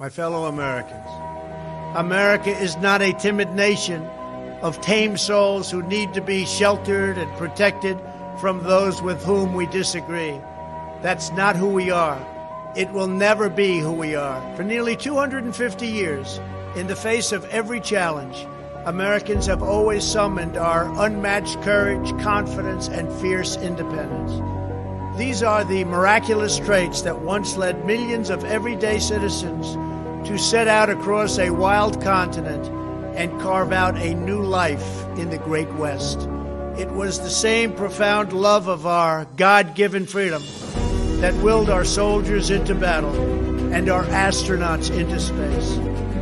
my fellow Americans. America is not a timid nation of tame souls who need to be sheltered and protected from those with whom we disagree. That's not who we are. It will never be who we are. For nearly 250 years, in the face of every challenge, Americans have always summoned our unmatched courage, confidence, and fierce independence. These are the miraculous traits that once led millions of everyday citizens to set out across a wild continent and carve out a new life in the Great West. It was the same profound love of our God given freedom that willed our soldiers into battle and our astronauts into space.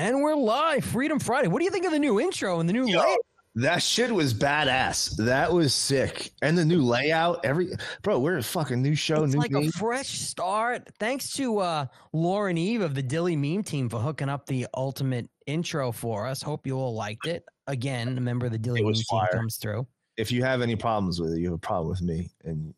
And we're live, Freedom Friday. What do you think of the new intro and the new Yo, layout? That shit was badass. That was sick. And the new layout, every bro, we're a fucking new show, It's new like name. a fresh start. Thanks to uh, Lauren Eve of the Dilly Meme team for hooking up the ultimate intro for us. Hope you all liked it. Again, a member of the Dilly Meme was team comes through. if you have any problems with it, you have a problem with me, and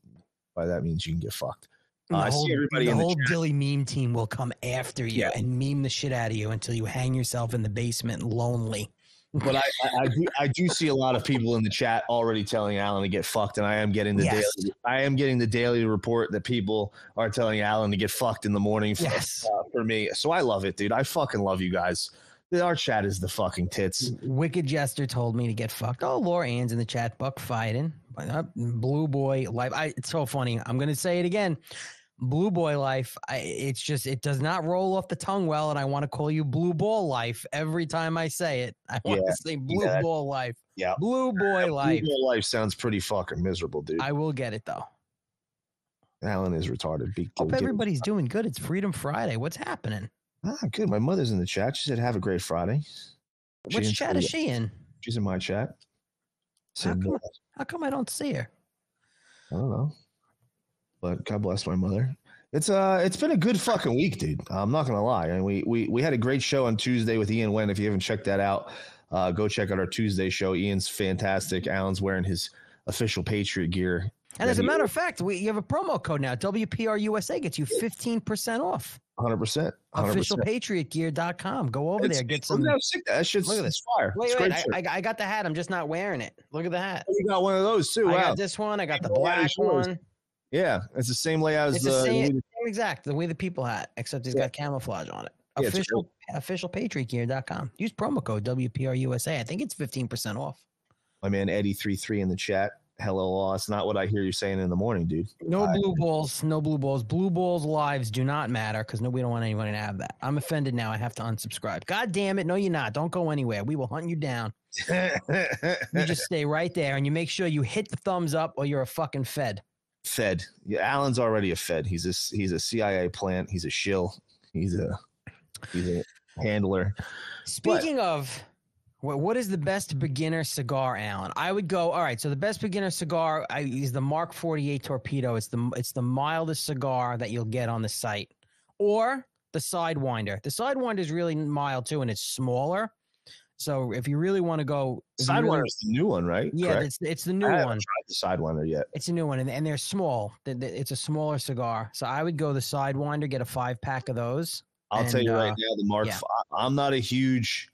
by that means you can get fucked. Uh, the I see whole, everybody the in the whole. Dilly Meme team will come after you Yeah. and meme the shit out of you until you hang yourself in the basement lonely. But I, I, I do I do see a lot of people in the chat already telling Alan to get fucked, and I am getting the Yes. daily I am getting the daily report that people are telling Alan to get fucked in the morning for, Yes. uh, for me. So I love it, dude. I fucking love you guys. Our chat is the fucking tits. Wicked Jester told me to get fucked. Oh, Laura Ann's in the chat. Buck fighting. Blue Boy life. I, it's so funny. I'm gonna say it again. Blue Boy life. I, it's just it does not roll off the tongue well, and I want to call you Blue Ball life every time I say it. I want Yeah, to say Blue yeah. Ball life. Yeah. Blue Boy Blue life. Ball life sounds pretty fucking miserable, dude. I will get it though. Alan is retarded. Be, Hope everybody's doing good. It's Freedom Friday. What's happening? Ah, good. My mother's in the chat. She said, "Have a great Friday." She Which chat is she in? She's in my chat. How come, how come I don't see her? I don't know, but God bless my mother. It's uh, it's been a good fucking week, dude. I'm not gonna lie. And we we we had a great show on Tuesday with Ian Wen. If you haven't checked that out, uh, go check out our Tuesday show. Ian's fantastic. Alan's wearing his official Patriot gear. And as a matter of fact, we you have a promo code now. WPRUSA gets you 15% off. 100. percent 100. officialpatriotgear.com. Go over there, get oh, some. That shit's Look at this. fire. Wait, It's wait, I. I, I got the hat. I'm just not wearing it. Look at the hat. you got one of those too. I Wow. got this one. I got the Yeah, black it's one. Yeah, it's the same layout as It's the. the same, same exact, the way the people hat, except it's Yeah. got camouflage on it. Yeah, it's Official officialpatriotgear.com. Use promo code WPRUSA. I think it's 15% off. my man Eddie three three in the chat. Hello. It's not what I hear you saying in the morning, dude. No I- blue balls. No blue balls. Blue balls lives do not matter because no, we don't want anyone to have that. I'm offended now. I have to unsubscribe. God damn it. No, you're not. Don't go anywhere. We will hunt you down. You just stay right there and you make sure you hit the thumbs up or you're a fucking fed. Fed. Yeah, Alan's already a Fed. He's a he's a CIA plant. He's a shill. He's a he's a handler. Speaking of, what, what is the best beginner cigar, Alan? I would go. All right, so the best beginner cigar I, is the Mark 48 Torpedo. It's the it's the mildest cigar that you'll get on the site, or the Sidewinder. The Sidewinder is really mild too, and it's smaller. So if you really want to go, you really- Sidewinder is the new one, right? yeah, Correct? it's it's the new I haven't one. tried the Sidewinder yet. It's a new one, and, and they're small. It's a smaller cigar. So I would go the Sidewinder, get a five pack of those. I'll tell And, you right uh, now, the Mark. yeah. I'm not a huge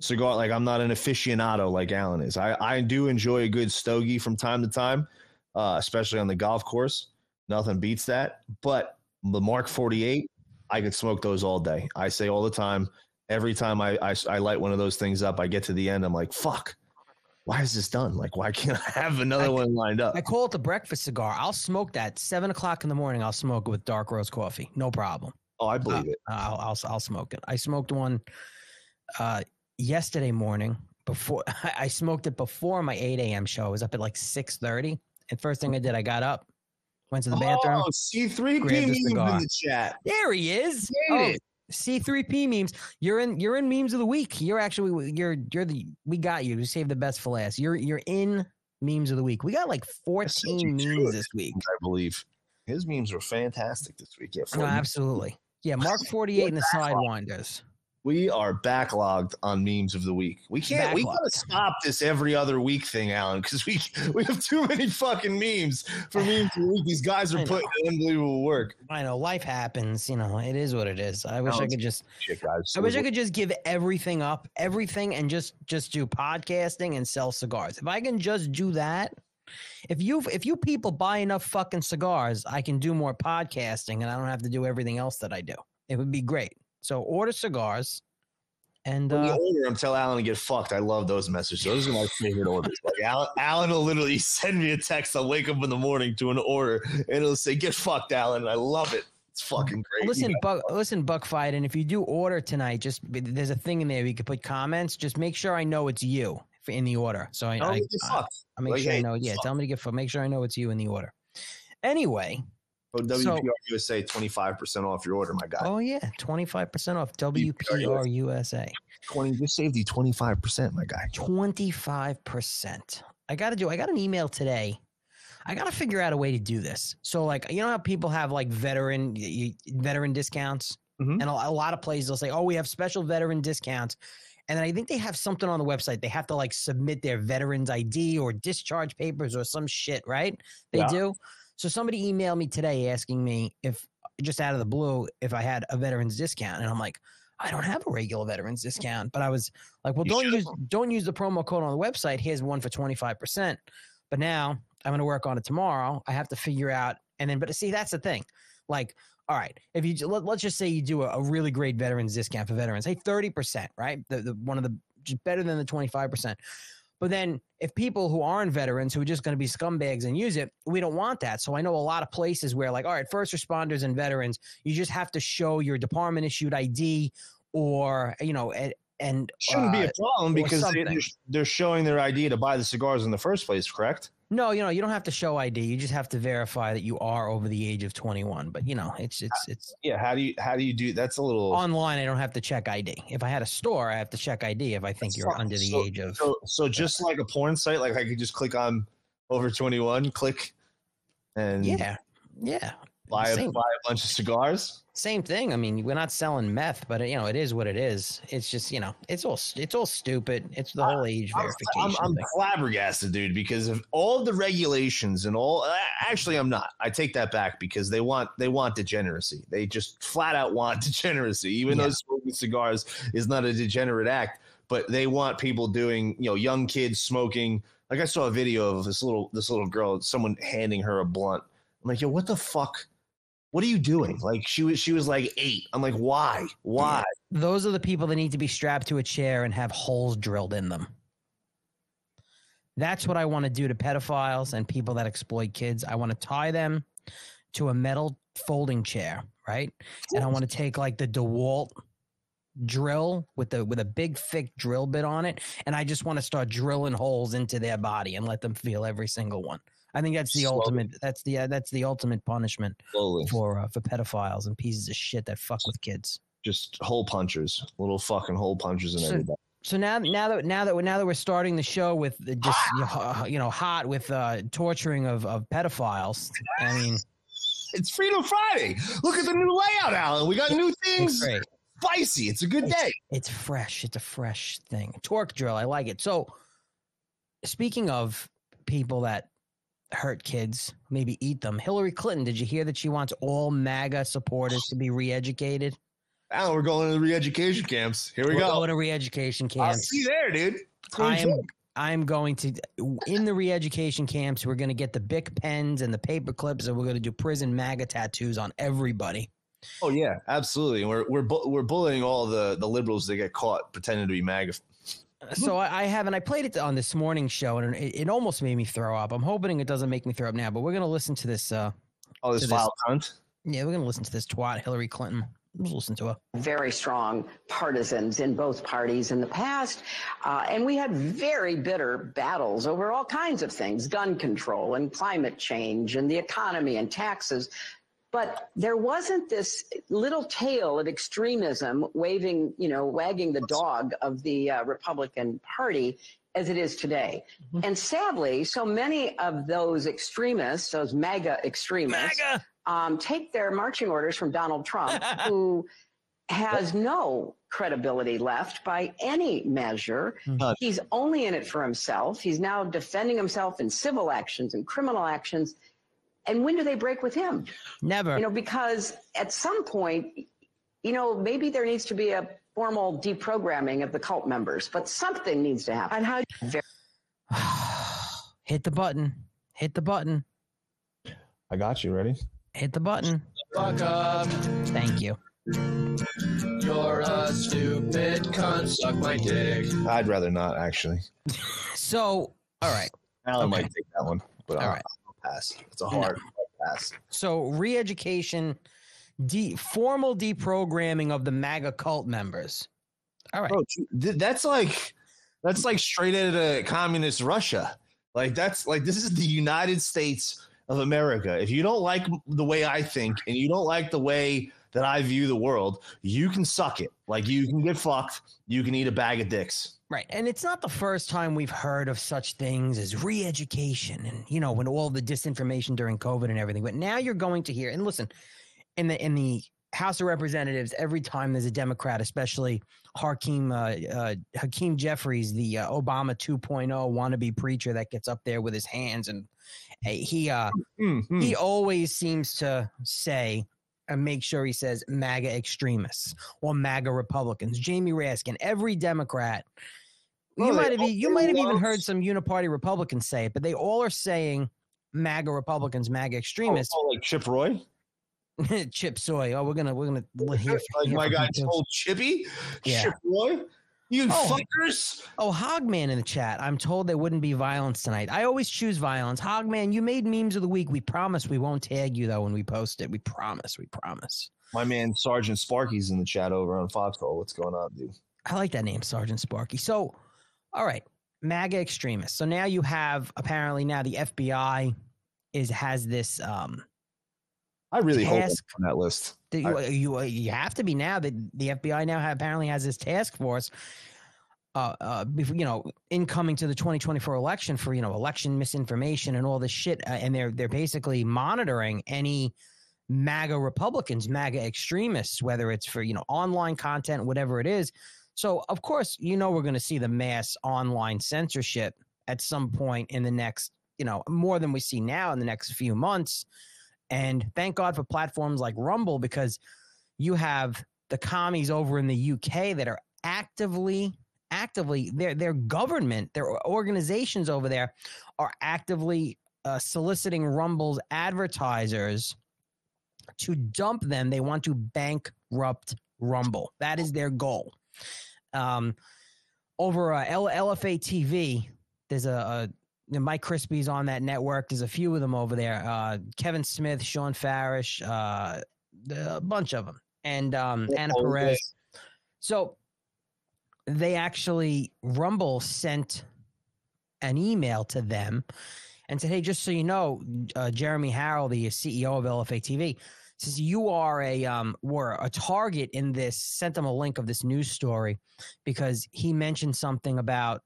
cigar. Like I'm not an aficionado like Alan is. I I do enjoy a good stogie from time to time, uh, especially on the golf course. Nothing beats that. But the Mark 48, I could smoke those all day. I say all the time. Every time I, I I light one of those things up, I get to the end. I'm like, fuck. Why is this done? Like, why can't I have another I- one lined up? I call it the breakfast cigar. I'll smoke that seven o'clock in the morning. I'll smoke it with dark roast coffee, no problem. Oh, I believe it. I'll I'll, I'll smoke it. I smoked one uh, yesterday morning before I, smoked it before my 8 a.m. show. I was up at like 6:30. And first thing I did, I got up, went to the bathroom. Oh, C3P memes in the chat. There he is. Oh. C3P memes. You're in you're in memes of the week. You're actually you're you're the we got you. We saved the best for last. You're you're in memes of the week. We got like 14 memes this week. I believe his memes were fantastic this week. Yeah, No, absolutely. Yeah, Mark 48 and the Sidewinders. We are backlogged on memes of the week. We can't. We gotta stop this every other week thing, Alan, because we we have too many fucking memes for memes of the week. These guys are putting unbelievable work. I know life happens, you know, it is what it is. I wish No, I could just Shit, guys. I wish I could just give everything up, everything and just just do podcasting and sell cigars. If I can just do that, if you if you people buy enough fucking cigars, I can do more podcasting and I don't have to do everything else that I do. It would be great. So order cigars and uh, order them, tell Alan to get fucked. I love those messages. Those are my favorite orders. Like Alan, Alan will literally send me a text. I'll wake up in the morning to an order, and it'll say "Get fucked, Alan." I love it. It's fucking great. listen, Buck, listen, Buck Fight, and if you do order tonight, just there's a thing in there you can put comments. Just make sure I know it's you for- in the order. So I, I, me to get I. I make Like, sure I know. Yeah, tell me to get. fu- Make sure I know it's you in the order. Anyway, Oh, WPR USA, twenty five percent off your order, my guy. Oh yeah, twenty five percent off WPR USA. Twenty, just saved you twenty five percent, my guy. Twenty five percent. I got to do. I got an email today. I got to figure out a way to do this. So like, you know how people have like veteran veteran discounts, Mhm. and a, a lot of places will say, "Oh, we have special veteran discounts." And then I think they have something on the website. They have to like submit their veterans ID or discharge papers or some shit, right? They Yeah. do. So somebody emailed me today asking me if just out of the blue if I had a veterans discount, and I'm like, I don't have a regular veterans discount, but I was like, well, You don't use don't use the promo code on the website. Here's one for twenty five percent. But now I'm going to work on it tomorrow. I have to figure out, and then, but see, that's the thing. Like, all right, if you let, let's just say you do a, a really great veterans discount for veterans, hey, thirty percent, right? The, the one of the just better than the twenty five percent. But then, if people who aren't veterans who are just going to be scumbags and use it, we don't want that. So I know a lot of places where, like, all right, first responders and veterans, you just have to show your department issued ID or you know, and, and Shouldn't be uh, a problem because they, they're, they're showing their ID to buy the cigars in the first place, correct? No, you know, you don't have to show ID. You just have to verify that you are over the age of 21. But you know, it's it's it's Yeah. How do you how do you do? That's a little. online. I don't have to check ID. If I had a store, I have to check ID if I think you're under the So- age of. So, so just like a porn site, like I could just click on over 21, click, and yeah, yeah, buy, a, same. buy a bunch of cigars. same thing. I mean, we're not selling meth, but you know, it is what it is. It's just you know, it's all it's all stupid. It's the whole age I'm, verification I'm, I'm flabbergasted, dude, because of all the regulations and all. Actually, I'm not. I take that back because they want they want degeneracy. They just flat out want degeneracy, even Yeah. though smoking cigars is not a degenerate act. But they want people doing, you know, young kids smoking. Like I saw a video of this little this little girl, someone handing her a blunt. I'm like, yo, what the fuck? What are you doing? Like she was she was like eight. I'm like, why? Why? Those are the people that need to be strapped to a chair and have holes drilled in them. That's what I want to do to pedophiles and people that exploit kids. I want to tie them to a metal folding chair, right? And I want to take like the DeWalt drill with the with a big thick drill bit on it, and I just want to start drilling holes into their body and let them feel every single one. I think that's the Slowly. ultimate. That's the uh, that's the ultimate punishment Slowly. for uh, for pedophiles and pieces of shit that fuck with kids. Just hole punchers, little fucking hole punchers and So- everything. So now, now that now that we're now that we're starting the show with just you know, hot with uh, torturing of, of pedophiles. I mean, It's Freedom Friday. Look at the new layout, Alan. We got new it's things. great. Spicy. It's a good day. It's fresh. It's a fresh thing. Torque drill. I like it. So, speaking of people that hurt kids, maybe eat them. Hillary Clinton. Did you hear that she wants all MAGA supporters to be re-educated? Alan, we're going to the re-education camps. Here we We're go. going to re-education camps. I'll see you there, dude. I am. I'm going to in the re-education camps. We're going to get the Bic pens and the paper clips, and we're going to do prison MAGA tattoos on everybody. Oh yeah, absolutely. We're we're bu- we're bullying all the the liberals that get caught pretending to be MAGA. So I, I haven't. I played it on this morning show, and it, it almost made me throw up. I'm hoping it doesn't make me throw up now, but we're going to listen to this. Uh, All this To this- vile cunt. yeah, we're going to listen to this twat Hillary Clinton. Let's listen to her. very strong partisans in both parties in the past. Uh, and we had very bitter battles over all kinds of things gun control and climate change and the economy and taxes. But there wasn't this little tail of extremism waving, you know, wagging the dog of the uh, Republican Party as it is today. And sadly, so many of those extremists, those MAGA extremists, MAGA! um, take their marching orders from Donald Trump, who has no credibility left by any measure. None. He's only in it for himself. He's now defending himself in civil actions and criminal actions. And when do they break with him? Never. You know, because at some point, you know, maybe there needs to be a formal deprogramming of the cult members, but something needs to happen. And how Hit the button. Hit the button. I got you. Ready? Hit the button. Fuck up. Thank you. You're a stupid cunt. Suck my dick. I'd rather not actually. So, all right. Alan Okay. might take that one, but All I'll, right. I'll pass. It's a hard pass. So, re-education, de- formal deprogramming of the MAGA cult members. All right. Bro, that's like that's like straight out of communist Russia. Like that's like this is the United States of America. If you don't like the way I think and you don't like the way that I view the world, you can suck it. Like you can get fucked. You can eat a bag of dicks. Right. And it's not the first time we've heard of such things as re education and, you know, when all the disinformation during COVID and everything. But now you're going to hear, and listen, in the, in the, House of Representatives, every time there's a Democrat, especially Hakeem uh, uh, Hakeem Jeffries, the uh, Obama 2.0 wannabe preacher that gets up there with his hands and he uh, Mhm. he always seems to say and make sure he says MAGA extremists or MAGA Republicans. Jamie Raskin, every Democrat. Well, you might have you might have even heard some uniparty Republicans say it, but they all are saying MAGA Republicans, MAGA Oh, extremists. oh, like Chip Roy, Chip Soy. Oh, we're gonna we're gonna hear, like hear my guy told Chippy, Yeah. Chip Roy, you Oh. fuckers. Oh, Hogman in the chat. I'm told there wouldn't be violence tonight. I always choose violence. Hogman, you made memes of the week. We promise we won't tag you though when we post it. We promise. We promise. My man Sergeant Sparky's in the chat over on Foxhole. What's going on, dude? I like that name, Sergeant Sparky. So, all right, MAGA extremists. So now you have apparently now the FBI is has this um I really hope on that list. that you, you you have to be now that the FBI now have, apparently has this task force uh uh you know incoming to the 2024 election for you know election misinformation and all this shit uh, and they're they're basically monitoring any MAGA Republicans, MAGA extremists, whether it's for you know online content, whatever it is. So of course, you know we're going to see the mass online censorship at some point in the next, you know, more than we see now in the next few months. And thank God for platforms like Rumble because you have the commies over in the UK that are actively actively their their government, their organizations over there are actively uh, soliciting Rumble's advertisers to dump them. They want to bankrupt Rumble. That is their goal. Um, over uh, L- LFA TV, there's a, Mike Crispi's on that network. There's a few of them over there. Uh, Kevin Smith, Sean Farish, uh, a bunch of them, and um, Anna Oh, Perez. So they actually Rumble sent an email to them and said, "Hey, just so you know, uh, Jeremy Harrell, the CEO of LFA TV, says you are a um, were a target in this. Sent them a link of this news story because he mentioned something about."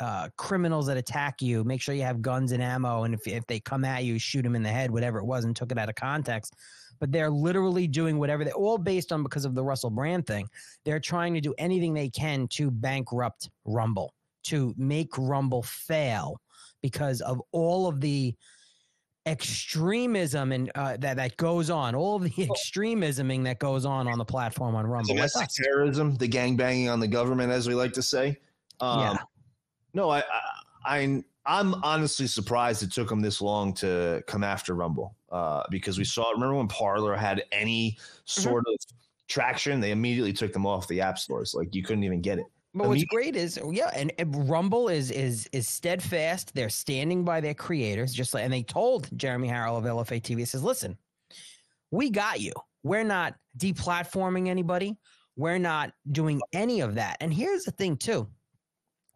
Uh, criminals that attack you, make sure you have guns and ammo, and if if they come at you, shoot them in the head, whatever it was, and took it out of context. But they're literally doing whatever they all based on because of the Russell Brand thing. They're trying to do anything they can to bankrupt Rumble, to make Rumble fail because of all of the extremism and uh, that that goes on, all of the extremisming that goes on on the platform on Rumble. Domestic terrorism, the gang banging on the government, as we like to say. Um, Yeah. No, I, I, I, I'm honestly surprised it took them this long to come after Rumble uh, because we saw. Remember when Parler had any Mm-hmm. sort of traction? They immediately took them off the app stores. Like you couldn't even get it. But what's great is yeah, and, and Rumble is is is steadfast. They're standing by their creators, just like and they told Jeremy Harrell of LFA TV, says, listen, we got you. we're not deplatforming anybody. We're not doing any of that. And here's the thing, too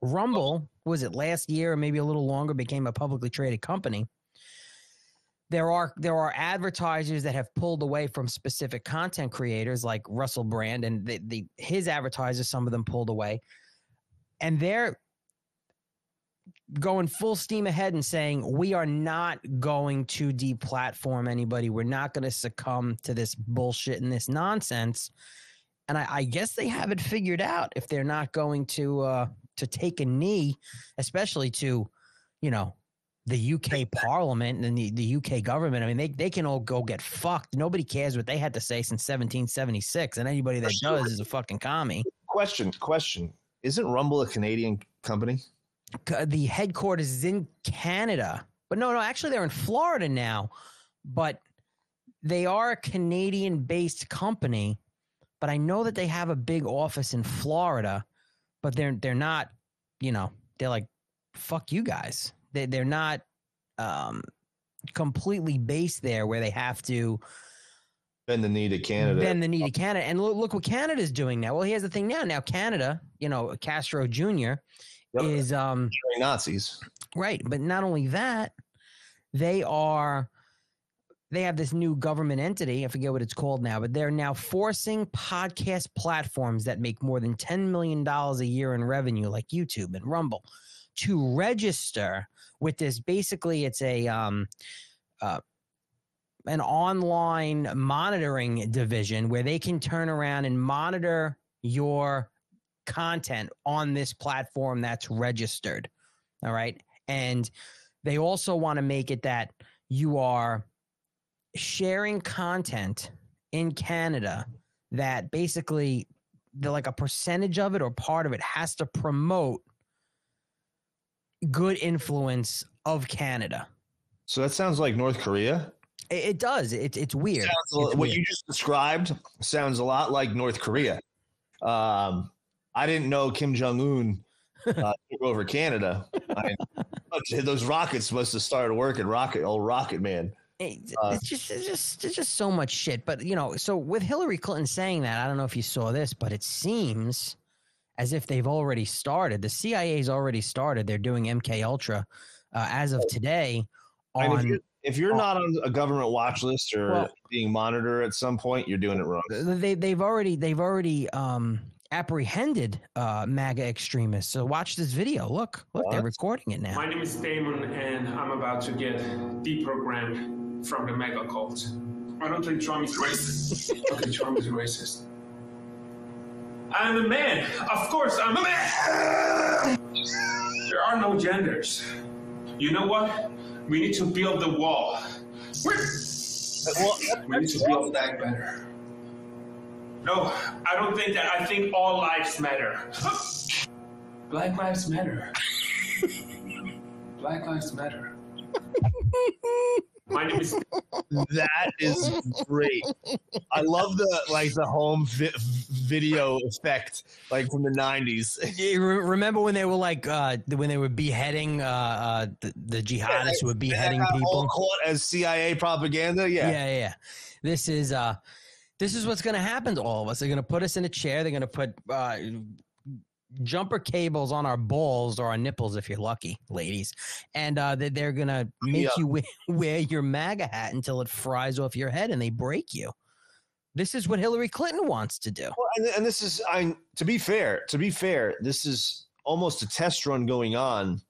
Rumble, was it last year or maybe a little longer, became a publicly traded company. There are there are advertisers that have pulled away from specific content creators like Russell Brand and the, the his advertisers, some of them pulled away. And they're going full steam ahead and saying we are not going to deplatform anybody. We're not going to succumb to this bullshit and this nonsense. And I, I, guess they have it figured out if they're not going to uh, to take a knee, especially to, you know, the UK Parliament and the, the UK government. I mean, they, they can all go get fucked. Nobody cares what they had to say since 1776, and anybody that does is a fucking commie. Question, question. Isn't Rumble a Canadian company? The headquarters is in Canada, but no, no, actually they're in Florida now, but they are a Canadian based company. But I know that they have a big office in Florida but they're they're not, you know, they're like, fuck you guys. They they're not um completely based there where they have to bend the knee to Canada. Bend the knee to Canada. And look, look what Canada's doing now. Well, here's the thing now. Now Canada, you know, Castro Jr. Yep. is um Nazis. Right. But not only that, they are they have this new government entity. I forget what it's called now, but they're now forcing podcast platforms that make more than $10 million a year in revenue, like YouTube and Rumble, to register with this. Basically, it's a, um, uh, an online monitoring division where they can turn around and monitor your content on this platform that's registered. All right. And they also want to make it that you are sharing content in Canada that basically the like a percentage of it or part of it has to promote good influence of Canada. So that sounds like North Korea. It, it does. It, it's weird. Sounds, it's what weird. you just described sounds a lot like North Korea. Um, I didn't know Kim Jong Un uh, took over Canada. I, those rockets must have started working. Rocket, old Rocket Man. It's, uh, it's just it's just it's just so much shit. But you know, so with Hillary Clinton saying that, I don't know if you saw this, but it seems as if they've already started. The CIA's already started. They're doing MK Ultra uh, as of today. On, if you're, if you're, not on a government watch list or well, being monitored at some point, you're doing it wrong. They they've already they've already um, apprehended uh, MAGA extremists. So watch this video. Look, look, what? they're recording it now. My name is Damon, and I'm about to get deprogrammed from the MAGA cult. I don't think Trump is racist. okay, Trump is racist. I'm a man. Of course, I'm a man. There are no genders. You know what? We need to build the wall. we need to build that better. No, I don't think that. I think all lives matter. Black lives matter. Black lives matter. My name is. That is great. I love the like the home vi- video effect, like from the nineties. You remember when they were like uh, when they were beheading uh, uh, the, the jihadists yeah, who were beheading people caught as CIA propaganda? Yeah, yeah, yeah. This is uh, this is what's going to happen to all of us. They're going to put us in a chair. They're going to put uh, jumper cables on our balls or our nipples if you're lucky, ladies, and uh, they, they're gonna make yeah. you wear, wear your MAGA hat until it fries off your head and they break you. This is what Hillary Clinton wants to do. Well, and, and this is, I to be fair, to be fair, this is almost a test run going on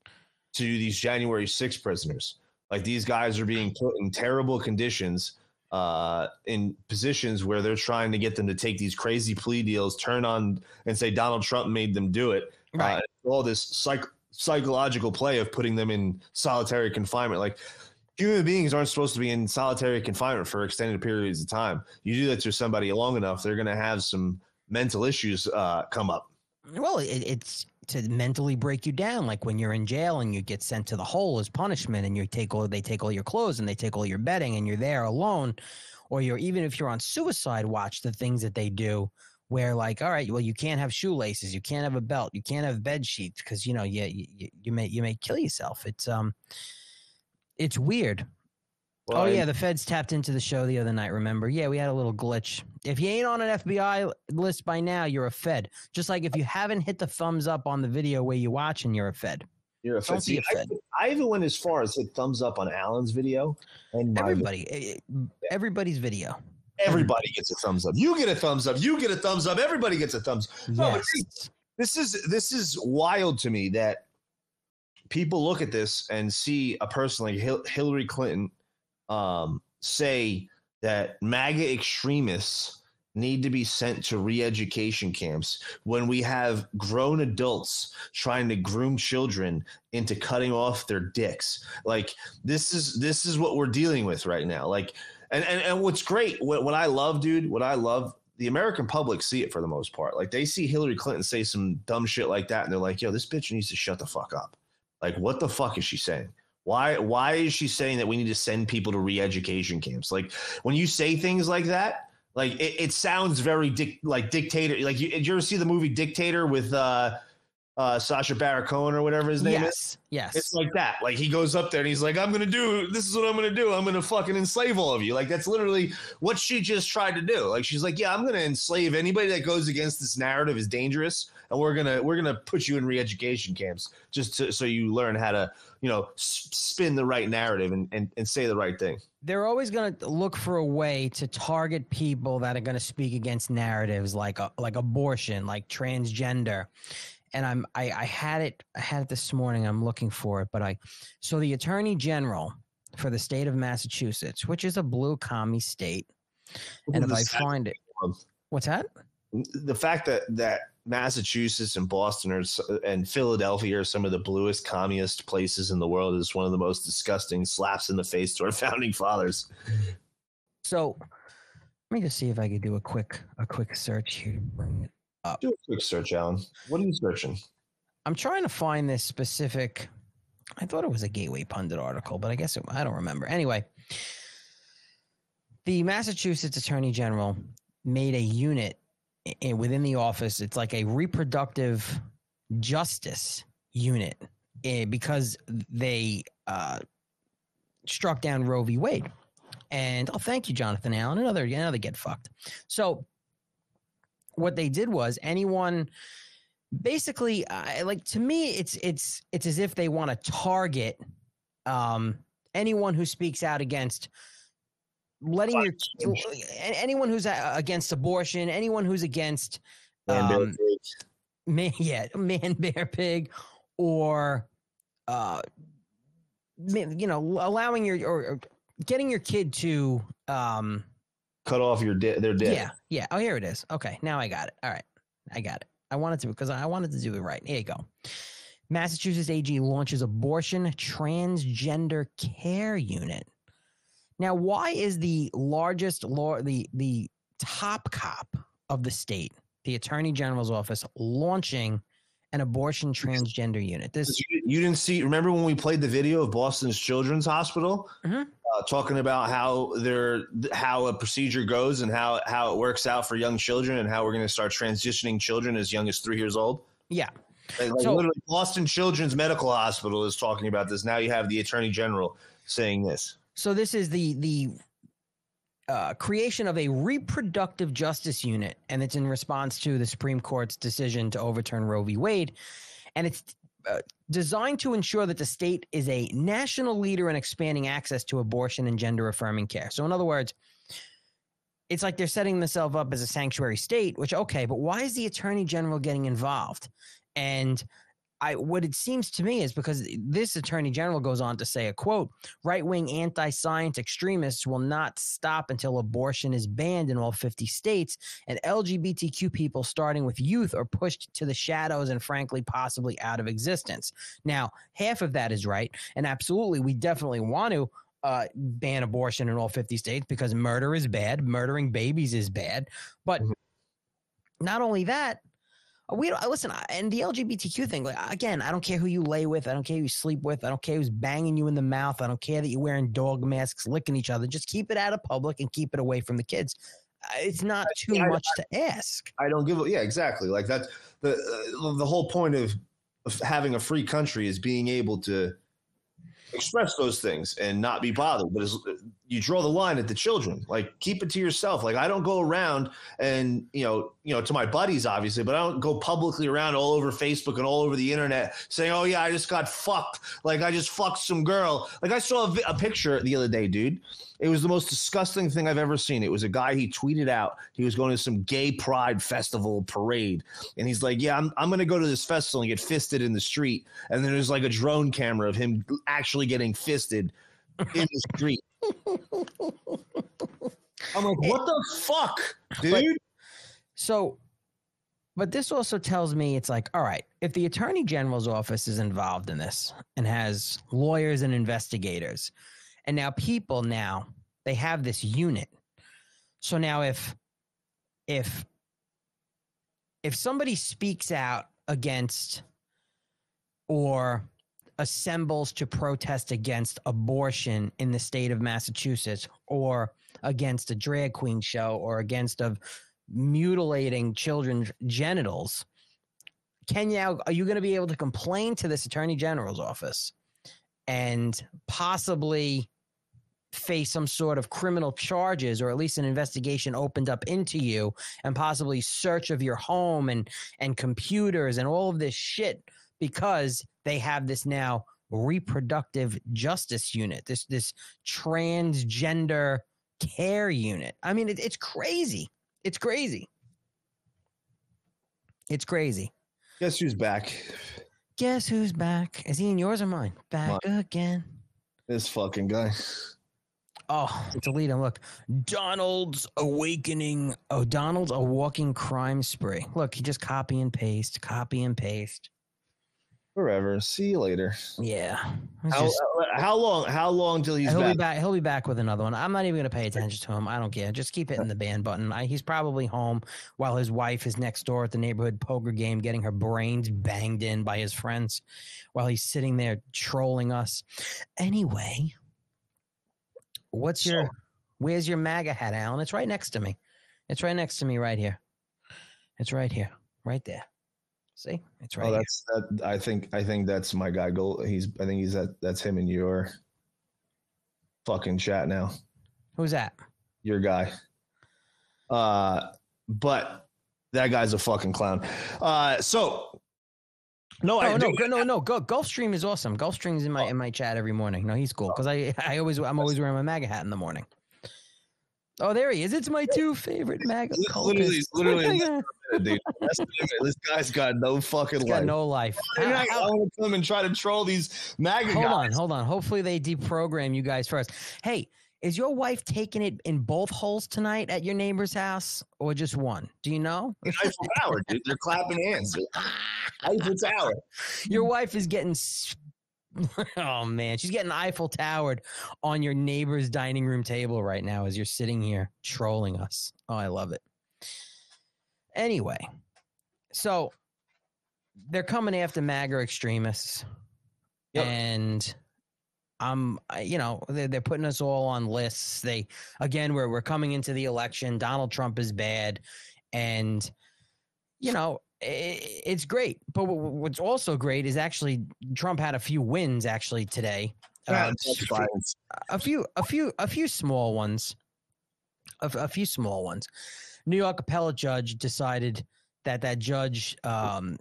to these January 6 prisoners. Like these guys are being put in terrible conditions uh, in positions where they're trying to get them to take these crazy plea deals, turn on and say Donald Trump made them do it. Right. Uh, all this psych- psychological play of putting them in solitary confinement. Like human beings aren't supposed to be in solitary confinement for extended periods of time. You do that to somebody long enough, they're going to have some mental issues uh, come up. Well, it, it's to mentally break you down like when you're in jail and you get sent to the hole as punishment and you take all they take all your clothes and they take all your bedding and you're there alone or you're even if you're on suicide watch the things that they do where like all right well you can't have shoelaces you can't have a belt you can't have bed sheets because you know you, you you may you may kill yourself. It's um it's weird Well, oh I- yeah, the feds tapped into the show the other night. Remember? Yeah, we had a little glitch. If you ain't on an FBI list by now, you're a Fed. Just like if you haven't hit the thumbs up on the video where you watching, you're a Fed. You're a Don't Fed. be See, a Fed. I, I even went as far as hit thumbs up on Alan's video and Everybody, eh, eh, everybody's video. Everybody gets a thumbs up. You get a thumbs up. You get a thumbs up. Everybody gets a thumbs. No, but see, this is this is wild to me that people look at this and see a person like Hil- Hillary Clinton um, say that MAGA extremists need to be sent to re-education camps when we have grown adults trying to groom children into cutting off their dicks. Like this is this is what we're dealing with right now. Like and and, and what's great what, what i love dude what i love the american public see it for the most part. Like they see hillary clinton say some dumb shit like that and they're like yo this bitch needs to shut the fuck up. Like what the fuck is she saying why why is she saying that we need to send people to re-education camps like when you say things like that like it, it sounds very dic- like dictator like you, did you ever see the movie dictator with uh uh sacha baron cohen or whatever his name is yes, yes. it's like that. Like he goes up there and he's like, I'm gonna do this is what I'm gonna do. I'm gonna fucking enslave all of you. Like that's literally what she just tried to do. Like she's like, Yeah, I'm gonna enslave anybody that goes against this narrative is dangerous, and we're gonna we're gonna put you in re-education camps just to, so you learn how to, you know, s- spin the right narrative and, and, and say the right thing. they're always going to look for a way to target people that are going to speak against narratives like uh, like abortion, like transgender. And I'm I, I had it I had it this morning. I'm looking for it, but I so the Attorney General for the state of Massachusetts, which is a blue commie state, and if I find it, what's that? the fact that that Massachusetts and Boston are, uh, and Philadelphia are some of the bluest, communist places in the world is one of the most disgusting slaps in the face to our founding fathers. So let me just see if I could do a quick a quick search here. To bring it up. Do a quick search, Alan. What are you searching? I'm trying to find this specific. I thought it was a Gateway Pundit article, but I guess it, I don't remember. Anyway, the Massachusetts Attorney General made a unit i- within the office. It's like a reproductive justice unit eh, because they uh, struck down Roe v. Wade. And oh, thank you, Jonathan Allen. Another another get fucked. So, what they did was anyone basically like to me it's it's it's as if they want to target um anyone who speaks out against letting your anyone who's uh, against abortion anyone who's against Man, um, man yeah man bear pig or uh you know allowing your or, or getting your kid to um Cut off your di- their dick. yeah, yeah. Oh, here it is. Okay, now I got it. All right, I got it. I wanted to because I wanted to do it right. Here you go. Massachusetts AG launches abortion transgender care unit. Now, why is the largest law the the top cop of the state, the Attorney General's office, launching an abortion transgender unit? This You, you didn't see. Remember when we played the video of Boston's Children's Hospital, Mhm. uh, talking about how their how a procedure goes and how how it works out for young children and how we're going to start transitioning children as young as three years old. yeah. Like, like So- literally, Boston Children's Medical Hospital is talking about this. Now you have the Attorney General saying this. So this is the the uh, creation of a reproductive justice unit, and it's in response to the Supreme Court's decision to overturn Roe v. Wade, and it's uh, designed to ensure that the state is a national leader in expanding access to abortion and gender affirming care. So, in other words. It's like they're setting themselves up as a sanctuary state, which okay, but why is the attorney general getting involved? And I what it seems to me is because this attorney general goes on to say a quote right wing anti science extremists will not stop until abortion is banned in all 50 states, and LGBTQ people, starting with youth, are pushed to the shadows and, frankly, possibly out of existence. Now, half of that is right. And absolutely, we definitely want to. Uh, ban abortion in all 50 states because murder is bad. Murdering babies is bad. But Mhm. not only that, we don't listen. And the LGBTQ thing, like, again, I don't care who you lay with. I don't care who you sleep with. I don't care who's banging you in the mouth. I don't care that you're wearing dog masks, licking each other. Just keep it out of public and keep it away from the kids. Uh, It's not too I- much to ask. I don't give a yeah, exactly. Like that's the uh, the whole point of, of having a free country is being able to express those things and not be bothered. But as, you draw the line at the children. Like keep it to yourself. Like I don't go around and you know, you know, to my buddies obviously, but I don't go publicly around all over Facebook and all over the internet saying, "Oh yeah, I just got fucked." Like I just fucked some girl. Like I saw a, a picture the other day, dude. It was the most disgusting thing I've ever seen. It was a guy he tweeted out. He was going to some gay pride festival parade, and he's like, "Yeah, I'm I'm going to go to this festival and get fisted in the street." And then there's like a drone camera of him actually getting fisted in the street. I'm like, what the fuck, dude? So, but this also tells me it's like, all right, if the attorney general's office is involved in this and has lawyers and investigators, and now people now they have this unit. So now if if if somebody speaks out against or assembles to protest against abortion in the state of Massachusetts or against a drag queen show or against of mutilating children's genitals can you are you going to be able to complain to this attorney general's office and possibly face some sort of criminal charges or at least an investigation opened up into you and possibly search of your home and and computers and all of this shit because they have this now reproductive justice unit this this transgender care unit i mean it, it's crazy it's crazy it's crazy Guess who's back? guess who's back is he in yours or mine back again This fucking guy. Oh, delete him. Look, Donald's awakening. Oh, Donald's a walking crime spree. Look, he just copy and paste, copy and paste. Forever. See you later. Yeah. How, just- uh, how long? How long till he's he'll back? be back. He'll be back with another one. I'm not even going to pay attention to him. I don't care. Just keep hitting the ban button. I, he's probably home while his wife is next door at the neighborhood poker game, getting her brains banged in by his friends, while he's sitting there trolling us. Anyway, what's your? Where's your MAGA hat, Alan? It's right next to me. It's right next to me, right here. It's right here, right there. See, it's right Oh, here. that's that. I think I think that's my guy. Go. He's. I think he's that. That's him in your fucking chat now. Who's that? Your guy. Uh, but that guy's a fucking clown. Uh, so no, I Oh no, go, no, no. Go, Gulfstream is awesome. Gulfstream's in my in my chat every morning. No, he's cool because I I always I'm always wearing my MAGA hat in the morning. Oh, there he is. It's my two favorite MAGA Literally, cultists. literally, He's dude. That's the limit. This guy's got no fucking got life. no life. I'm How- not- how- want to come and try to troll these MAGA hold guys. on, hold on. Hopefully they deprogram you guys first. Hey, is your wife taking it in both holes tonight at your neighbor's house or just one? Do you know? Eiffel Tower, dude. They're clapping hands. Eiffel Tower. Your wife is getting. Oh man, she's getting Eiffel Towered on your neighbor's dining room table right now as you're sitting here trolling us. Oh, I love it. Anyway, so they're coming after MAGA extremists, Yep. and I'm, you know, they're, they're putting us all on lists. They again, we're we're coming into the election. Donald Trump is bad, and you know, i it's great. But wh- wh- what's also great is actually Trump had a few wins actually today. Uh, a few, a few, a few small ones. A few small ones. New York appellate judge decided that that judge um,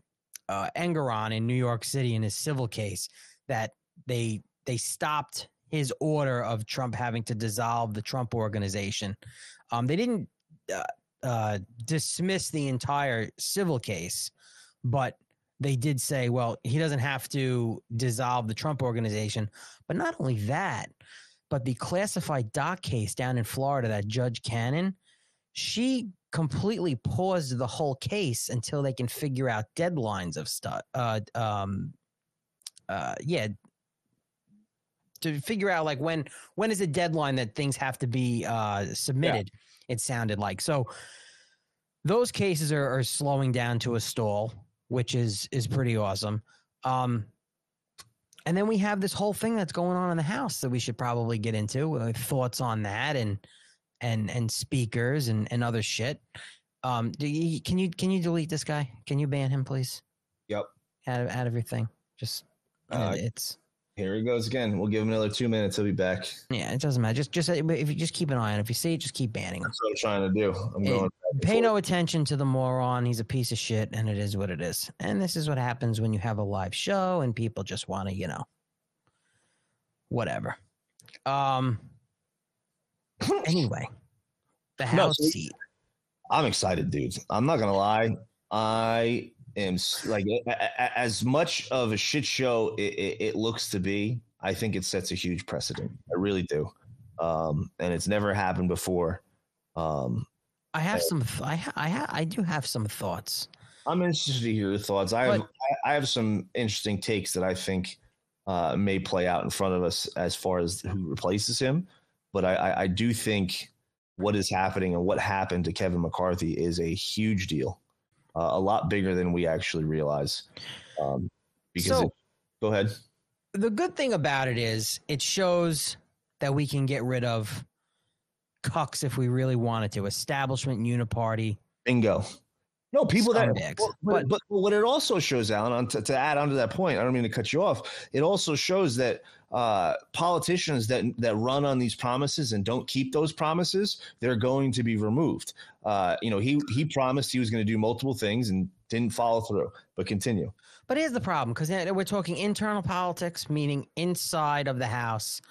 uh, Engoron in New York City in his civil case that they they stopped his order of Trump having to dissolve the Trump organization. Um, they didn't uh, uh, dismiss the entire civil case, but they did say, well, he doesn't have to dissolve the Trump organization. But not only that, but the classified doc case down in Florida, that Judge Cannon, she completely paused the whole case until they can figure out deadlines of stuff. Uh, um, uh, yeah, to figure out like when when is a deadline that things have to be uh, submitted. It sounded like so. Those cases are, are slowing down to a stall, which is is pretty awesome. Um, and then we have this whole thing that's going on in the house that we should probably get into. Uh, thoughts on that and and and speakers and and other shit. Um, do you, can you can you delete this guy? Can you ban him, please? Yep. Out of out of your thing. Just Uh, it's Here he goes again. We'll give him another two minutes. He'll be back. Yeah, it doesn't matter. Just just if you just keep an eye on. it. If you see it, just keep banning him. That's what I'm trying to do. I'm going. and Pay no attention to the moron. He's a piece of shit, and it is what it is. And this is what happens when you have a live show and people just want to, you know, whatever. Um. Anyway, the House so- seat. I'm excited, dude. I'm not gonna lie. I am like as much of a shit show it, it, it looks to be. I think it sets a huge precedent. I really do, um, and it's never happened before. Um, I have some. th- I ha- I ha- I do have some thoughts. I'm interested to hear your thoughts. I have But- I I have some interesting takes that I think uh, may play out in front of us as far as who replaces him. But I, I, I do think what is happening and what happened to Kevin McCarthy is a huge deal, uh, a lot bigger than we actually realize. Um, because So- it, go ahead. The good thing about it is it shows that we can get rid of cucks if we really wanted to. Establishment uniparty. Bingo. No, people that, Scumbags. but, but, but what it also shows, Alan, on to, to add on to that point, I don't mean to cut you off. It also shows that uh, politicians that that run on these promises and don't keep those promises, they're going to be removed. Uh, you know, he he promised he was going to do multiple things and didn't follow through. But continue. But here's the problem because we're talking internal politics, meaning inside of the House.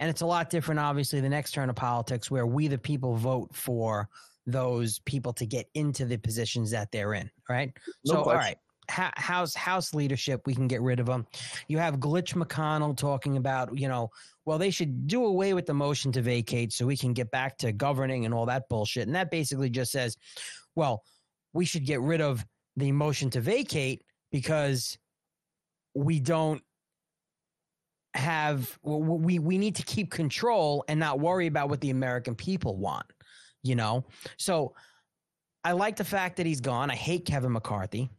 And it's a lot different, obviously, than external politics, where we, the people, vote for those people to get into the positions that they're in. Right. No so, all question. right. Ha- House House leadership, we can get rid of them. You have Glitch McConnell talking about, you know, well, they should do away with the motion to vacate so we can get back to governing and all that bullshit. And that basically just says, well, we should get rid of the motion to vacate because we don't have we we need to keep control and not worry about what the American people want, you know? So I like the fact that he's gone. I hate Kevin McCarthy.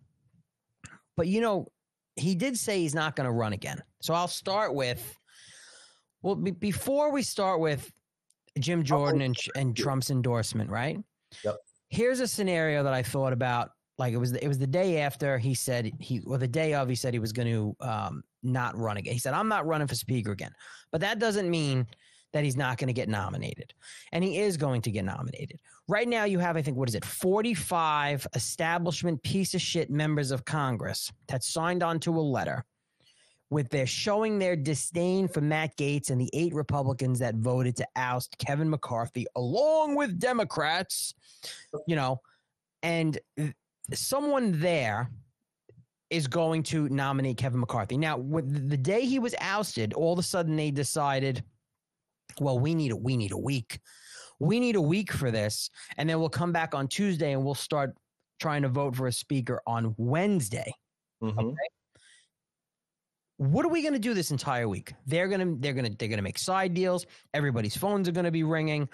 But you know, he did say he's not going to run again. So I'll start with well be, before we start with Jim Jordan and and Trump's endorsement, right? Yep. Here's a scenario that I thought about like it was it was the day after he said he or the day of he said he was going to um, not run again. He said I'm not running for speaker again, but that doesn't mean that he's not going to get nominated, and he is going to get nominated. Right now, you have I think what is it 45 establishment piece of shit members of Congress that signed on to a letter with their showing their disdain for Matt Gaetz and the eight Republicans that voted to oust Kevin McCarthy along with Democrats, you know, and someone there is going to nominate Kevin McCarthy. Now, the day he was ousted, all of a sudden they decided, well, we need a we need a week. We need a week for this, and then we'll come back on Tuesday and we'll start trying to vote for a speaker on Wednesday. Mhm. What are we going to do this entire week? They're going to they're going to they're going to make side deals. Everybody's phones are going to be ringing.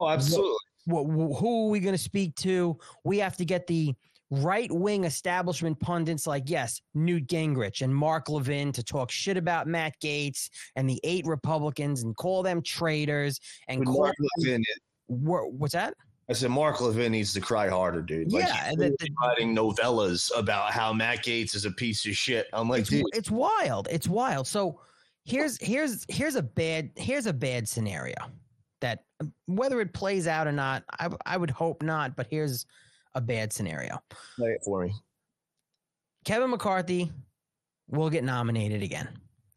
Oh, absolutely. What, who are we going to speak to? We have to get the right wing establishment pundits like, yes, Newt Gingrich and Mark Levin to talk shit about Matt Gaetz and the eight Republicans and call them traitors and call Mark Levin, wha- what's that? I said Mark Levin needs to cry harder, dude. Like, Yeah, he's the- literally writing novellas about how Matt Gaetz is a piece of shit. I'm like, It's, dude, it's wild. It's wild. So here's here's here's a bad here's a bad scenario that whether it plays out or not, I, I would hope not. But here's a bad scenario. play it for me. Kevin McCarthy will get nominated again.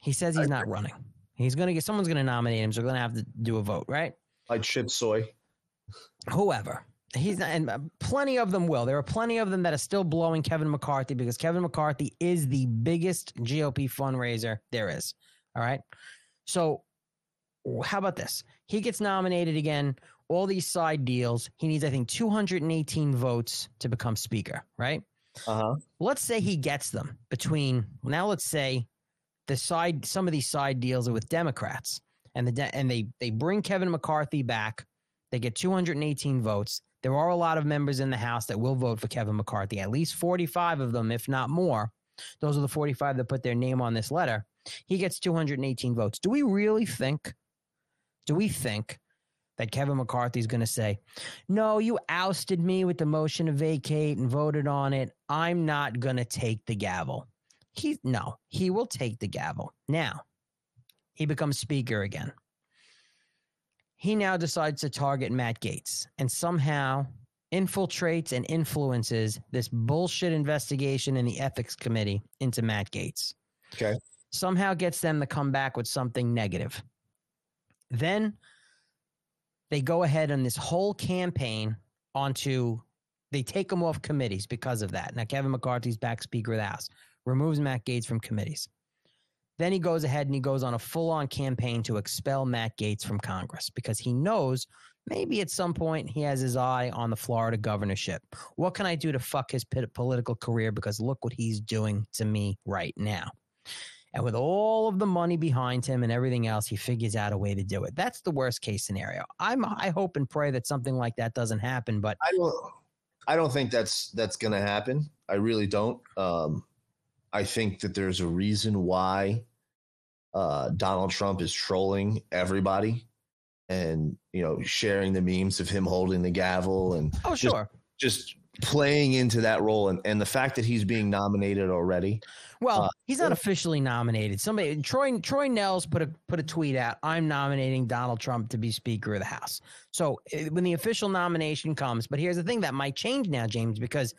He says he's not running. He's gonna get someone's gonna nominate him, so we're gonna have to do a vote, right? Like chip soy. Whoever. He's not, and uh, plenty of them will. There are plenty of them that are still blowing Kevin McCarthy because Kevin McCarthy is the biggest GOP fundraiser there is. All right. So, how about this? He gets nominated again. All these side deals. He needs, I think, 218 votes to become speaker. Right. Uh huh. let's say he gets them between now let's say the side some of these side deals are with democrats and the de- and they they bring kevin mccarthy back they get 218 votes there are a lot of members in the house that will vote for kevin mccarthy at least 45 of them if not more those are the 45 that put their name on this letter he gets 218 votes do we really think do we think that Kevin McCarthy is going to say, No, you ousted me with the motion to vacate and voted on it. I'm not going to take the gavel. He no, he will take the gavel. Now, he becomes speaker again. He now decides to target Matt Gaetz and somehow infiltrates and influences this bullshit investigation in the ethics committee into Matt Gaetz. Okay. Somehow gets them to come back with something negative. Then they go ahead on this whole campaign onto they take him off committees because of that. Now Kevin McCarthy's back Speaker of the House, removes Matt Gaetz from committees. Then he goes ahead and he goes on a full-on campaign to expel Matt Gaetz from Congress because he knows maybe at some point he has his eye on the Florida governorship. What can I do to fuck his political career because look what he's doing to me right now. And with all of the money behind him and everything else, he figures out a way to do it. That's the worst case scenario. I'm I hope and pray that something like that doesn't happen, but I don't. I don't think that's that's going to happen. I really don't. Um, I think that there's a reason why uh, Donald Trump is trolling everybody, and you know, sharing the memes of him holding the gavel and oh just- sure. just playing into that role, and, and the fact that he's being nominated already. Well, Uh, he's not officially nominated. Somebody Troy Troy Nehls put a put a tweet out. I'm nominating Donald Trump to be Speaker of the House. So eh, when the official nomination comes, but here's the thing that might change now, James, because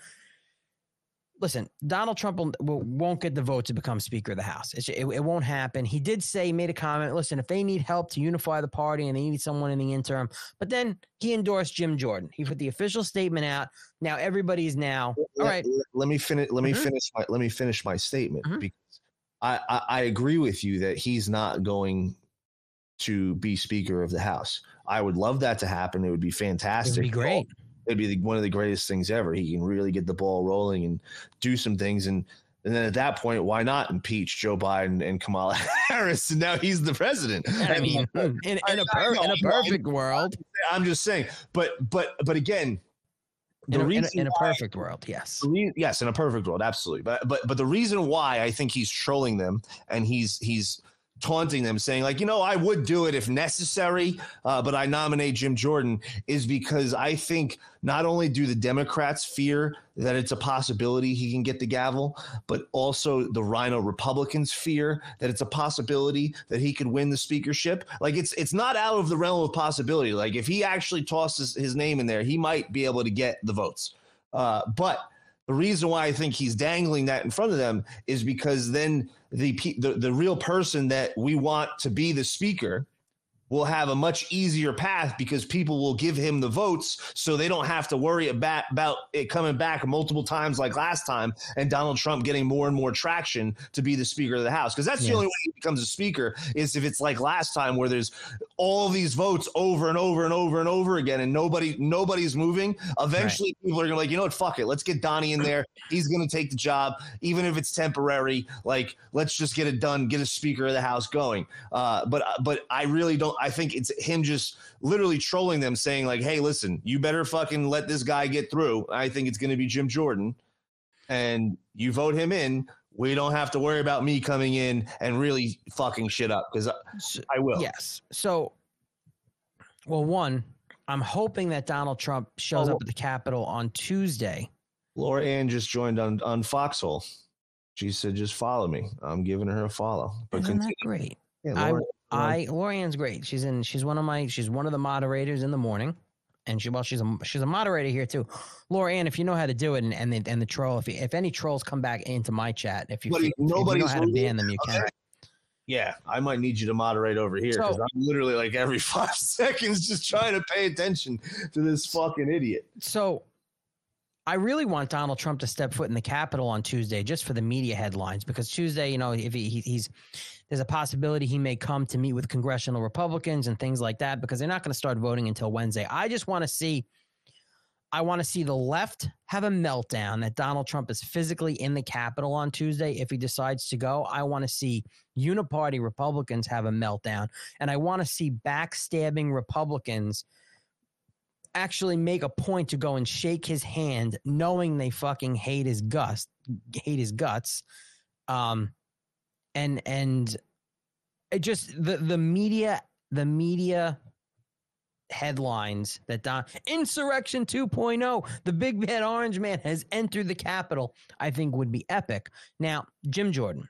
listen, Donald Trump will, won't get the vote to become Speaker of the House. It's, it, it won't happen. He did say, he made a comment. Listen, if they need help to unify the party and they need someone in the interim, but then he endorsed Jim Jordan. He put the official statement out. Now everybody's now all let, right. let- let me finish. Let me Mhm. finish. My, let me finish my statement Mhm. because I, I I agree with you that he's not going to be Speaker of the House. I would love that to happen. It would be It fantastic. would be great. It'd be the, one of the greatest things ever. He can really get the ball rolling and do some things. And and then at that point, why not impeach Joe Biden and Kamala Harris? And now he's the president. I mean, uh, hmm, in, in a per, in a perfect world, I'm just saying. But but but again, the in a, in a, in a why- perfect world, yes. yes, in a perfect world, absolutely. But but but the reason why I think he's trolling them and he's he's taunting them, saying like, you know, I would do it if necessary, uh, but I nominate Jim Jordan is because I think not only do the Democrats fear that it's a possibility he can get the gavel, but also the RINO Republicans fear that it's a possibility that he could win the speakership. Like it's it's not out of the realm of possibility. Like if he actually tosses his name in there, he might be able to get the votes. Uh, but the reason why I think he's dangling that in front of them is because then the the, the real person that we want to be the speaker will have a much easier path because people will give him the votes so they don't have to worry about, about it coming back multiple times like last time and Donald Trump getting more and more traction to be the speaker of the house. Because that's the only way he becomes a speaker is if it's like last time where there's all these votes over and over and over and over again and nobody nobody's moving. Eventually people are gonna like you know what? Fuck it. Let's get Donnie in there. He's gonna take the job even if it's temporary. Like let's just get it done get a speaker of the house going. Uh, but but I really don't I think it's him just literally trolling them saying like hey listen you better fucking let this guy get through I think it's gonna be Jim Jordan and you vote him in we don't have to worry about me coming in and really fucking shit up because So- I will Yes. So, well, one, I'm hoping that Donald Trump shows Oh, up at the Capitol on Tuesday. Laura Ann just joined on on Foxhole. She said, "Just follow me." I'm giving her a follow. But Isn't that great? Yeah, I, I, Lorianne's great. She's in. She's one of my. She's one of the moderators in the morning, and she well, she's a she's a moderator here too. Laura Ann, if you know how to do it, and and the, and the troll, if if any trolls come back into my chat, if you, Buddy, if you know how to ban them, you can. Okay. yeah, I might need you to moderate over here because So- I'm literally like every five seconds just trying to pay attention to this fucking idiot. So I really want Donald Trump to step foot in the Capitol on Tuesday just for the media headlines because Tuesday, you know, if he, he, he's there's a possibility he may come to meet with congressional Republicans and things like that because they're not going to start voting until Wednesday. I just want to see I want to see the left have a meltdown that Donald Trump is physically in the Capitol on Tuesday if he decides to go. I want to see uniparty Republicans have a meltdown and I want to see backstabbing Republicans actually make a point to go and shake his hand knowing they fucking hate his guts hate his guts um and and it just the the media the media headlines that Don Insurrection 2.0 the big bad orange man has entered the Capitol I think would be epic now Jim Jordan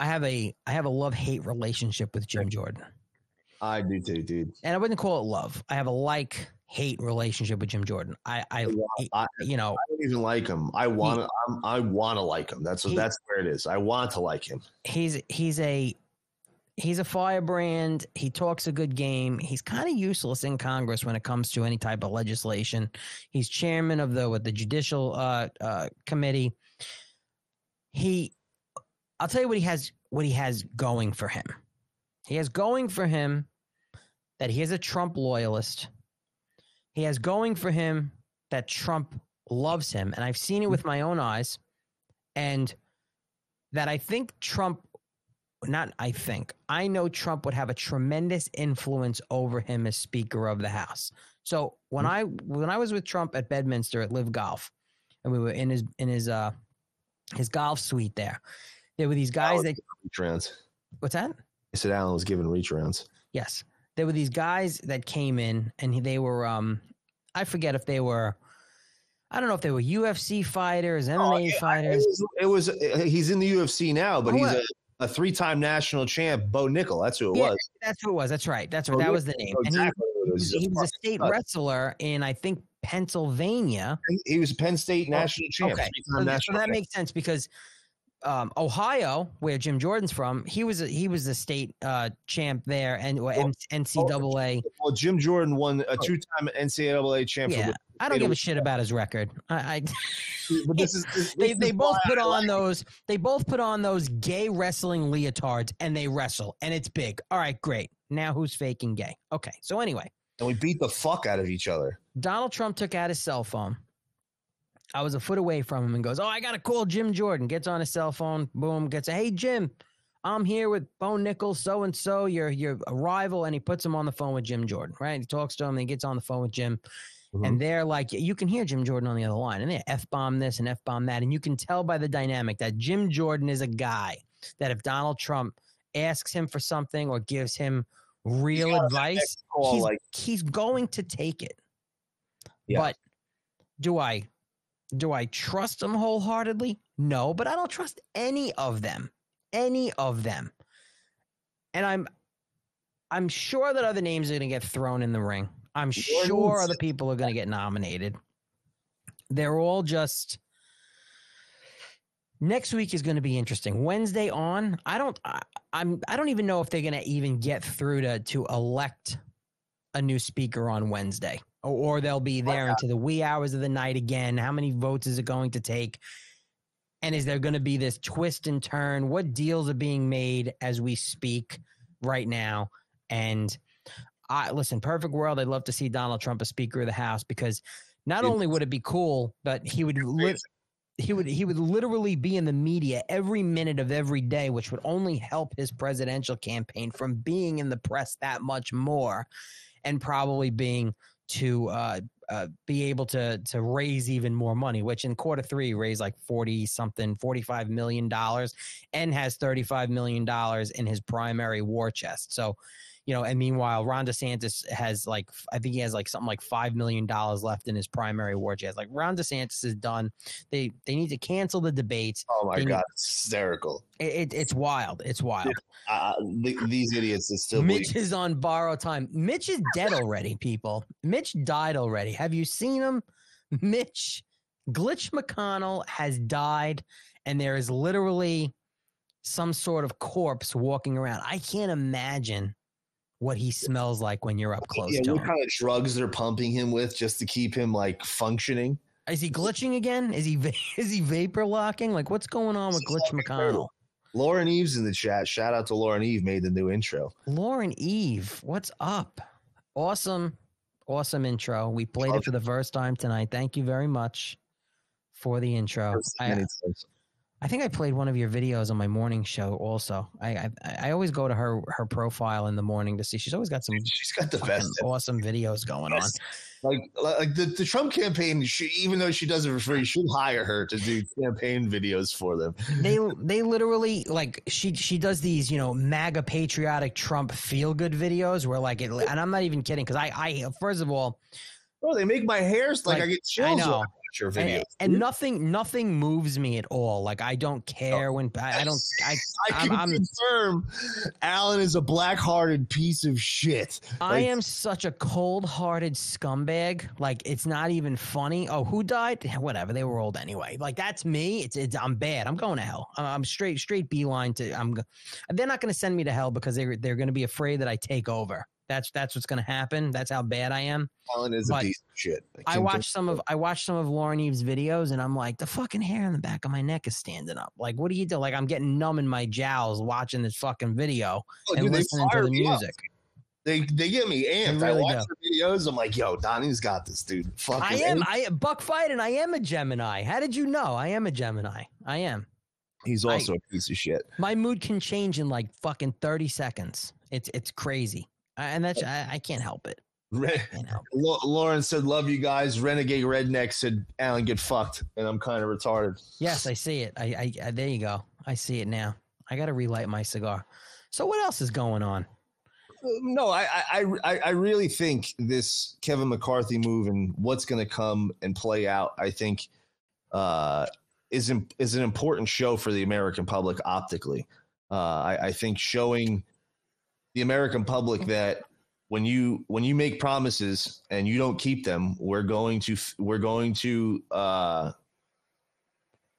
I have a I have a love hate relationship with Jim Jordan, I do too, dude. and I wouldn't call it love. I have a like hate relationship with Jim Jordan. I I I, you know I don't even like him. I want to. I want to like him. That's He- that's where it is. I want to like him. he's he's a he's a firebrand. He talks a good game. He's kind of useless in Congress when it comes to any type of legislation. He's chairman of the with the judicial uh, uh, committee. He, I'll tell you what he has. What he has going for him. He has going for him that he is a Trump loyalist. He has going for him that Trump loves him, and I've seen it with my own eyes, and that I think Trump not I think. I know Trump would have a tremendous influence over him as Speaker of the House. So when I when I was with Trump at Bedminster at LIV Golf, and we were in his in his uh his golf suite there, there were these guys that Reach rounds. what's that? I said Alan was giving reach rounds. Yes, there were these guys that came in, and they were um I forget if they were. I don't know if they were UFC fighters, MMA Oh, yeah, fighters. It was, it was. He's in the UFC now, but Oh, he's a, a three-time national champ. Bo Nickal. That's who it Yeah, was. That's who it was. That's right. That's right. Oh, that was the name. Oh, And he, exactly was. he was a state wrestler in I think Pennsylvania. He was a Penn State national champ. Oh, Okay, so, so that champ. makes sense because um, Ohio, where Jim Jordan's from, he was a, he was the state uh, champ there, and or Oh, NCAA. Well, Jim Jordan won a two-time NCAA champ. Yeah, I don't give a shit about his record. I, I But this is this, they this they is both put I on like- those they both put on those gay wrestling leotards and they wrestle and it's big. All right, great. Now who's faking gay? Okay, so anyway, and we beat the fuck out of each other. Donald Trump took out his cell phone. I was a foot away from him and goes, Oh, I got to call Jim Jordan. Gets on his cell phone. Boom. Gets a, Hey, Jim, I'm here with Bo Nichols, so and so, your your rival. And he puts him on the phone with Jim Jordan, right? He talks to him and he gets on the phone with Jim. Mhm. And they're like, you can hear Jim Jordan on the other line and they F bomb this and F bomb that. And you can tell by the dynamic that Jim Jordan is a guy that if Donald Trump asks him for something or gives him real a advice, Call, he's, like he's going to take it. Yeah. But do I do I trust them wholeheartedly? No, but I don't trust any of them. Any of them. And I'm I'm sure that other names are going to get thrown in the ring. I'm sure other people are going to get nominated. They're all just Next week is going to be interesting. Wednesday on, I don't I, I'm I don't even know if they're going to even get through to to elect a new speaker on Wednesday, or, or they'll be there into the wee hours of the night again. How many votes is it going to take? And is there going to be this twist and turn? What deals are being made as we speak right now? And I listen, perfect world. I'd love to see Donald Trump as Speaker of the House because not only would it be cool, but he would lit he would he would literally be in the media every minute of every day, which would only help his presidential campaign from being in the press that much more, and probably being to uh, uh, be able to to raise even more money. Which in quarter three raised like forty something, forty five million dollars, and has thirty five million dollars in his primary war chest. So. You know, and meanwhile, Ron DeSantis has like I think he has like something like five million dollars left in his primary war chest. Like Ron DeSantis is done. They they need to cancel the debates. oh my They need- god, it's hysterical. It, it, it's wild. It's wild. Uh, th- these idiots is still Mitch is on borrowed time. Mitch is dead already, people. Mitch died already. Have you seen him? Mitch Glitch McConnell has died, and there is literally some sort of corpse walking around. I can't imagine what he smells like when you're up close Yeah, to what him. kind of drugs they're pumping him with just to keep him like functioning? Is he glitching again? Is he is he vapor locking? Like what's going on with Glitch McConnell? Lauren Eves in the chat. Shout out to Lauren Eve made the new intro. Lauren Eve, what's up? Awesome, awesome intro. We played it for the first time tonight. Thank you very much for the intro. I. I think I played one of your videos on my morning show. Also, I I, I always go to her her profile in the morning to see. She's always got some She's got the best. awesome videos going on. Like, like the, the Trump campaign, she, even though she does it for free, should hire her to do campaign videos for them. They they literally like she she does these you know MAGA patriotic Trump feel good videos where like it and I'm not even kidding because I I first of all Oh, they make my hairs like, Like, I get chills. I know. Your videos. and, and nothing nothing moves me at all. Like I don't oh. care when I, I don't. I I I'm, can I'm confirm Alan is a black-hearted piece of shit. I am such a cold-hearted scumbag. Like it's not even funny. Oh, who died? Whatever. They were old anyway. Like that's me. It's, it's I'm bad. I'm going to hell. I'm, I'm straight straight beeline to. I'm. They're not going to send me to hell because they they're going to be afraid that I take over. That's that's what's going to happen. That's how bad I am. Alan is a piece of shit. I can watched some of I watched some of Lauren Eve's videos and I'm like, the fucking hair on the back of my neck is standing up. Like, what do you do? Like, I'm getting numb in my jowls watching this fucking video Oh, and dude, listening to the up. music. They they get me amped. Really I watch do. the videos. I'm like, yo, Donnie's got this, dude. Fucking I am I Buck fight and I am a Gemini. How did you know? I am a Gemini. I am. He's also a piece of shit. My mood can change in like fucking 30 seconds. It's it's crazy. And that's I, I can't help it. Re- I can't help it. Lau- Lauren said, "Love you guys." Renegade Redneck said, "Alan, get fucked," and I'm kind of retarded. Yes, I see it. I, I, I there you go. I see it now. I gotta relight my cigar. So what else is going on? No, I, I, I, I really think this Kevin McCarthy move and what's going to come and play out, I think, uh, is is an important show for the American public optically. Uh, I, I think showing the American public that when you when you make promises and you don't keep them, we're going to we're going to uh,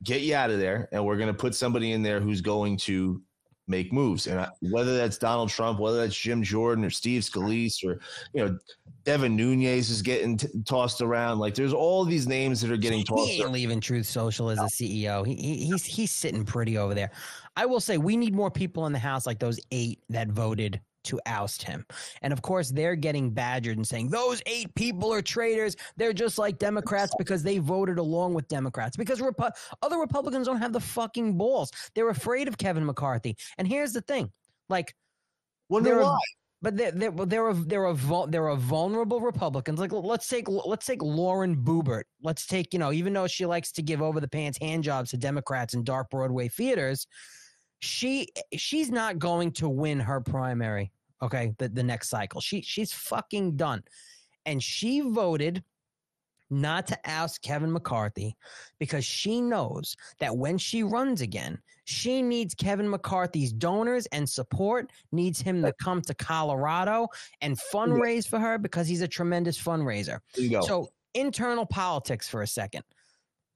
get you out of there, and we're going to put somebody in there who's going to make moves. And I, whether that's Donald Trump, whether that's Jim Jordan or Steve Scalise or you know Devin Nunes is getting t- tossed around. Like there's all these names that are getting tossed. He ain't around. leaving Truth Social as a CEO. He, he he's he's sitting pretty over there. I will say we need more people in the House like those eight that voted to oust him. And of course, they're getting badgered and saying those eight people are traitors. They're just like Democrats because they voted along with Democrats. Because Repu- other Republicans don't have the fucking balls. They're afraid of Kevin McCarthy. And here's the thing, like Wonder why? but they're they're they're a, they're a vul- they're a vulnerable Republicans. Like let's take let's take Lauren Boebert. Let's take you know even though she likes to give over the pants hand jobs to Democrats in dark Broadway theaters, she she's not going to win her primary. Okay, the the next cycle. She she's fucking done, and she voted not to ask Kevin McCarthy because she knows that when she runs again, she needs Kevin McCarthy's donors and support, needs him to come to Colorado and fundraise for her because he's a tremendous fundraiser. There you go. So, internal politics for a second.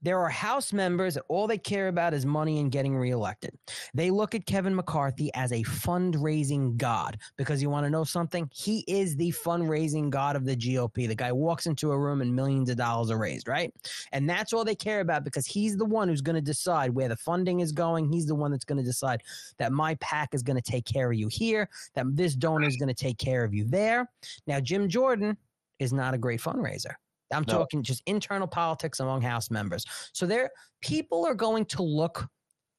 There are House members that all they care about is money and getting reelected. They look at Kevin McCarthy as a fundraising god because you want to know something? He is the fundraising god of the GOP. The guy walks into a room and millions of dollars are raised, right? And that's all they care about because he's the one who's going to decide where the funding is going. He's the one that's going to decide that my PAC is going to take care of you here, that this donor is going to take care of you there. Now, Jim Jordan is not a great fundraiser. I'm No. talking just internal politics among House members. So there, people are going to look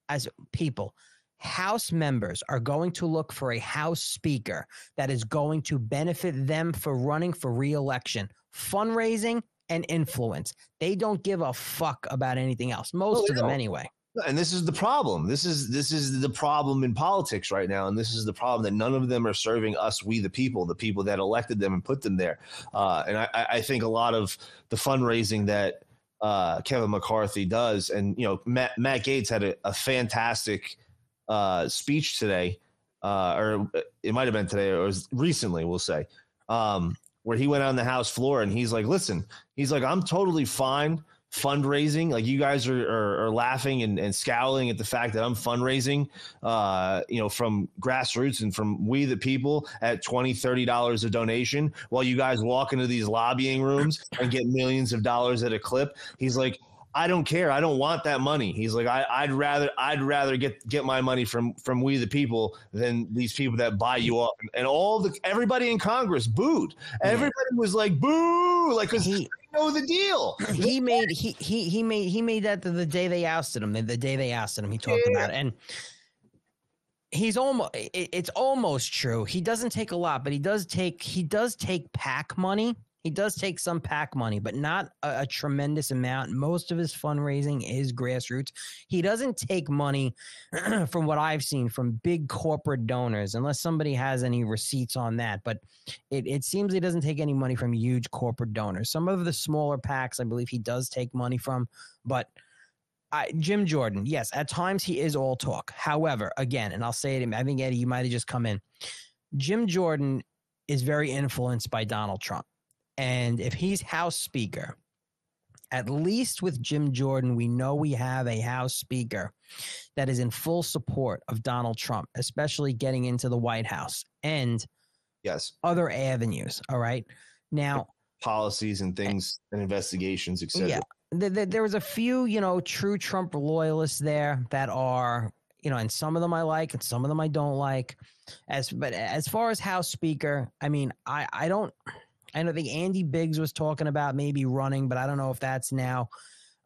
as people. House members are going to look for a House Speaker that is going to benefit them for running for reelection, fundraising, and influence. They don't give a fuck about anything else. Most of them, don't. anyway. And this is the problem. This is this is the problem in politics right now, and this is the problem that none of them are serving us, we the people, the people that elected them and put them there. Uh, and I, I think a lot of the fundraising that uh, Kevin McCarthy does, and you know, Matt, Matt Gaetz had a, a fantastic uh, speech today, uh, or it might have been today, or was recently, we'll say, um, where he went on the House floor and he's like, "Listen, he's like, I'm totally fine." Fundraising like you guys are, are, are laughing and, and scowling at the fact that i'm fundraising uh, you know from grassroots and from we the people at 20 30 dollars a donation while you guys walk into these lobbying rooms and get millions of dollars at a clip he's like I don't care. I don't want that money. He's like, I, I'd rather, I'd rather get get my money from from we the people than these people that buy you off. And all the everybody in Congress booed. Everybody was like, boo, like because know the deal. he made he he he made he made that the, the day they ousted him. The, the day they ousted him, he talked Yeah. about it, and he's almost. It, it's almost true. He doesn't take a lot, but he does take he does take PAC money. He does take some PAC money, but not a, a tremendous amount. Most of his fundraising is grassroots. He doesn't take money, from what I've seen, from big corporate donors, unless somebody has any receipts on that. But it, it seems he doesn't take any money from huge corporate donors. Some of the smaller PACs, I believe he does take money from, but. I, Jim Jordan, yes, at times he is all talk. However, again, and I'll say it, I think Eddie, you might have just come in. Jim Jordan is very influenced by Donald Trump. And if he's House Speaker, at least with Jim Jordan, we know we have a House Speaker that is in full support of Donald Trump, especially getting into the White House and Yes. other avenues. All right. Now, Policies and things and investigations, etc. yeah, th- th- there was a few, you know, true Trump loyalists there that are, you know, and some of them I like and some of them I don't like. As but as far as House Speaker, I mean, I I don't I don't think Andy Biggs was talking about maybe running, but I don't know if that's now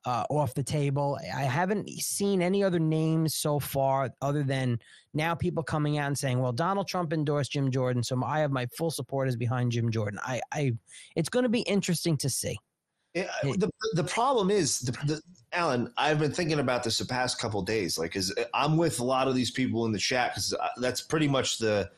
uh, off the table. I haven't seen any other names so far other than now people coming out and saying, "Well, Donald Trump endorsed Jim Jordan, so I have my full supporters behind Jim Jordan." I, I, it's going to be interesting to see. It- the the problem is the, the Alan. I've been thinking about this the past couple days. Like, cause I'm with a lot of these people in the chat because that's pretty much the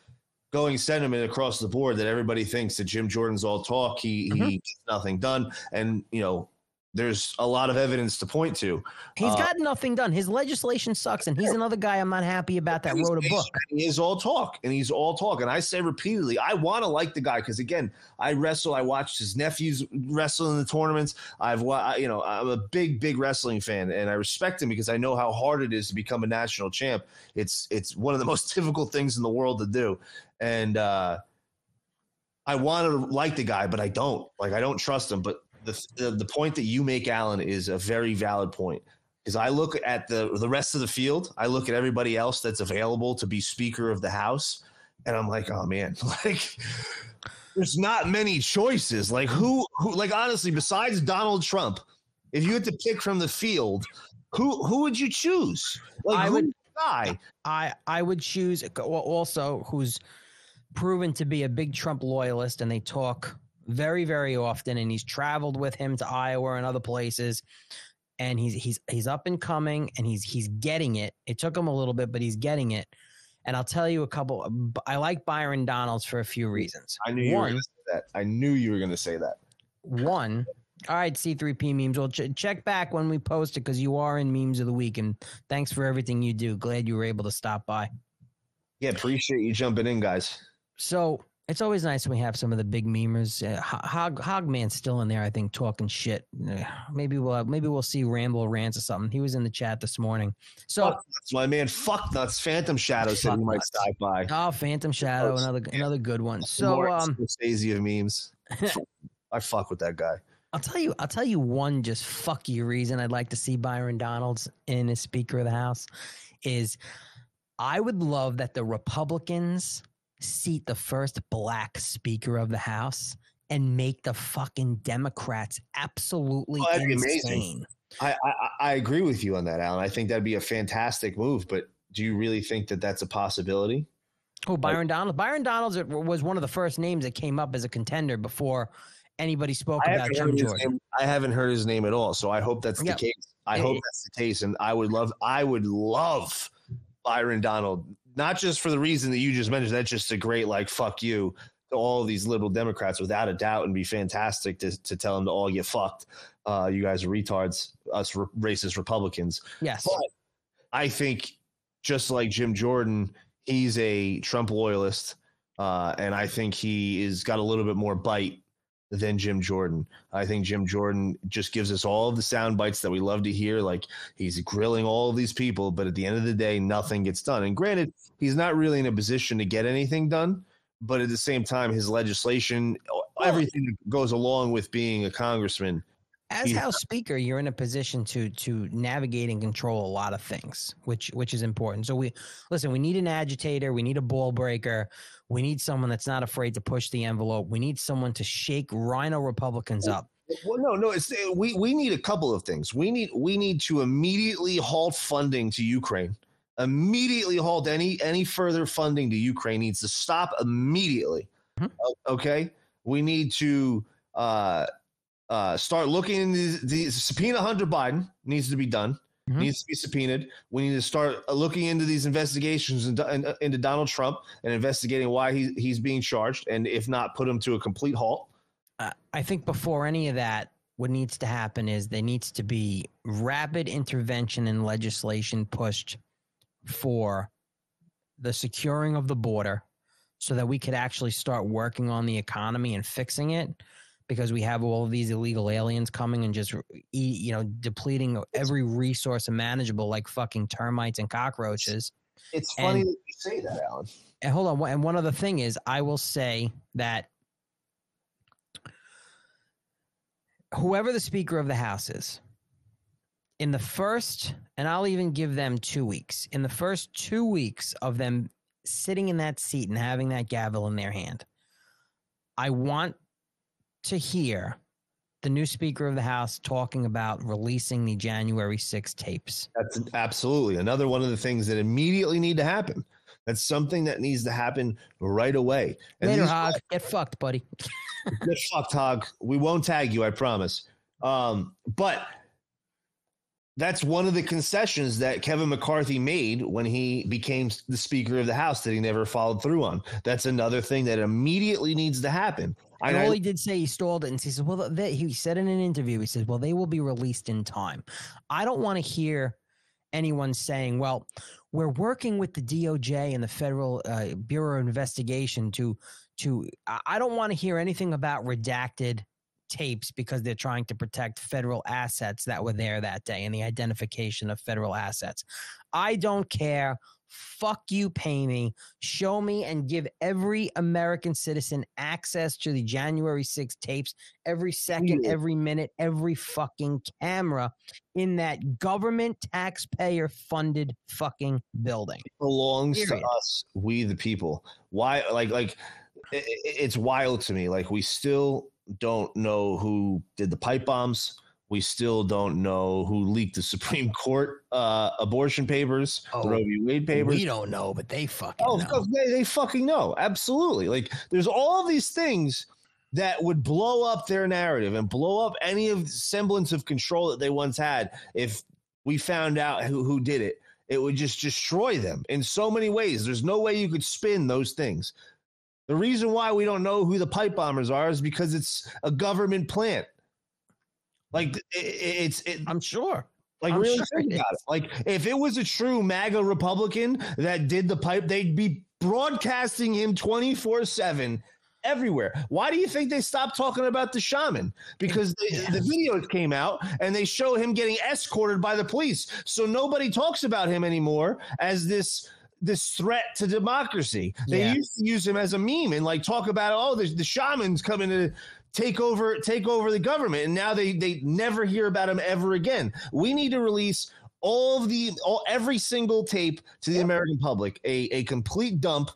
going sentiment across the board that everybody thinks that Jim Jordan's all talk. He Mhm. he gets nothing done, and you know, there's a lot of evidence to point to. He's Uh, got nothing done. His legislation sucks, and he's another guy I'm not happy about that wrote a book. He is all talk, and he's all talk. And I say repeatedly, I want to like the guy because again, I wrestle. I watched his nephews wrestle in the tournaments. I've, you know, I'm a big, big wrestling fan, and I respect him because I know how hard it is to become a national champ. It's it's one of the most difficult things in the world to do, and uh, I want to like the guy, but I don't. Like I don't trust him. But the the, the point that you make, Alan, is a very valid point because I look at the the rest of the field, I look at everybody else that's available to be Speaker of the House, and I'm like, oh man, like there's not many choices. Like who who like honestly, besides Donald Trump, if you had to pick from the field, who who would you choose? Like I would- guy? I I would choose also who's proven to be a big Trump loyalist, and they talk very very often, and he's traveled with him to Iowa and other places, and he's he's he's up and coming, and he's he's getting it. It took him a little bit, but he's getting it. And I'll tell you a couple. I like Byron Donalds for a few reasons. I knew you were going to say that. I knew you were going to say that. one. All right, C3P memes. Well, ch- check back when we post it because you are in memes of the week, and thanks for everything you do. Glad you were able to stop by. Yeah, appreciate you jumping in, guys. So it's always nice when we have some of the big memers. Uh, Hog Hogman's still in there, I think, talking shit. Maybe we'll maybe we'll see Ramble rants or something. He was in the chat this morning. So Fuck nuts, my man, fuck nuts. Phantom Shadow said he might stop by. oh, Phantom Shadow, Oh, another yeah. another good one. So um, Scorsese of memes. I fuck with that guy. I'll tell you, I'll tell you one just fuck you reason I'd like to see Byron Donalds in as Speaker of the House is I would love that the Republicans seat the first black Speaker of the House and make the fucking Democrats absolutely Oh, that'd be amazing. insane. I, I I agree with you on that, Alan. I think that'd be a fantastic move. But do you really think that that's a possibility? Oh, Byron Donald. Byron Donalds was one of the first names that came up as a contender before anybody spoke I about Jim Jordan. name, I haven't heard his name at all. So I hope that's Yeah. the case. I It- hope that's the case, and I would love. I would love Byron Donald, not just for the reason that you just mentioned. That's just a great like fuck you to all of these liberal Democrats, without a doubt, and be fantastic to to tell them to all get fucked. Uh, you guys are retards, us r- racist Republicans. Yes. But I think just like Jim Jordan, he's a Trump loyalist, uh, and I think he is got a little bit more bite than Jim Jordan. I think Jim Jordan just gives us all the sound bites that we love to hear. Like he's grilling all these people, but at the end of the day, nothing gets done. And granted, he's not really in a position to get anything done. But at the same time, his legislation, everything that goes along with being a congressman, as House Speaker, you're in a position to to navigate and control a lot of things, which which is important. So we listen. We need an agitator. We need a ball breaker. We need someone that's not afraid to push the envelope. We need someone to shake RINO Republicans up. Well, no, no. It's we we need a couple of things. We need we need to immediately halt funding to Ukraine. Immediately halt any any further funding to Ukraine needs to stop immediately. Mhm. Okay, we need to uh, uh, start looking into these, these subpoena Hunter Biden needs to be done. Mhm. Needs to be subpoenaed. We need to start uh, looking into these investigations into, into Donald Trump and investigating why he, he's being charged, and if not, put him to a complete halt. Uh, I think before any of that, what needs to happen is there needs to be rapid intervention and legislation pushed for the securing of the border so that we could actually start working on the economy and fixing it because we have all of these illegal aliens coming and just you know depleting every resource imaginable like fucking termites and cockroaches It's And- funny that you say that, Alan. and hold on. And one other thing is, I will say that whoever the Speaker of the House is, in the first, and I'll even give them two weeks, in the first two weeks of them sitting in that seat and having that gavel in their hand, I want to hear the new Speaker of the House talking about releasing the January 6 tapes. That's absolutely another one of the things that immediately need to happen. That's something that needs to happen right away. And Later, Hog. Get fucked, buddy. Get fucked, Hog. We won't tag you, I promise. Um, but that's one of the concessions that Kevin McCarthy made when he became the Speaker of the House that he never followed through on. That's another thing that immediately needs to happen. I- all he did say, he stalled it, and he says, "Well, they, he said in an interview, he says, well, they will be released in time." I don't want to hear anyone saying, "Well, we're working with the DOJ and the Federal uh, Bureau of Investigation to to." I don't want to hear anything about redacted tapes because they're trying to protect federal assets that were there that day and the identification of federal assets. I don't care. Fuck you, pay me show me and give every American citizen access to the January 6 tapes every second, every minute, every fucking camera in that government taxpayer funded fucking building. belongs Period. to us, we the people. Why? Like, like i i- it's wild to me. Like, we still don't know who did the pipe bombs. We still don't know who leaked the Supreme Court uh, abortion papers, Oh, the Roe v. Wade papers. We don't know, but they fucking Oh, know. they, they fucking know. Absolutely. Like, there's all these things that would blow up their narrative and blow up any of the semblance of control that they once had if we found out who, who did it. It would just destroy them in so many ways. There's no way you could spin those things. The reason why we don't know who the pipe bombers are is because it's a government plant. Like it, it- it's it, I'm sure. like I'm really sure think it about it. Like if it was a true MAGA Republican that did the pipe, they'd be broadcasting him 24-7 everywhere. Why do you think they stopped talking about the shaman? Because the, the videos came out and they show him getting escorted by the police. So nobody talks about him anymore as this this threat to democracy. They Yeah. used to use him as a meme and like talk about oh the, the shaman's coming to take over take over the government and now they they never hear about him ever again. We need to release all of the all every single tape to the American public, a a complete dump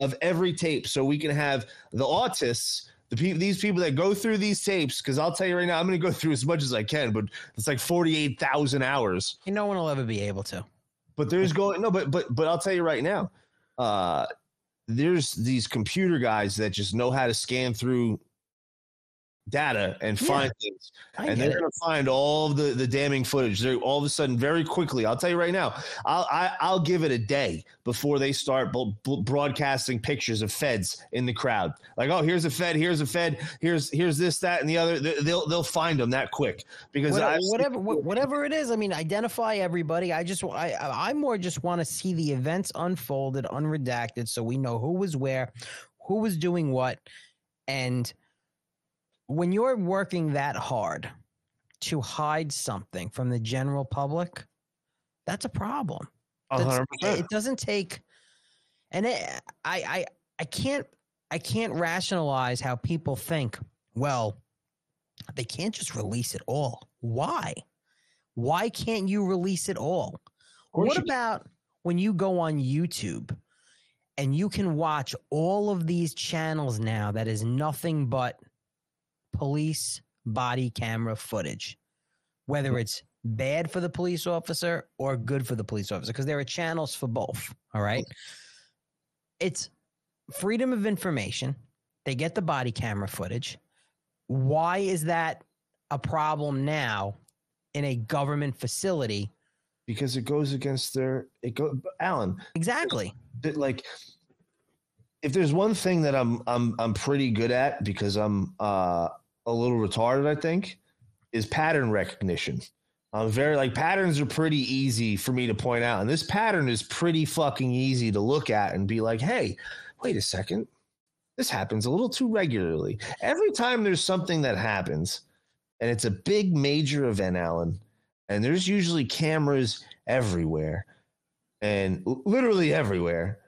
of every tape so we can have the autists the people these people that go through these tapes because I'll tell you right now I'm going to go through as much as I can but it's like 48,000 hours No one will ever be able to. but there's going no, but but but I'll tell you right now, uh, there's these computer guys that just know how to scan through data and Yeah. find things, I and they're going to find all the the damning footage. They're all of a sudden very quickly. I'll tell you right now, I'll I, I'll give it a day before they start bl- bl- broadcasting pictures of feds in the crowd. Like, oh, here's a fed, here's a fed, here's here's this, that, and the other. They- They'll they'll find them that quick because What- I've uh, seen- whatever whatever it is i mean identify everybody i just i i I more just want to see the events unfolded unredacted so we know who was where who was doing what and when you're working that hard to hide something from the general public that's a problem. That's- it doesn't take and it, I, I i can't i can't rationalize how people think well they can't just release it all. Why? Why can't you release it all? What about when you go on youtube and you can watch all of these channels now that is nothing but police body camera footage whether it's bad for the police officer or good for the police officer because there are channels for both all right it's freedom of information they get the body camera footage why is that a problem now in a government facility? because it goes against their it go Alan Exactly. like if there's one thing that I'm I'm I'm pretty good at because I'm uh a little retarded I think is pattern recognition. I'm very like patterns are pretty easy for me to point out and this pattern is pretty fucking easy to look at and be like, "Hey, wait a second. This happens a little too regularly. Every time there's something that happens and it's a big major event, Alan, and there's usually cameras everywhere and literally everywhere.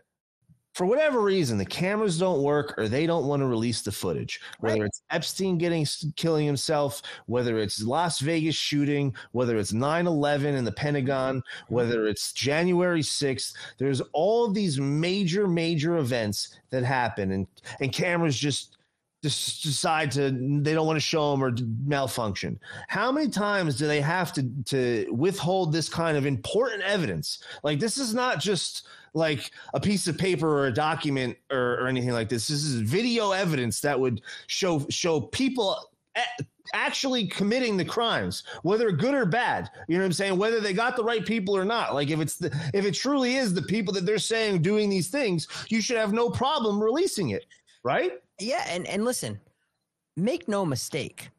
For whatever reason, the cameras don't work or they don't want to release the footage. Whether it's Epstein getting killing himself, whether it's Las Vegas shooting, whether it's 9/11 in the Pentagon, whether it's January 6th, there's all these major major events that happen and and cameras just just decide to they don't want to show them or malfunction. How many times do they have to to withhold this kind of important evidence? Like this is not just like a piece of paper or a document or, or anything like this. This is video evidence that would show show people a- actually committing the crimes, whether good or bad. You know what I'm saying? Whether they got the right people or not. Like if it's the if it truly is the people that they're saying doing these things, you should have no problem releasing it, right? Yeah, and and listen, make no mistake.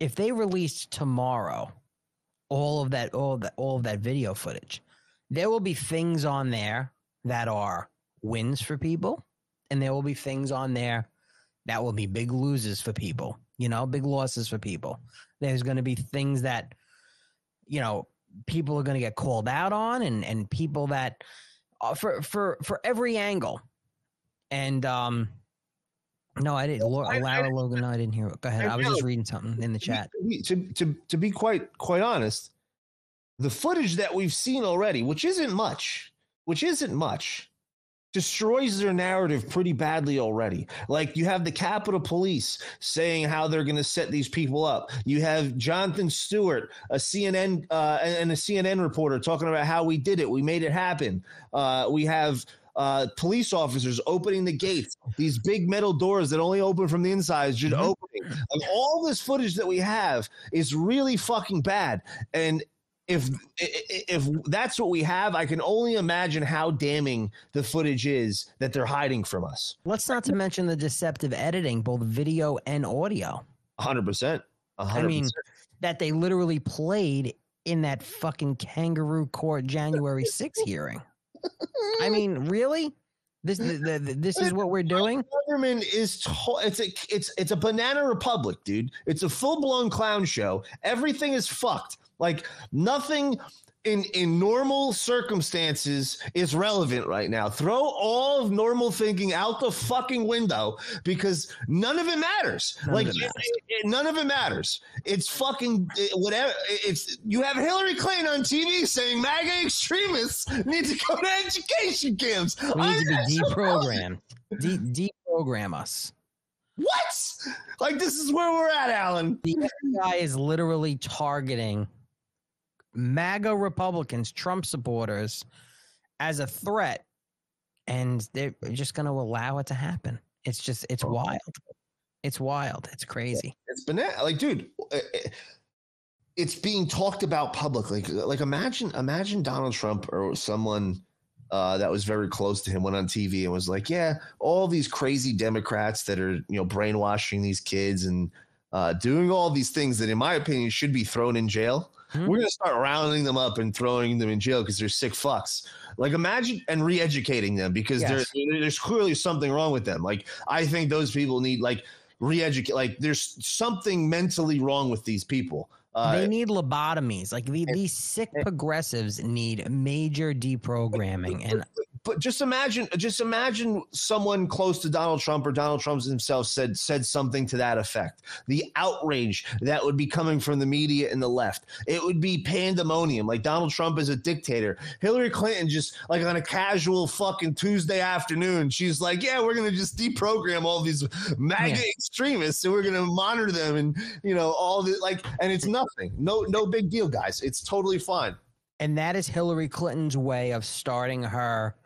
If they released tomorrow all of that all of that all of that video footage, there will be things on there that are wins for people and there will be things on there that will be big losers for people, you know, big losses for people. There's going to be things that you know, people are going to get called out on and and people that uh, for for for every angle. And um no, I didn't. Laura, I- I Lara didn't- Logan, I didn't hear it. Go ahead. I I was just reading something in the chat. To, to to be quite quite honest, the footage that we've seen already, which isn't much, which isn't much, destroys their narrative pretty badly already. Like you have the Capitol Police saying how they're going to set these people up. You have Jonathan Stewart, a CNN uh, and a CNN reporter, talking about how we did it, we made it happen. Uh, we have. Uh, police officers opening the gates, these big metal doors that only open from the inside, just Mhm. opening. Like all this footage that we have is really fucking bad. And if i- i- if that's what we have, I can only imagine how damning the footage is that they're hiding from us. Let's not to mention the deceptive editing, both video and audio, hundred percent. I mean, that they literally played in that fucking kangaroo court January 6th hearing. I mean, really? This the, the, this is what we're doing? government is to- it's a it's it's a banana republic, dude. It's a full blown clown show. Everything is fucked. Like nothing in in normal circumstances is relevant right now. Throw all of normal thinking out the fucking window because none of it matters. None like it it- matters. it- it- none of it matters. It's fucking whatever. It's you have Hillary Clinton on TV saying MAGA extremists need to go to education camps. We need to be deprogrammed. De- deprogram us. What? Like this is where we're at, Alan. The FBI is literally targeting MAGA Republicans, Trump supporters, as a threat, and they're just going to allow it to happen. It's just, it's wild. It's wild. It's crazy. It's banana. Like, dude, uh, uh, it's being talked about publicly. Like, imagine, imagine Donald Trump or someone uh, that was very close to him went on TV and was like, "Yeah, all these crazy Democrats that are, you know, brainwashing these kids and uh, doing all these things that, in my opinion, should be thrown in jail." Hmm. We're gonna start rounding them up and throwing them in jail because they're sick fucks. Like imagine and re-educating them because Yes. there, there's clearly something wrong with them. Like I think those people need like re-educate. Like there's something mentally wrong with these people. Uh, they need lobotomies. Like the, these sick progressives need major deprogramming. And but just imagine, just imagine someone close to Donald Trump or Donald Trump himself said said something to that effect. The outrage that would be coming from the media and the left, it would be pandemonium. Like Donald Trump is a dictator. Hillary Clinton just like on a casual fucking Tuesday afternoon, she's like, "Yeah, we're gonna just deprogram all these MAGA Yeah. extremists, and we're gonna monitor them, and you know all the like." And it's nothing, no, no big deal, guys. It's totally fine. and that is Hillary Clinton's way of starting her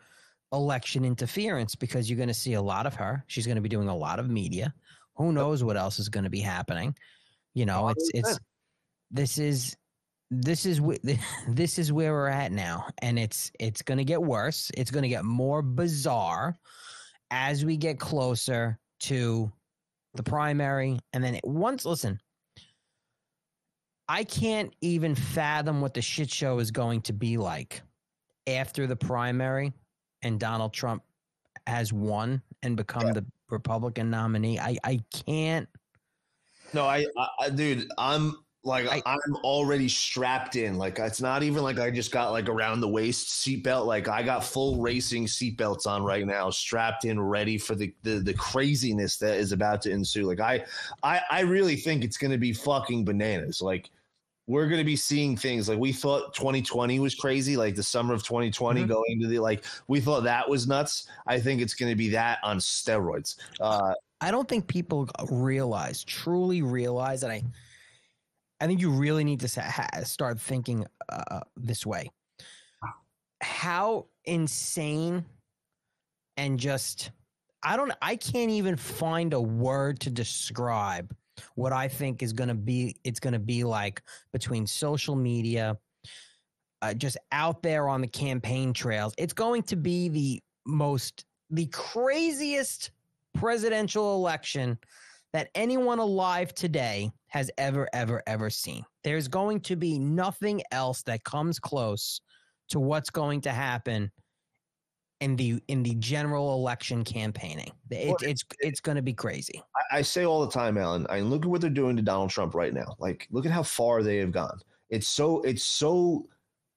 election interference because you're going to see a lot of her. She's going to be doing a lot of media. Who knows what else is going to be happening? You know, it's it's this is this is this is where we're at now and it's it's going to get worse. It's going to get more bizarre as we get closer to the primary and then it, once listen I can't even fathom what the shit show is going to be like after the primary and Donald Trump has won and become the Republican nominee. I I can't. No, I, I dude, I'm like I, am already strapped in. Like it's not even like I just got like around the waist seatbelt. Like I got full racing seatbelts on right now, strapped in, ready for the, the the craziness that is about to ensue. Like I I I really think it's gonna be fucking bananas. Like we're going to be seeing things like we thought 2020 was crazy, like the summer of 2020 Mhm. going to the like we thought that was nuts. I think it's going to be that on steroids. Uh, I don't think people realize, truly realize that I. I think you really need to ha- start thinking uh, this way. How insane and just I don't I can't even find a word to describe what I think is going to be it's going to be like between social media uh, just out there on the campaign trails. It's going to be the most the craziest presidential election that anyone alive today has ever ever ever seen. There's going to be nothing else that comes close to what's going to happen in the in the general election campaigning. It, Well, it's it's going to be crazy. I, I say all the time, Alan. I look at what they're doing to Donald Trump right now. Like, look at how far they have gone. It's so it's so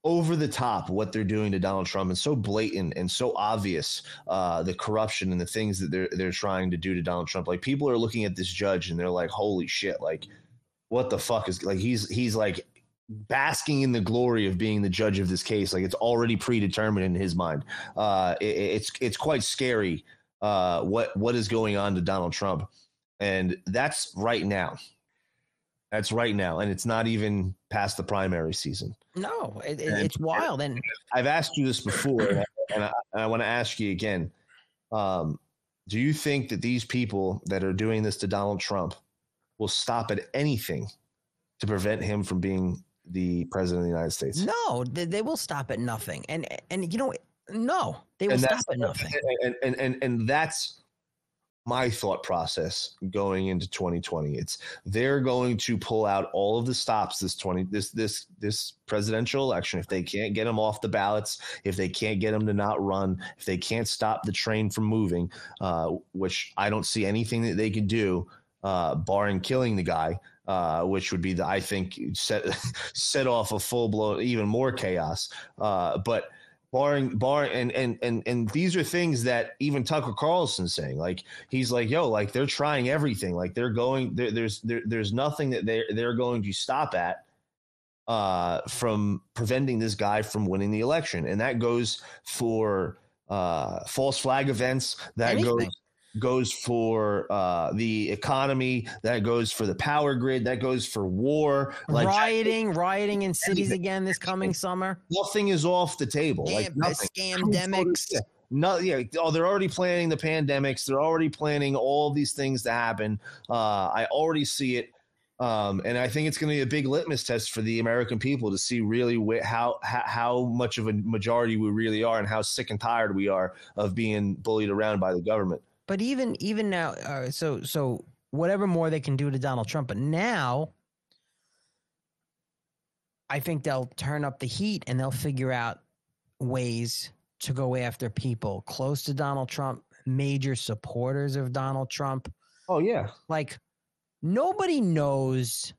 over the top what they're doing to Donald Trump, and so blatant and so obvious uh, the corruption and the things that they're they're trying to do to Donald Trump. Like, people are looking at this judge and they're like, "Holy shit!" Like, what the fuck is like? He's he's like basking in the glory of being the judge of this case. Like, it's already predetermined in his mind. Uh, it, it's it's quite scary uh, what what is going on to Donald Trump, and that's right now. That's right now, and it's not even past the primary season. No, it, it- And- it's wild. And I've asked you this before, and I, and I, I want to ask you again. Um, do you think that these people that are doing this to Donald Trump will stop at anything to prevent him from being the president of the United States? no, they, they will stop at nothing. And and you know, no, they will stop at nothing. And, and and and that's my thought process going into 2020. It's they're going to pull out all of the stops this 20 this this this presidential election if they can't get them off the ballots, if they can't get them to not run, if they can't stop the train from moving, uh, which I don't see anything that they can do uh, barring killing the guy. Uh, which would be the I think set set off a full blown even more chaos. Uh, but barring barring and and and and these are things that even Tucker Carlson's saying. Like he's like, yo, like they're trying everything. Like they're going there, there's there, there's nothing that they they're going to stop at uh from preventing this guy from winning the election. And that goes for uh false flag events, that Anything. goes goes for uh the economy, that goes for the power grid, that goes for war. Like rioting, rioting in cities again this coming summer. nothing is off the table. like nothing. scamdemics. No, yeah. Oh, they're already planning the pandemics. They're already planning all these things to happen. Uh, I already see it, um, and I think it's going to be a big litmus test for the American people to see really wh- how, how how much of a majority we really are, and how sick and tired we are of being bullied around by the government. But even even now, uh, so so whatever more they can do to Donald Trump, but now I think they'll turn up the heat and they'll figure out ways to go after people close to Donald Trump, major supporters of Donald Trump. Oh yeah, Like nobody knows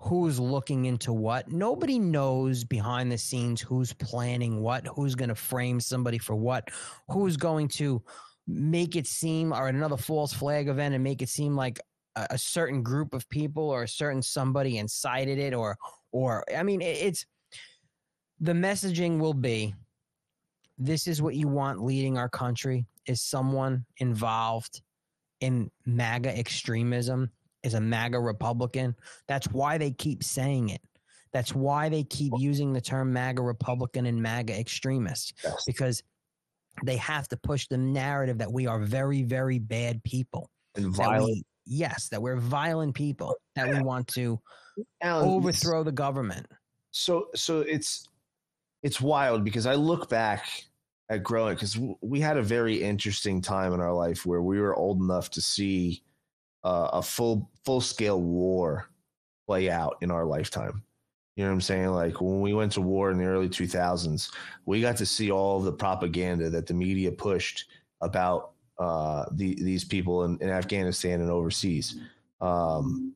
who's looking into what. Nobody knows behind the scenes who's planning what, who's going to frame somebody for what, who's going to make it seem or another false flag event and make it seem like a, a certain group of people or a certain somebody incited it or or I mean it, it's the messaging will be this is what you want leading our country is someone involved in MAGA extremism is a MAGA Republican. That's why they keep saying it. That's why they keep using the term MAGA Republican and MAGA extremist because they have to push the narrative that we are very, very bad people. and That violent. we, yes, that we're violent people. That we want to Alan, overthrow the government. so so it's it's wild because I look back at growing because we had a very interesting time in our life where we were old enough to see uh, a full full scale war play out in our lifetime. You know what I'm saying? Like when we went to war in the early 2000s, we got to see all of the propaganda that the media pushed about uh, the, these people in, in Afghanistan and overseas, um,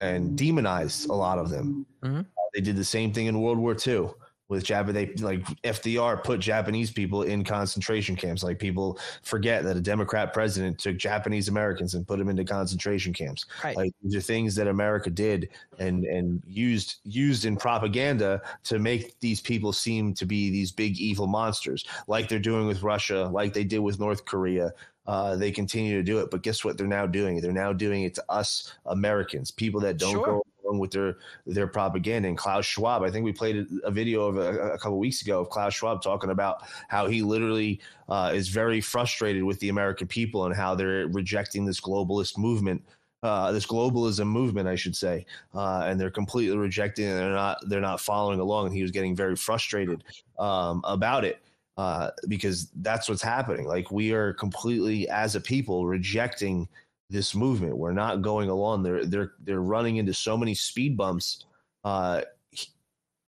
and demonized a lot of them. Mhm. Uh, they did the same thing in World War II with Jap. They like FDR put Japanese people in concentration camps. Like people forget that a Democrat president took Japanese Americans and put them into concentration camps. Right. Like these are things that America did and and used used in propaganda to make these people seem to be these big evil monsters, like they're doing with Russia, like they did with North Korea. Uh, they continue to do it, but guess what? They're now doing? They're now doing it to us Americans, people that don't Sure. go with their their propaganda. And Klaus Schwab, I think we played a video of a, a couple weeks ago of Klaus Schwab talking about how he literally uh, is very frustrated with the American people and how they're rejecting this globalist movement uh, this globalism movement, I should say, uh, and they're completely rejecting it. They're not they're not following along, and he was getting very frustrated um, about it uh, because that's what's happening. Like we are completely, as a people, rejecting this movement. We're not going along. They're they're they're running into so many speed bumps. Uh,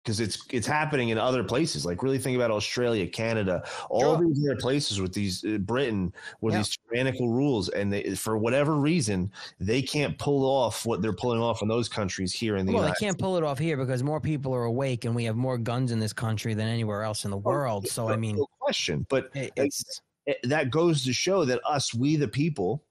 because it's it's happening in other places. Like really think about Australia, Canada, all Sure. these other places with these uh, Britain with Yeah. these tyrannical rules, and they, for whatever reason they can't pull off what they're pulling off in those countries here in the U.S. Well, they can't pull it off here because more people are awake and we have more guns in this country than anywhere else in the world. So, I mean, no question, but it- it's it- that goes to show that us, we the people,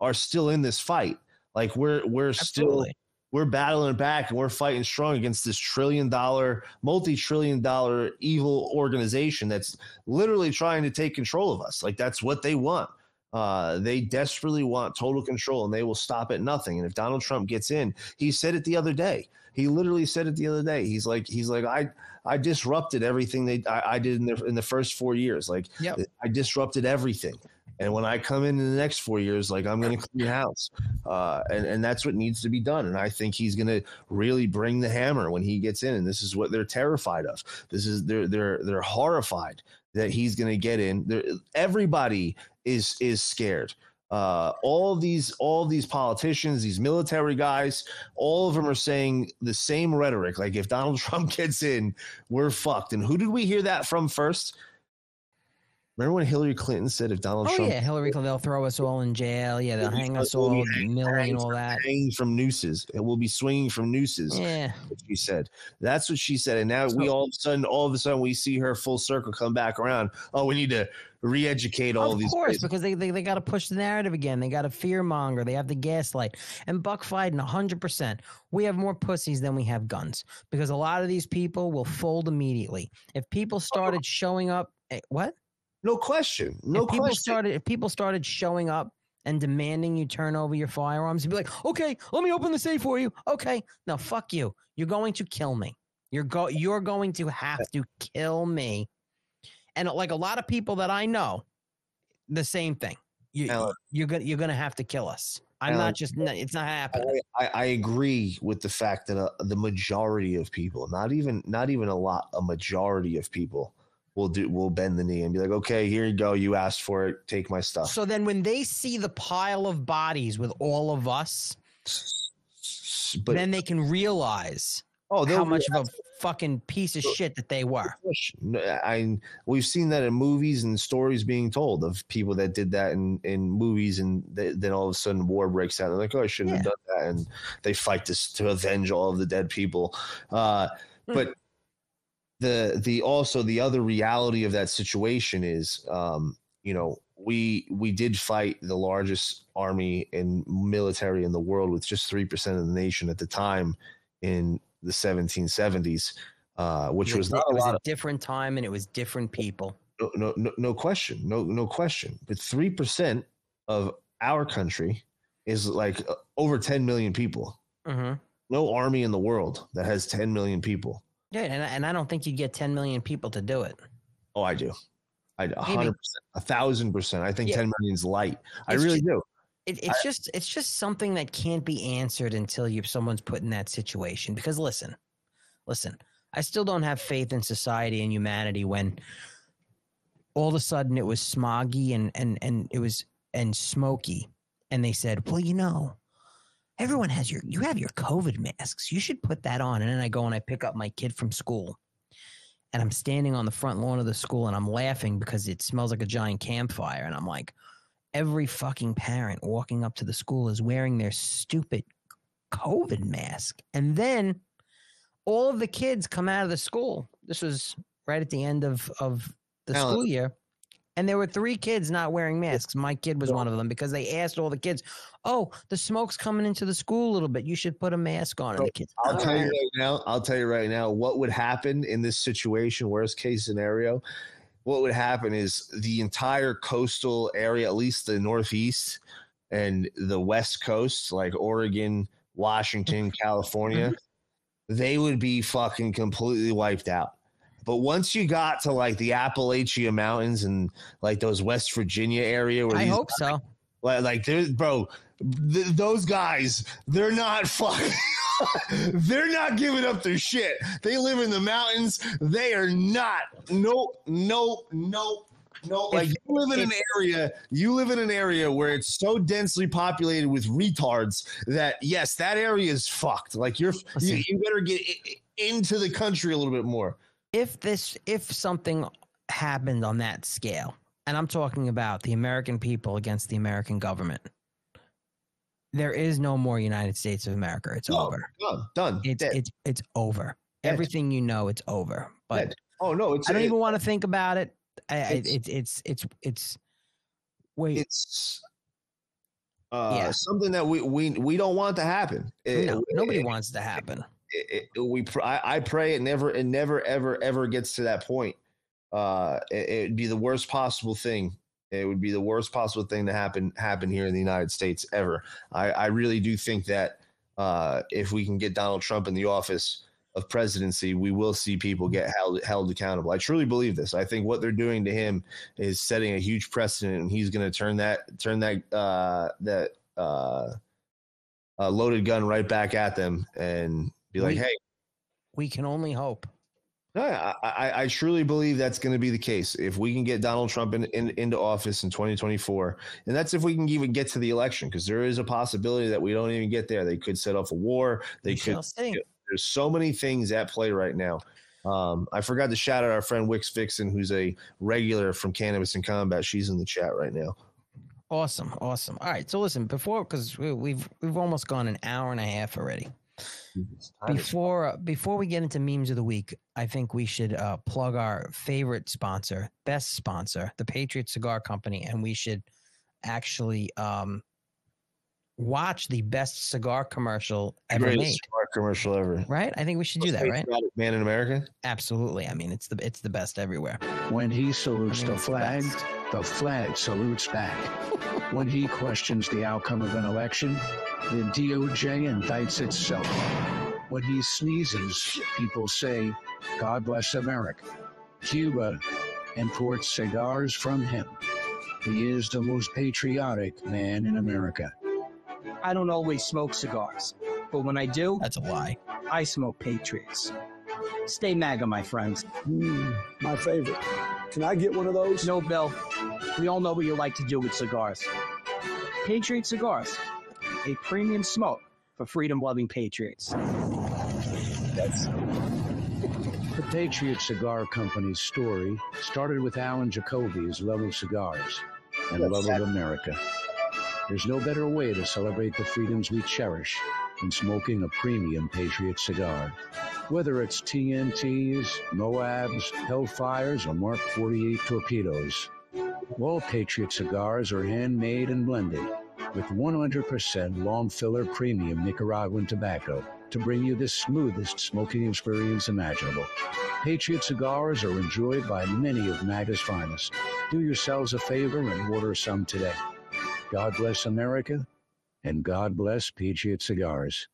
are still in this fight. Like we're we're still we're battling back and we're fighting strong against this trillion dollar, multi trillion dollar evil organization that's literally trying to take control of us. Like that's what they want. Uh, they desperately want total control and they will stop at nothing. And if Donald Trump gets in, he said it the other day. He literally said it the other day. He's like, he's like, I, I disrupted everything they I, I did in the in the first four years. Like, Yep. I disrupted everything. And when I come in in the next four years, like I'm going to clean house, uh, and and that's what needs to be done. And I think he's going to really bring the hammer when he gets in. And this is what they're terrified of. This is they're they're they're horrified that he's going to get in. They're, everybody is is scared. Uh, all these all these politicians, these military guys, all of them are saying the same rhetoric. Like if Donald Trump gets in, we're fucked. And who did we hear that from first? Remember when Hillary Clinton said if Donald Oh Trump yeah, Hillary Clinton. They'll throw us all in jail. Yeah, they'll hang us all, and all that. hanging from nooses, it will be swinging from nooses. Yeah, she said. That's what she said. And now we all of a sudden, all of a sudden, we see her full circle come back around. Oh, we need to re-educate all of these. Of course, kids. because they they, they got to push the narrative again. They got to fear monger. They have the gaslight. And Buck Fiden, hundred percent. We have more pussies than we have guns because a lot of these people will fold immediately. If people started showing up, eh, what? No question, no if people question. started if people started showing up and demanding you turn over your firearms, you'd be like, okay, let me open the safe for you. Okay, no, fuck you. You're going to kill me. You're go you're going to have to kill me. And like a lot of people that I know, the same thing. You, Alan. you're gonna you're gonna have to kill us. I'm Alan. not just it's not happening. I, I, I agree with the fact that uh, the majority of people, not even not even a lot, a majority of people will do will bend the knee and be like, okay, here you go, you asked for it, take my stuff. So then when they see the pile of bodies with all of us, but then they can realize oh, how much of a fucking piece of shit that they were. I we've seen that in movies and stories being told of people that did that in in movies, and they, then all of a sudden war breaks out. They're like, "Oh, I shouldn't have done that," and they fight this to avenge all of the dead people. Uh, but the the also the other reality of that situation is, um, you know, we we did fight the largest army and military in the world with just three percent of the nation at the time in the 1770s. Uh, which was was, not a was a different time and it was different people. no, no, no, no question, no, no question. But three percent of our country is like uh, over ten million people. hmm No army in the world that has ten million people. Yeah, and, I- and I don't think you'd get 10 million people to do it. Oh, I do. I a hundred percent, a thousand percent. I think Yeah. ten million is light. I It's really ju- do. It, it's just it's just something that can't be answered until you someone's put in that situation. Because listen, listen, I still don't have faith in society and humanity when all of a sudden it was smoggy and and and it was and smoky, and they said, well, you know, everyone has your you have your COVID masks. You should put that on. And then I go and I pick up my kid from school. And I'm standing on the front lawn of the school and I'm laughing because it smells like a giant campfire. And I'm like, every fucking parent walking up to the school is wearing their stupid COVID mask. And then all of the kids come out of the school. This was right at the end of, of the Alan. school year. And there were three kids not wearing masks. My kid was one of them because they asked all the kids, Oh, the smoke's coming into the school a little bit. You should put a mask on. And the kids, I'll "All tell you right." right now. I'll tell you right now. What would happen in this situation? Worst case scenario, what would happen is the entire coastal area, at least the Northeast and the West Coast, like Oregon, Washington, California, mm-hmm. they would be fucking completely wiped out. But once you got to like the Appalachia Mountains and like those West Virginia area, where I hope so. like, like there's bro, th- those guys, they're not fucking. they're not giving up their shit. They live in the mountains. They are not. Nope. Nope. Nope. No, like you live in an area, you live in an area where it's so densely populated with retards that yes, that area is fucked. Like you're, you, you better get into the country a little bit more. If this if something happened on that scale and i'm talking about the american people against the american government there is no more united states of america it's No, over Done. Done. it's Dead. it's it's over Dead. everything you know it's over but Dead. oh no, it's i don't it- even want to think about it It's- it's it's it's it's wait it's uh Yeah. something that we we we don't want to happen. It- no, eh, nobody it- wants to eh, happen it, it- we pr- I, I pray it never it never ever ever gets to that point. Uh, it, it'd be the worst possible thing. It would be the worst possible thing to happen happen here in the United States ever. I, I really do think that uh, if we can get Donald Trump in the office of presidency, we will see people get held held accountable. I truly believe this. I think what they're doing to him is setting a huge precedent, and he's going to turn that turn that uh, that uh, uh, loaded gun right back at them and be like, We- "Hey, we can only hope no, I, I, I truly believe that's going to be the case. If we can get Donald Trump in, in, into office in 2024, and that's if we can even get to the election, because there is a possibility that we don't even get there. They could set off a war. They we could. There's so many things at play right now. Um, I forgot to shout out our friend Wix Vixen, who's a regular from Cannabis and Combat. She's in the chat right now. Awesome, awesome. All right, so listen, before because we, we've we've almost gone an hour and a half already. Before before we get into memes of the week, I think we should uh, plug our favorite sponsor, best sponsor, the Patriot Cigar Company, and we should actually um, watch the best cigar commercial ever Greatest made. cigar commercial ever. Right? I think we should do that. Right? Man in America. Absolutely. I mean, it's the it's the best everywhere. When he salutes I mean, the it's the flag, the flag salutes back. when he questions the outcome of an election, the DOJ indicts itself. When he sneezes, people say, God bless America. Cuba imports cigars from him. He is the most patriotic man in America. I don't always smoke cigars, but when I do, That's a lie. I smoke Patriots. Stay MAGA, my friends. Mm, my favorite. Can I get one of those? No, Bill. We all know what you like to do with cigars. Patriot Cigars, a premium smoke for freedom loving patriots. That's. The Patriot Cigar Company's story started with Alan Jacoby's love of cigars and love of America. There's no better way to celebrate the freedoms we cherish than smoking a premium Patriot cigar. Whether it's TNTs, Moabs, Hellfires, or Mark 48 torpedoes, all Patriot cigars are handmade and blended with 100% long filler premium Nicaraguan tobacco to bring you the smoothest smoking experience imaginable. Patriot cigars are enjoyed by many of MAGA's finest. Do yourselves a favor and order some today. God bless America and God bless Patriot cigars.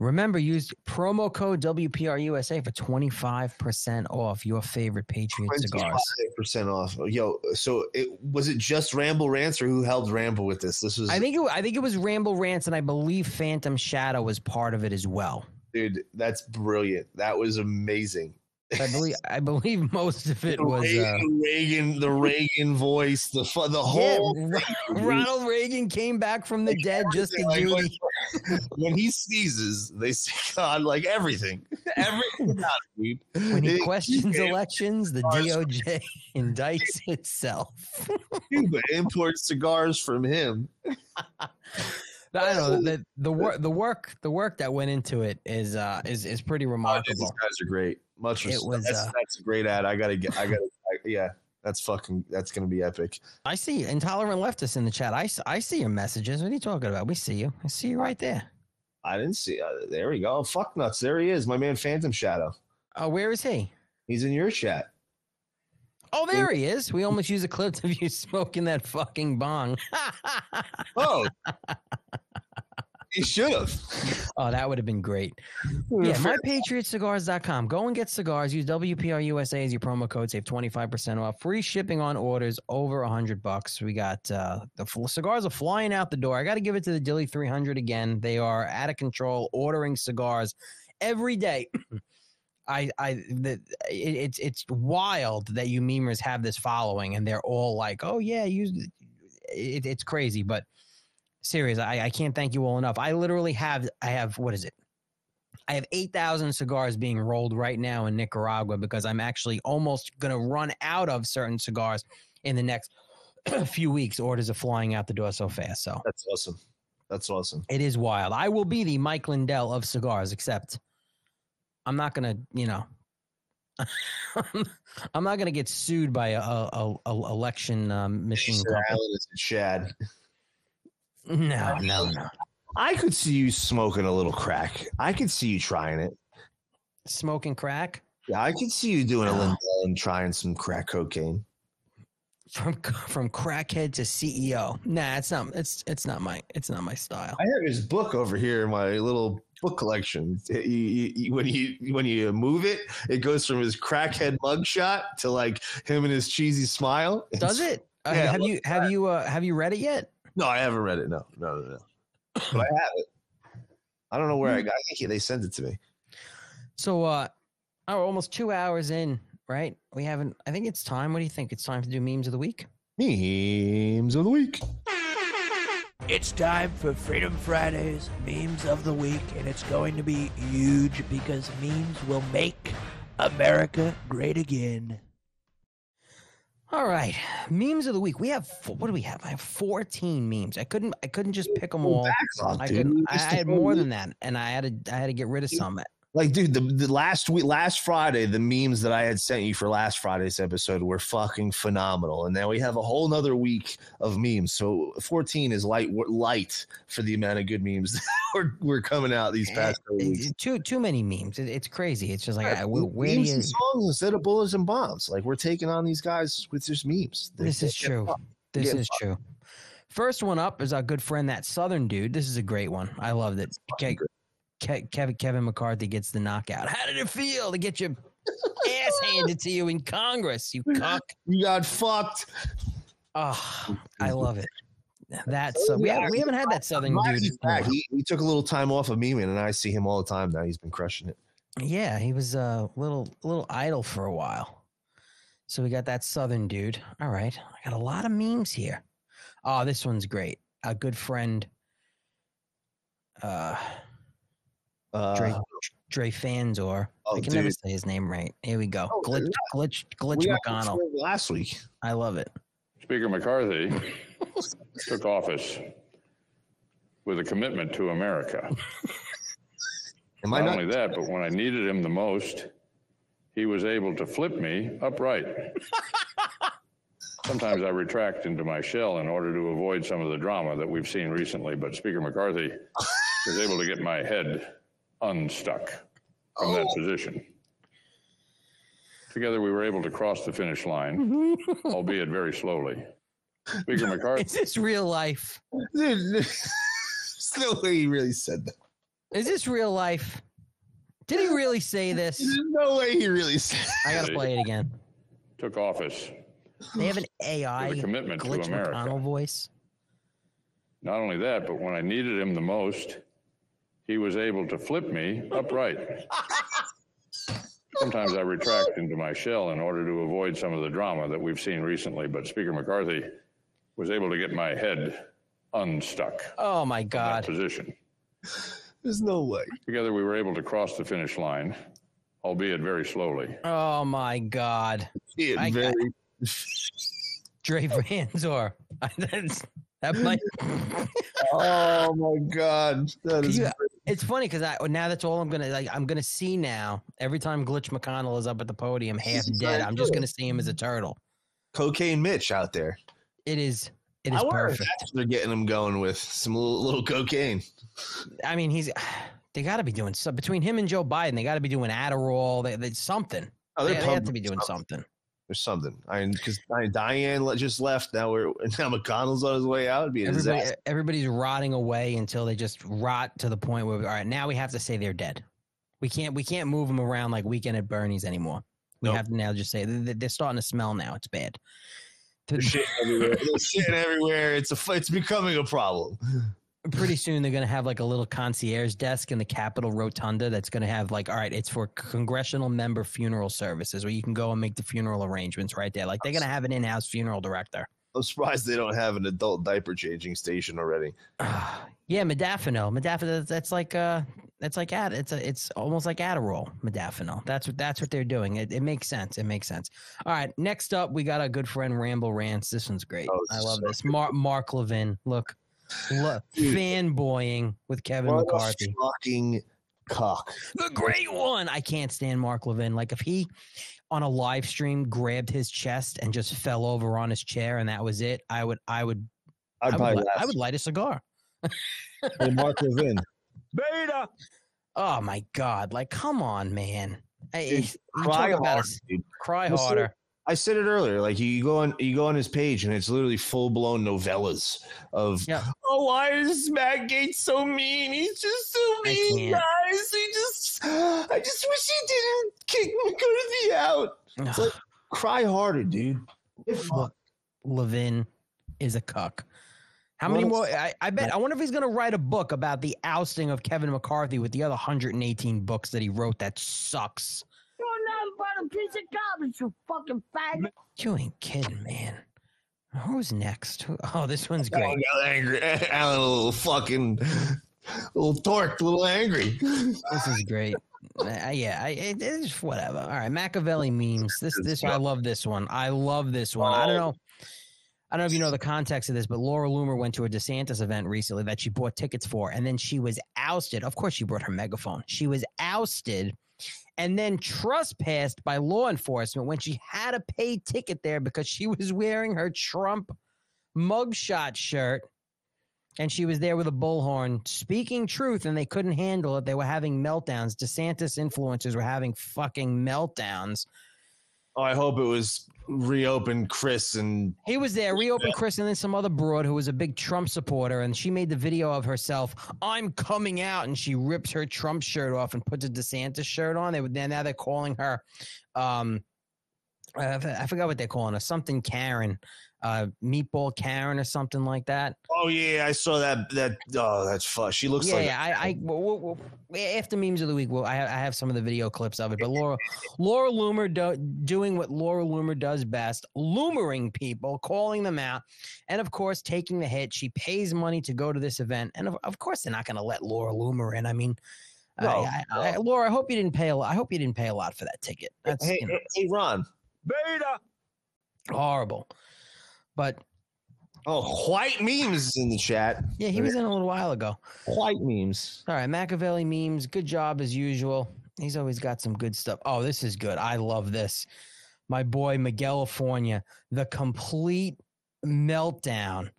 Remember, use promo code WPRUSA for 25% off your favorite Patriot cigars. 25% off. Yo, so it was it just Ramble Rants or who held Ramble with this? This was I think it, I think it was Ramble Rants, and I believe Phantom Shadow was part of it as well. dude, that's brilliant. That was amazing. I believe I believe most of it was uh, Reagan, Reagan, the Reagan voice, the the whole Ro- Ronald Reagan came back from the dead just to Like, do when, when he sneezes, they see God like everything, everything dude. when he It- questions it- elections, the DOJ indicts itself. Cuba imports cigars from him. I don't know the the work the work the work that went into it is uh is is pretty Oh, these guys are great. Much It respect. was, that's, uh, that's a great ad. I gotta get. I gotta. I, yeah, that's fucking. That's gonna be epic. I see intolerant leftists in the chat. I I see your messages. What are you talking about? We see you. I see you right there. I didn't see. Uh, there we go. Fuck nuts. There he is. My man, Phantom Shadow. Oh, where is he? He's in your chat. Oh, there he is. We almost use a clip of you smoking that fucking bong. Oh, he should have. oh, that would have been great. Yeah, mypatriotcigars.com. Go and get cigars. Use WPRUSA as your promo code. Save 25% off. Free shipping on orders over 100 bucks. We got uh, the cigars are flying out the door. I got to give it to the Dilly 300 again. They are out of control, ordering cigars every day. I, I, the, it, it's it's wild that you memers have this following, and they're all like, "Oh yeah, use." It, it's crazy, but serious. I, I can't thank you all enough. I literally have I have what is it? I have 8,000 cigars being rolled right now in Nicaragua because I'm actually almost going to run out of certain cigars in the next few weeks. Orders are flying out the door so fast. So That's awesome. That's awesome. it is wild. I will be the Mike Lindell of cigars, except I'm not going to, you know, I'm not going to get sued by a, a, a election um, machine. Alan is a Chad. No, no, no. I could see you smoking a little crack. I could see you trying it. Smoking crack Yeah, I could see you doing a and trying some crack cocaine. from from crackhead to CEO. Nah, it's not. It's it's not my. It's not my style. I have his book over here in my little book collection. You- you- you- when you when you move it, it goes from his crackhead mugshot to like him and his cheesy smile. Does it? Uh, Yeah, have you have you uh, have you read it yet? No, I haven't read it. No, no, no, no. But I have it. I don't know where I got. I think they sent it to me. So uh, oh, we're almost two hours in, right? We haven't. I think it's time. What do you think? It's time to do memes of the week. Memes of the week. It's time for Freedom Fridays Memes of the Week, and it's going to be huge because memes will make America great again. All right, memes of the week. We have fo- what do we have? I have fourteen memes. I couldn't. I couldn't just pick them all. backlog, I couldn't. I, I had more than that, and I had to. I had to get rid of some. Like, dude, the, the last week, last Friday, the memes that I had sent you for last Friday's episode were fucking phenomenal. And now we have a whole nother week of memes. So 14 is light light for the amount of good memes that we're, we're coming out these eh, past couple It- weeks. too too many memes. It- it's crazy. It's just like Yeah, I, where, where memes you? and songs instead of bullets and bombs. Like we're taking on these guys with just memes. They- This is true. This is true. First one up is our good friend, that Southern dude. This is a great one. I loved it. Ke- Ke- Kevin Kevin McCarthy gets the knockout. How did it feel to get your ass handed to you in Congress? You cuck. You got fucked. Oh, I love it. That's uh, we, have, we haven't had that Southern dude. he's in a while. back. He, he took a little time off of memeing, and I see him all the time now. He's been crushing it. Yeah, he was a little little idle for a while. So we got that southern dude. All right. I got a lot of memes here. Oh, this one's great. A good friend uh Uh, Dre Dre Fanzor. Oh, I can never say his name right. Here we go. Oh, Glitch yeah. Glitch Glitch we McConnell. last week. I love it. Speaker McCarthy took office with a commitment to America. Am I not, not? only that, but when I needed him the most, he was able to flip me upright. Sometimes I retract into my shell in order to avoid some of the drama that we've seen recently, but Speaker McCarthy was able to get my head unstuck from that oh. position. Together, we were able to cross the finish line, albeit very slowly. Speaker McCarthy. Is this real life? Dude, it's way he really said that. Is this real life? Did he really say this? There's no way he really said. I gotta play it again. Took office. They have an AI a commitment to glitch America. McConnell voice. Not only that, but when I needed him the most, he was able to flip me upright. Sometimes I retract into my shell in order to avoid some of the drama that we've seen recently, but Speaker McCarthy was able to get my head unstuck Oh my in that god. position. There's no way. Together, we were able to cross the finish line, albeit very slowly. Oh my god. Yeah, I- very. Dre Vanzor. That's- that might. oh my god, that Could is. you- it's funny because I now that's all I'm gonna like. I'm gonna see now every time Glitch McConnell is up at the podium, half is dead. I'm just gonna see him as a turtle. Cocaine Mitch out there. It is it is I wonder perfect. that's they're getting him going with some little, little cocaine. I mean, he's. They got to be doing so between him and Joe Biden. They got to be doing Adderall. They, they something. Oh, they, they're they have to be doing something. something. There's something. I mean, because Diane just left. Now we're now McConnell's on his way out. It'd be a Everybody, disaster. everybody's rotting away until they just rot to the point where all right, now we have to say they're dead. We can't we can't move them around like Weekend at Bernie's anymore. We Nope. have to now just say they- they're starting to smell now. It's bad. There's shit everywhere. There's shit everywhere. It's a. It's becoming a problem. Pretty soon they're going to have like a little concierge desk in the Capitol Rotunda that's going to have like, all right, it's for congressional member funeral services where you can go and make the funeral arrangements right there. Like they're going to have an in-house funeral director. I'm surprised they don't have an adult diaper changing station already. Yeah, modafinil. Modafinil. That's, like uh, that's like ad. It's a, it's almost like Adderall. Modafinil. That's what that's what they're doing. It, it makes sense. It makes sense. All right. Next up, we got our good friend Ramble Rants. This one's great. Oh, I love so this. Mark Mark Levin. Look, look, fanboying with Kevin What a McCarthy. fucking cock. The great one. I can't stand Mark Levin. Like if he on a live stream grabbed his chest and just fell over on his chair and that was it, I would I would I I'd probably li- I would light a cigar. Hey, Mark Levin. Beta. Oh my god! Like, come on, man. Hey, Cry about hard, us. dude. Cry harder. I said it earlier. Like you, you go on, you go on his page, and it's literally full blown novellas of. Yeah. Oh, why is Matt Gaetz so mean? He's just so mean, guys. He just, I just wish he didn't kick McCarthy out. It's like, cry harder, dude. Look, Levin is a cuck. How many What more? I, bet. I wonder if he's going to write a book about the ousting of Kevin McCarthy with the other 118 books that he wrote that sucks. You're a piece of garbage, you fucking faggot. You ain't kidding, man. Who's next? Oh, this one's great. Alan got angry. Alan, a little fucking, little torqued, a little angry. This is great. Uh, yeah, I, it, it's whatever. All right, Machiavelli memes. This, this, I love this one. I love this one. I don't know. I don't know if you know the context of this, but Laura Loomer went to a DeSantis event recently that she bought tickets for, and then she was ousted. Of course, she brought her megaphone. She was ousted and then trespassed by law enforcement when she had a paid ticket there because she was wearing her Trump mugshot shirt and she was there with a bullhorn speaking truth and they couldn't handle it. They were having meltdowns. DeSantis influencers were having fucking meltdowns. Oh, I hope it was reopened Chris and He was there, reopened Chris, and then some other broad who was a big Trump supporter, and she made the video of herself. I'm coming out, and she rips her Trump shirt off and puts a DeSantis shirt on. They would now they're calling her, um, I forgot what they're calling her, something Karen, uh, Meatball Karen or something like that. Oh yeah, I saw that. That oh, that's fun. She looks yeah, like yeah, I, I we'll, we'll- we'll- after memes of the week, well, I, have, I have some of the video clips of it. But Laura, Laura Loomer do, doing what Laura Loomer does best, loomering people, calling them out, and of course taking the hit. She pays money to go to this event, and of, of course they're not going to let Laura Loomer in. I mean. I- No, I, I, Laura, I hope you didn't pay a lot. I hope you didn't pay a lot for that ticket. That's hey, you know, hey, Ron. Beta. horrible. But Oh, white memes is in the chat. yeah, he was in a little while ago. White memes. All right, Machiavelli memes. Good job as usual. He's always got some good stuff. Oh, this is good. I love this. My boy Miguel Fornia, the complete meltdown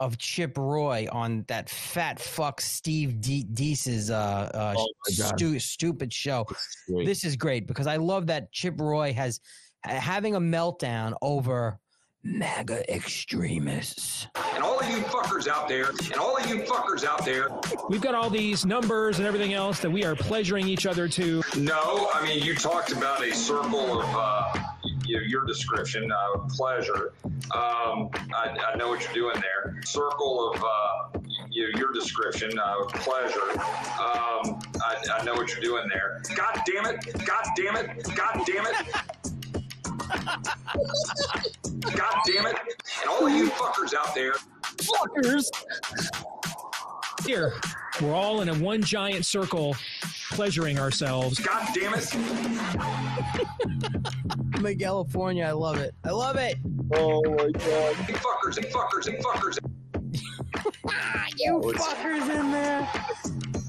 of Chip Roy on that fat fuck Steve De- Deace's uh, uh, Oh stu- stupid show. This is great because I love that Chip Roy has having a meltdown over MAGA extremists. And all of you fuckers out there, and all of you fuckers out there. We've got all these numbers and everything else that we are pleasuring each other to. No, I mean, you talked about a circle of uh, your description, uh, pleasure. Um, I, I know what you're doing there. Circle of uh, your description, uh, pleasure. Um, I, I know what you're doing there. God damn it! God damn it! God damn it! God damn it! And all of you fuckers out there. Fuckers! Here, we're all in a one giant circle, pleasuring ourselves. God damn it! I'm in California. I love it. I love it. Oh my god. You fuckers, you fuckers, you fuckers. ah, you fuckers in there.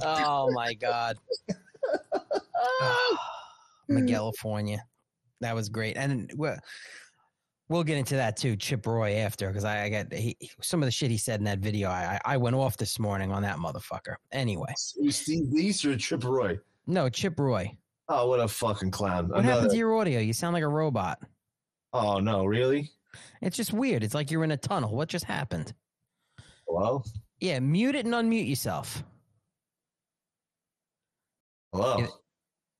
Oh my god. I'm in California. That was great, and we'll, we'll get into that too, Chip Roy after, because I, I got he, some of the shit he said in that video. I I went off this morning on that motherfucker. Anyway, Steve Lease or Chip Roy? no Chip Roy. Oh, what a fucking clown! What happened to your audio? You sound like a robot. Oh no, really? It's just weird. It's like you're in a tunnel. What just happened? Hello? Yeah, mute it and unmute yourself. Hello?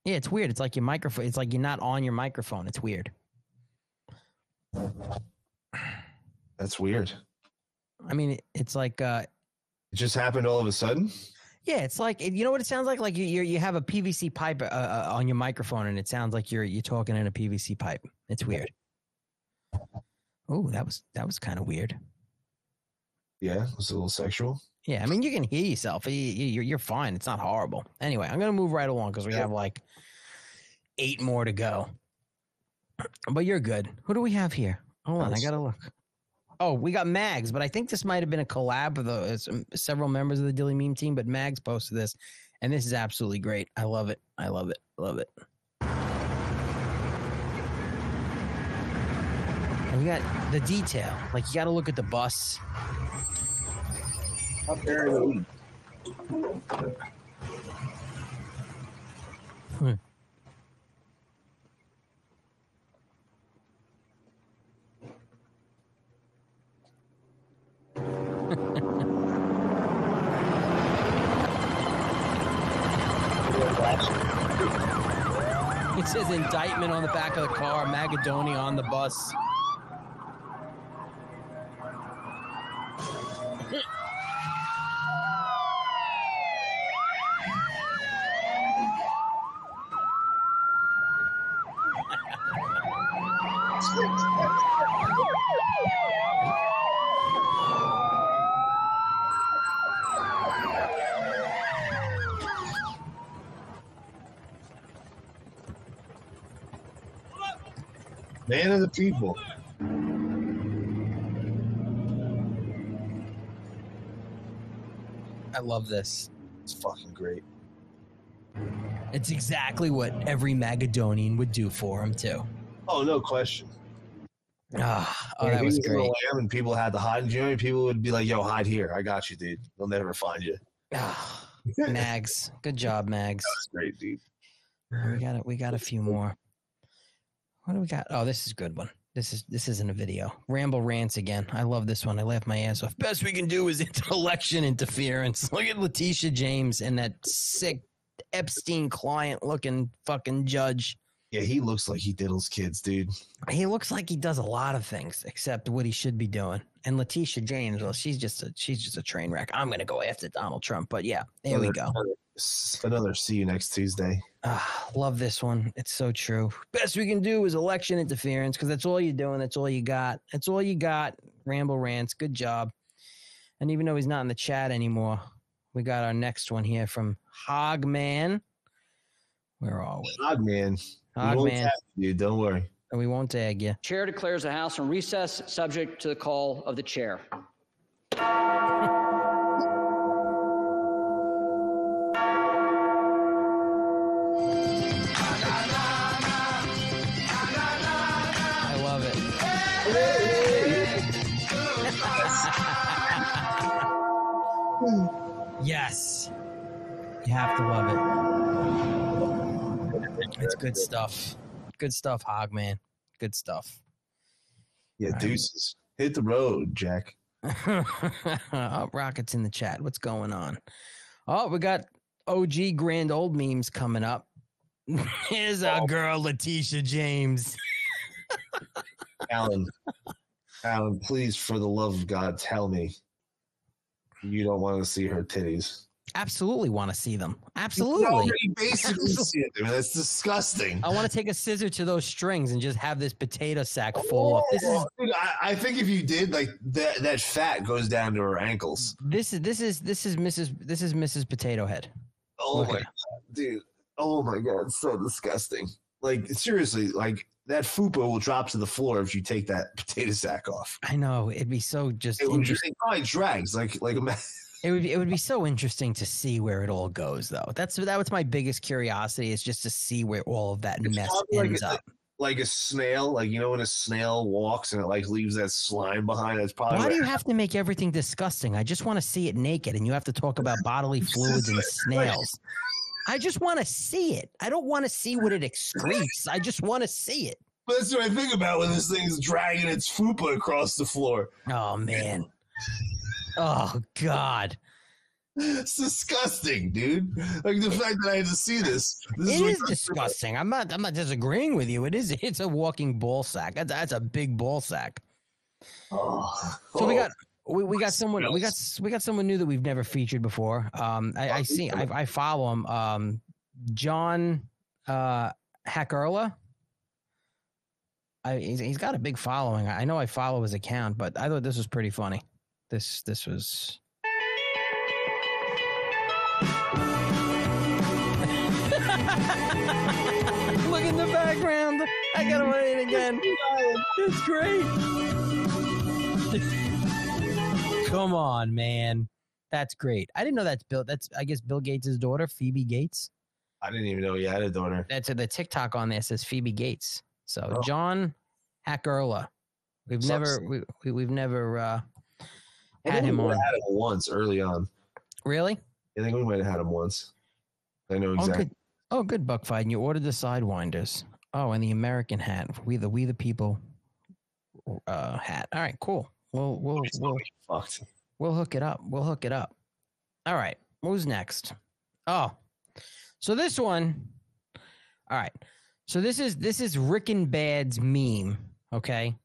Yeah, it's weird. It's like your microphone. It's like you're not on your microphone. It's weird. That's weird. I mean, it's like uh, It just happened all of a sudden. Yeah, it's like you know what it sounds like. Like you you you have a PVC pipe uh, uh, on your microphone, and it sounds like you're you're talking in a PVC pipe. It's weird. Oh, that was that was kind of weird. Yeah, it was a little sexual. Yeah, I mean you can hear yourself. You, you- you're you're fine. It's not horrible. Anyway, I'm gonna move right along because we have like eight more to go. But you're good. Who do we have here? Hold on, I gotta look. Oh, we got Mags, but I think this might have been a collab with uh, some, several members of the Dilly Meme team. But Mags posted this, and this is absolutely great. I love it. I love it. Love it. And you got the detail. Like you got to look at the bus. Hmm. It says indictment on the back of the car, Magadoni on the bus. Man of the people. I love this. It's fucking great. It's exactly what every Magadonian would do for him too. Oh, no question. Ah, oh, If that he was in the great. Lamb and people had to hide. You know, many people would be like, "Yo, hide here. I got you, dude. They'll never find you." Ah, Mags, good job, Mags. That's great, dude. We got it. We got a few more. What do we got? Oh, this is a good one. This is this isn't a video. Ramble rants again. I love this one. I laughed my ass off. Best we can do is election interference. Look at Letitia James and that sick Epstein client looking fucking judge. Yeah, he looks like he diddles kids, dude. He looks like he does a lot of things except what he should be doing. And Letitia James, well, she's just a she's just a train wreck. I'm gonna go after Donald Trump, but yeah, there we go. Another see you next Tuesday. Ah, love this one. It's so true. Best we can do is election interference because that's all you're doing. That's all you got. That's all you got. Ramble rants. Good job. And even though he's not in the chat anymore, we got our next one here from Hogman. Where are we? Hogman. Hogman. won't tag you. Don't worry. And we won't tag you. Chair declares the House in recess, subject to the call of the chair. have to love it. It's good stuff. Good stuff, Hogman. Good stuff. Yeah, deuces. Hit the road, Jack. oh, Rockets in the chat. What's going on? Oh, we got OG grand old memes coming up. Here's our girl, Letitia James. Alan, Alan, please, for the love of God, tell me you don't want to see her titties. Absolutely want to see them. Absolutely. basically see it. I mean, that's disgusting. I want to take a scissor to those strings and just have this potato sack full this is Oh, dude, I, I think if you did, like that, that fat goes down to her ankles. this is this is this is Mrs. This is Mrs. Potato Head. Oh Look my god, dude! Oh my god, it's so disgusting. Like seriously, like that fupa will drop to the floor if you take that potato sack off. I know it'd be so just It, would, it probably drags like like a. It would be, it would be so interesting to see where it all goes though. That's that was my biggest curiosity is just to see where all of that mess probably like ends a- up. like a snail, like you know when a snail walks and it like leaves that slime behind. It's probably Why do you have to make everything disgusting? I just want to see it naked and you have to talk about bodily fluids and snails. I just want to see it. I don't want to see what it excretes. I just want to see it. But that's what I think about when this thing's dragging its fupa across the floor. Oh man. Oh god. It's disgusting, dude. Like the fact that I had to see this. This It what- is disgusting. I'm not. I'm not disagreeing with you. It is. It's a walking ball sack. That's, that's a big ball sack. Oh, So we oh. got we, we got someone we got we got someone new that we've never featured before. Um, I, I see. I, I follow him. Um, John uh, Hackerla. I he's, he's got a big following. I know I follow his account, but I thought this was pretty funny. This this was. Look in the background. I gotta play it again. It's great. Come on, man. That's great. I didn't know that's Bill. That's I guess Bill Gates' daughter, Phoebe Gates. I didn't even know he had a daughter. That's the TikTok on there says Phoebe Gates. So Oh. John Hackerla. We've Sucks. never we, we, we've never uh, I had him on. had him once early on. Really? I think we might have had him once. I know Oh, exactly. good. Oh, good, Buck Buckfight. And you ordered the Sidewinders. Oh, and the American hat. We the We the People uh, hat. All right, cool. We'll we'll we'll fucked. We'll hook it up. We'll hook it up. All right. Who's next? Oh, so this one. All right. So this is this is Rick and Bad's meme. Okay.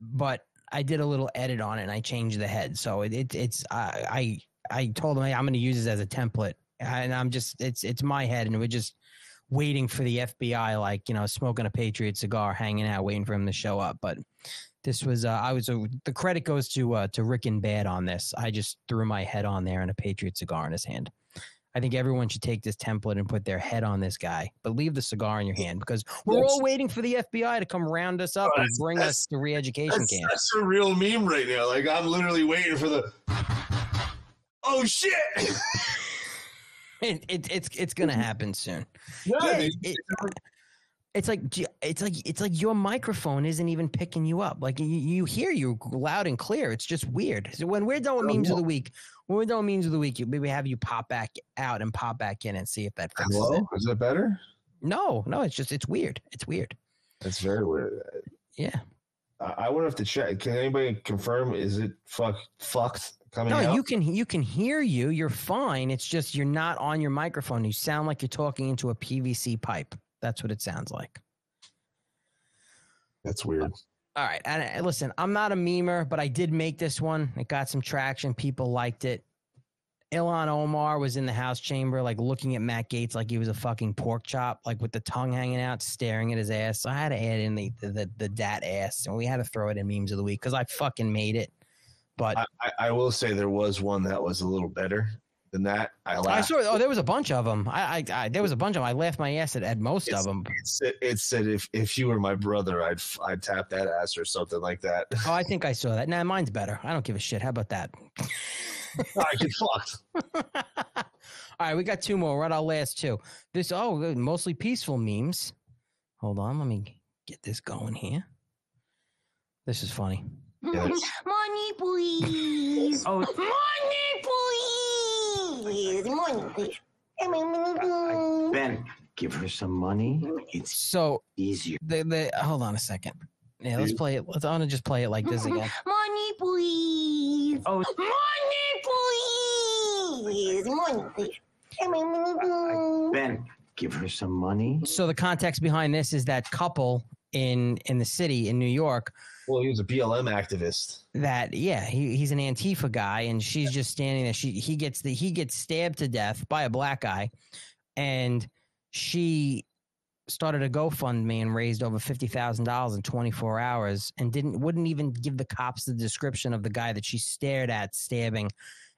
But I did a little edit on it and I changed the head. So it, it it's I I I told him hey, I'm going to use this as a template and I'm just it's it's my head and we're just waiting for the FBI like you know smoking a Patriot cigar, hanging out, waiting for him to show up. But this was uh, I was uh, the credit goes to uh, to Rick and Bad on this. I just threw my head on there and a Patriot cigar in his hand. I think everyone should take this template and put their head on this guy, but leave the cigar in your hand because we're all waiting for the FBI to come round us up Oh, and bring us to re-education That's, camp. that's a real meme right now. Like I'm literally waiting for the. Oh shit! It, it, it's it's gonna happen soon. Yeah, Yeah, dude. it- it's like it's like it's like your microphone isn't even picking you up. Like you, you hear you loud and clear. It's just weird. So when we're done with memes of the week, when we're done with memes of the week, maybe have you pop back out and pop back in and see if that fixes it. Hello? Is that better? No, no, it's just it's weird. It's weird. That's very weird. Yeah. I I would have to check. Can anybody confirm? Is it fuck fucked coming No, out? you can you can hear you. You're fine. It's just you're not on your microphone. You sound like you're talking into a PVC pipe. That's what it sounds like. That's weird. All right. And uh, listen, I'm not a memer, but I did make this one. It got some traction. People liked it. Ilhan Omar was in the House chamber, like looking at Matt Gaetz like he was a fucking pork chop, like with the tongue hanging out, staring at his ass. So I had to add in the the, the, the dat ass, and we had to throw it in memes of the week because I fucking made it. But I, I will say there was one that was a little better than that. I laughed. I saw. Oh, there was a bunch of them. I, I, I there was a bunch of them. I laughed my ass at, at most of them. It said, it said if if you were my brother, I'd I'd tap that ass or something like that. Oh, I think I saw that. Nah, mine's better. I don't give a shit. How about that? I get fucked. All right, we got two more. We're at our last two. This oh, uh, mostly peaceful memes. Hold on, let me get this going here. This is funny. Money, please. Oh. Money, please. Money, please. Ben, give her some money. It's So easier. the the hold on a second. Yeah, let's play it. Let's. I want to just play it like this again. Money, please. Oh, money, please. Money, please. Give me money, please. Ben, give her some money. So the context behind this is that couple in in the city in New York. Well, he was a BLM activist. That yeah, he, he's an Antifa guy, and she's just standing there. She he gets the he gets stabbed to death by a black guy, and she started a GoFundMe and raised over fifty thousand dollars in twenty four hours, and didn't wouldn't even give the cops the description of the guy that she stared at stabbing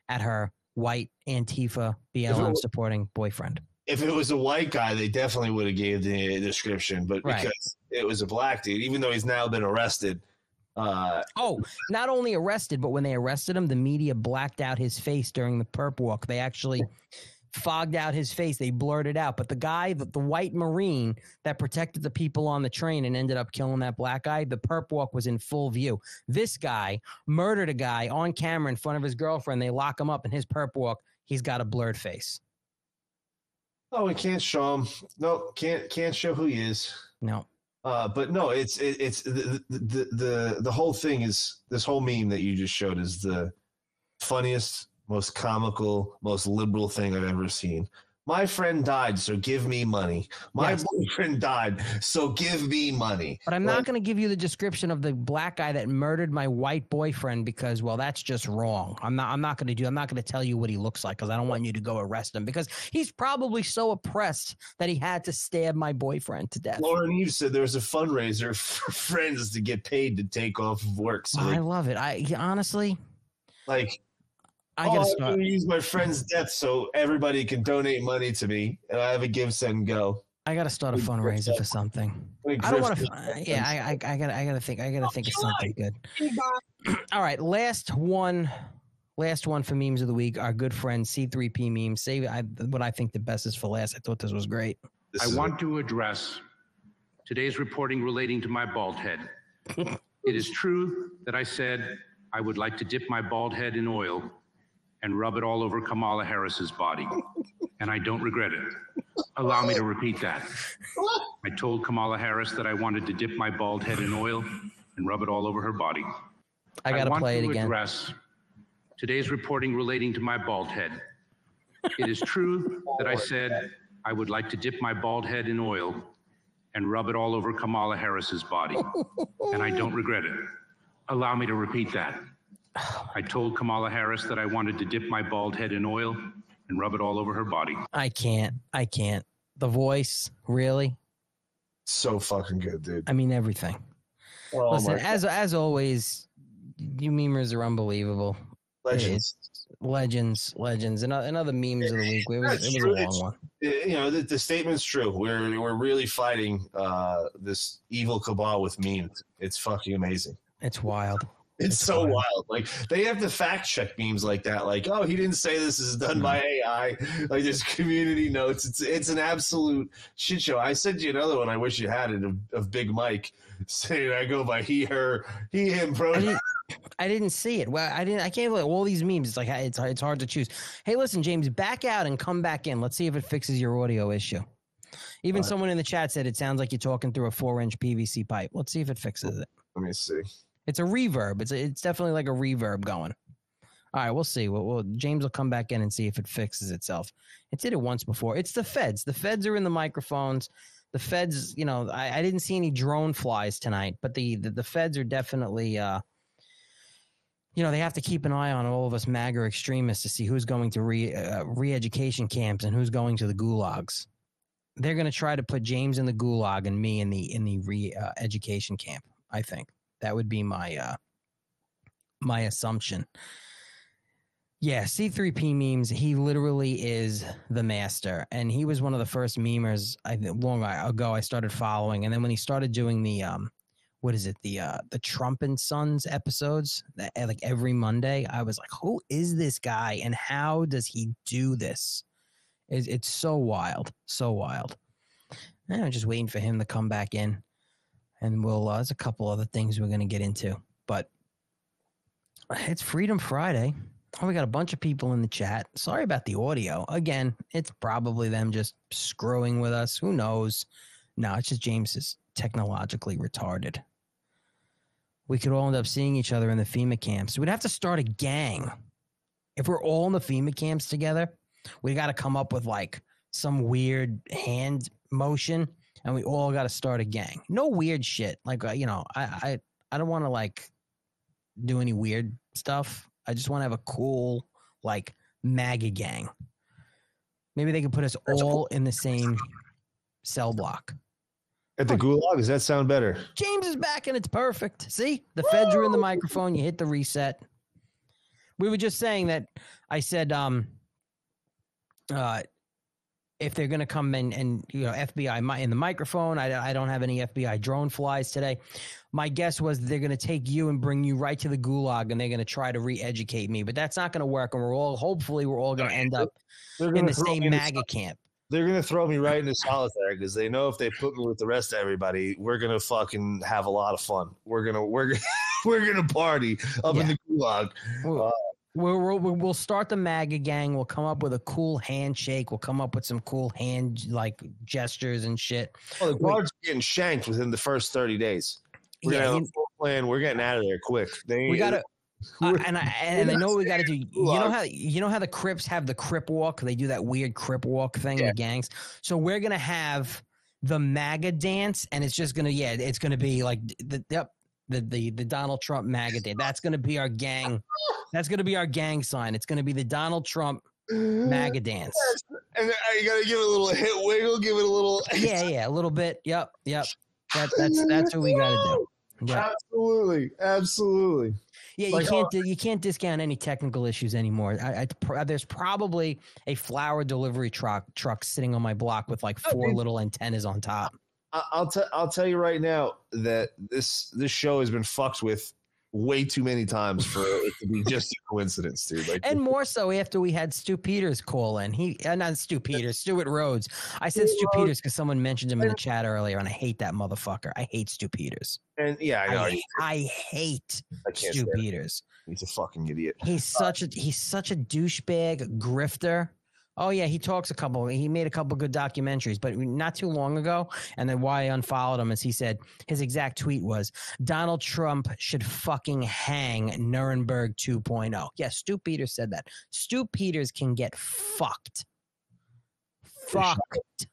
at her white Antifa BLM was- supporting boyfriend. If it was a white guy, they definitely would have gave the description. But Right. because it was a black dude, even though he's now been arrested, uh, Oh, not only arrested, but when they arrested him, the media blacked out his face during the perp walk. They actually fogged out his face. They blurred it out. But the guy, the, the white Marine that protected the people on the train and ended up killing that black guy, the perp walk was in full view. This guy murdered a guy on camera in front of his girlfriend. They lock him up in his perp walk. He's got a blurred face. oh, we can't show him. No, can't can't show who he is. No. Uh, but no, it's it, it's the, the the the the whole thing is this whole meme that you just showed is the funniest, most comical, most liberal thing I've ever seen. My friend died, so give me money. My Yes. boyfriend died, so give me money. But I'm not going to give you the description of the black guy that murdered my white boyfriend because, well, that's just wrong. I'm not. I'm not going to do. I'm not going to tell you what he looks like because I don't want you to go arrest him because he's probably so oppressed that he had to stab my boyfriend to death. Lauren, you said there was a fundraiser for friends to get paid to take off of work. So, I like, love it. I honestly, like I oh, gotta I'm start. gonna use my friend's death so everybody can donate money to me, and I have a give, send, go. I got to start a Big fundraiser for something. I don't want to. Uh, yeah, I, I, I got. I got to think. I got to think of something good. All right, last one. Last one for memes of the week. Our good friend C3P memes. Save I, what I think the best is for last. I thought this was great. I want to address today's reporting relating to my bald head. it is true that I said I would like to dip my bald head in oil and rub it all over Kamala Harris's body, and I don't regret it. Allow me to repeat that. I told Kamala Harris that I wanted to dip my bald head in oil and rub it all over her body. I gotta want play it to again. Address today's reporting relating to my bald head. It is true that I said I would like to dip my bald head in oil and rub it all over Kamala Harris's body, and I don't regret it. Allow me to repeat that. I told Kamala Harris that I wanted to dip my bald head in oil and rub it all over her body. I can't. I can't. The voice, really. So fucking good, dude. I mean everything. Oh Listen, my as as always, you memers are unbelievable. Legends. is. legends, legends, and another memes of the week. It was, it was a long It's- one. you know the, the statement's true. We're we're really fighting uh, this evil cabal with memes. It's fucking amazing. It's wild. It's, so wild. Like they have to fact check memes like that. Like, oh, he didn't say this is done hmm. by AI. Like there's community notes. It's it's an absolute shit show. I sent you another one. I wish you had it of, of Big Mike saying I go by he, her, he, him, bro. I didn't, see it. Well, I didn't. I can't believe all these memes. It's like it's it's hard to choose. Hey, listen, James, back out and come back in. Let's see if it fixes your audio issue. Even someone in the chat said it sounds like you're talking through a four-inch PVC pipe. Let's see if it fixes it. Let me see. It's a reverb. It's a, it's definitely like a reverb going. All right, we'll see. We'll, we'll, James will come back in and see if it fixes itself. It did it once before. It's the feds. The feds are in the microphones. The feds, you know, I, I didn't see any drone flies tonight, but the the, the feds are definitely, uh, you know, they have to keep an eye on all of us MAGA extremists to see who's going to re uh, re-education camps and who's going to the gulags. They're going to try to put James in the gulag and me in the in the re-education camp. I think that would be my uh my assumption. Yeah, C3P memes, he literally is the master. And he was one of the first memers I long ago I started following. And then when he started doing the um what is it, the uh the Trump and Sons episodes that eh, like every Monday, I was like, who is this guy and how does he do this? It's, it's so wild, so wild. And I'm just waiting for him to come back in and we'll uh, there's a couple other things we're going to get into but it's freedom friday. Oh we got a bunch of people in the chat. Sorry about the audio. Again it's probably them just screwing with us. Who knows? No it's just james is technologically retarded. We could all end up seeing each other in the FEMA camps. We'd have to start a gang. If we're all in the FEMA camps together, we got to come up with like some weird hand motion, and we all got to start a gang. No weird shit. Like uh, you know, I I I don't want to like do any weird stuff. I just want to have a cool like MAGA gang. Maybe they could put us all in the same cell block. At the gulag, does that sound better? James is back and it's perfect. See, the feds are in the microphone. You hit the reset. We were just saying that I said, um, uh, if they're going to come in and you know FBI in the microphone, I, I don't have any FBI drone flies today. My guess was they're going to take you and bring you right to the gulag, and they're going to try to re-educate me. But that's not going to work, and we're all hopefully we're all going to end up in the same MAGA camp. They're gonna throw me right into solitary because they know if they put me with the rest of everybody, we're gonna fucking have a lot of fun. We're gonna we're we're gonna party up in the gulag. Uh, We'll, we'll, start the MAGA gang. We'll come up with a cool handshake. We'll come up with some cool hand like gestures and shit. well, the guards are getting shanked within the first thirty days. We're Yeah, gonna have you- a full plan. We're getting out of there quick. They we gotta uh, and I and I know what we gotta do. You know how you know how the Crips have the Crip walk? They do that weird Crip walk thing, the gangs. So we're gonna have the MAGA dance, and it's just gonna yeah, it's gonna be like the yep. The, the the Donald Trump MAGA dance. That's gonna be our gang. That's gonna be our gang sign. It's gonna be the Donald Trump MAGA dance. and uh, you gotta give it a little hit wiggle, give it a little Yeah, yeah, a little bit. Yep, yep. That, that's that's what we gotta do. Yeah. Absolutely, absolutely. Yeah, you Like, can't uh, you can't discount any technical issues anymore. I, I, pr- there's probably a flower delivery truck truck sitting on my block with like four little antennas on top. I- I'll tell I'll tell you right now that this this show has been fucked with way too many times for it to be just a coincidence, dude. Like And more so after we had Stew Peters call in. He uh, not Stew Peters, Stewart Rhodes. I said Stew Peters because someone mentioned him in the chat earlier, and I hate that motherfucker. I hate Stew Peters. and yeah, I know. I, I hate I Stu him. Peters. He's a fucking idiot. He's such a he's such a douchebag grifter. Oh yeah, he talks a couple. He made a couple good documentaries, but not too long ago. And then why I unfollowed him is he said his exact tweet was Donald Trump should fucking hang Nuremberg 2.0. Yeah, Stew Peters said that. Stew Peters can get fucked. Fucked.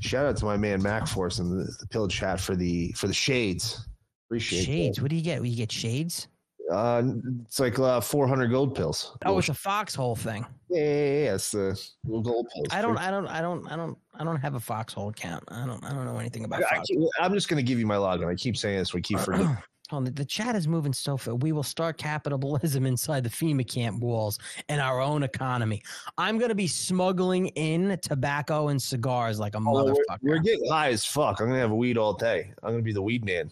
Shout out to my man Mac Force in the, the pill chat for the for the shades. Appreciate Shades. What do you get? You get shades? Uh, it's like uh, 400 gold pills. Oh, it's a foxhole thing. Yeah, yeah, yeah, It's the little gold pills. I don't. I don't. I don't. I don't. I don't have a foxhole account. I don't. I don't know anything about. I I'm just gonna give you my login. I keep saying this. We keep forgetting. Oh, the, the chat is moving so fast. We will start capitalism inside the FEMA camp walls and our own economy. I'm going to be smuggling in tobacco and cigars like a Oh, motherfucker. we're, we're getting high as fuck. I'm gonna have weed all day. I'm gonna be the weed man.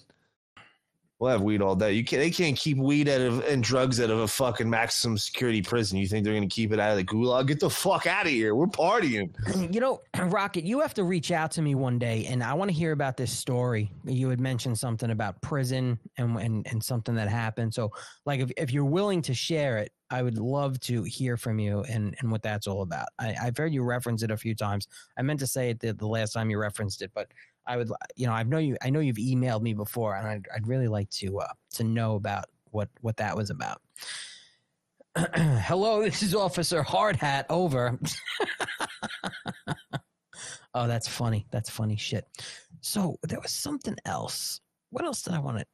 We'll have weed all day. You can't. They can't keep weed out of and drugs out of a fucking maximum security prison. You think they're gonna keep it out of the gulag? Get the fuck out of here. We're partying. You know, Rocket, you have to reach out to me one day, and I want to hear about this story. You had mentioned something about prison and and, and something that happened. So, like, if, if you're willing to share it, I would love to hear from you and, and what that's all about. I, I've heard you reference it a few times. I meant to say it the, the last time you referenced it, but I would, you know, I know you, I know you've emailed me before, and I'd, I'd really like to uh, to know about what what that was about. Hello, this is Officer Hard Hat. Over. oh, that's funny. That's funny shit. So there was something else. What else did I want to?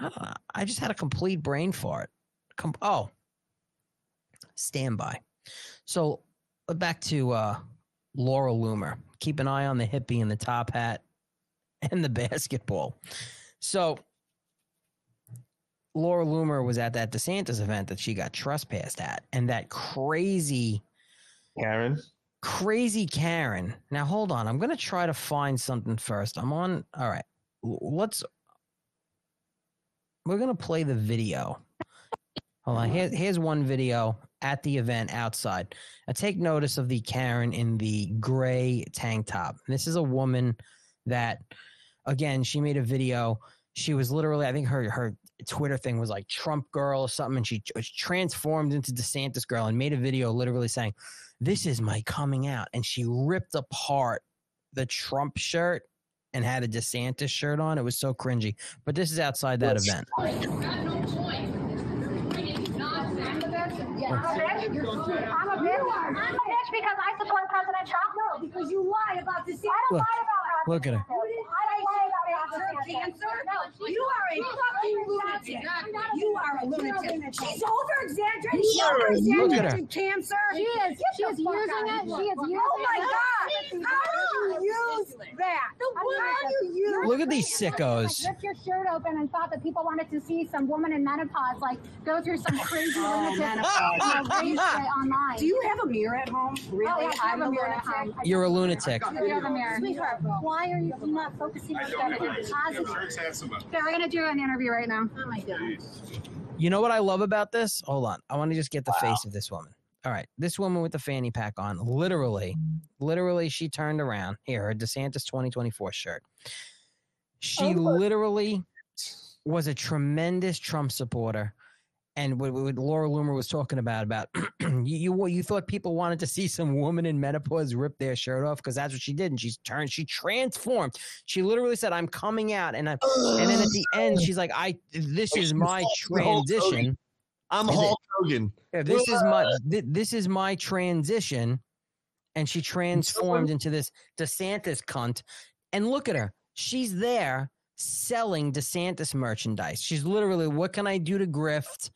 I. I just had a complete brain fart. Com- oh, standby. So back to uh, Laura Loomer. Keep an eye on the hippie in the top hat and the basketball. So Laura Loomer was at that DeSantis event that she got trespassed at, and that crazy Karen, crazy Karen. Now hold on, I'm gonna try to find something first. I'm on. All right, let's. We're gonna play the video. Hold on. Here, here's one video at the event outside. I take notice of the Karen in the gray tank top. This is a woman that, again, she made a video. She was literally, I think her her Twitter thing was like Trump girl or something, and she was transformed into DeSantis girl and made a video literally saying, "This is my coming out," and she ripped apart the Trump shirt and had a DeSantis shirt on. It was so cringy. But this is outside that event. I'm a bitch. I'm a bitch. I'm a bitch because I support President Trump. No, because you lie about this. I don't Look. lie about Look at her. I don't lie about her cancer. You are a fucking lunatic. You are a lunatic. She's over exaggerating. She's Look over at her. exaggerating cancer. She is. She is using it. She is using it. Oh my God. How do you use that? How do you use Look at these sickos. ripped your shirt open and thought that people wanted to see some woman in menopause like go through some crazy lunatic uh, online. Do you have a mirror at home? Really? Oh, yeah, I have I'm a a mirror at lunatic. home. You're a lunatic. You have a mirror. Sweetheart, why are you not focusing on stuff that's positive? Okay, we're gonna do an interview right now. Oh my god. You know what I love about this? Hold on. I want to just get the face of this woman. All right. This woman with the fanny pack on, literally, literally, she turned around. Here, her DeSantis 2024 shirt. She oh, literally was a tremendous Trump supporter. And what, what Laura Loomer was talking about, about you, you, you thought people wanted to see some woman in menopause rip their shirt off because that's what she did, and she's turned, she transformed. She literally said, "I'm coming out," and I, and then at the end, she's like, "I, this is my transition." I'm Hulk Hogan. yeah, this is my thi- this is my transition, and she transformed into this DeSantis cunt. And look at her; she's there selling DeSantis merchandise. She's literally, what can I do to grift?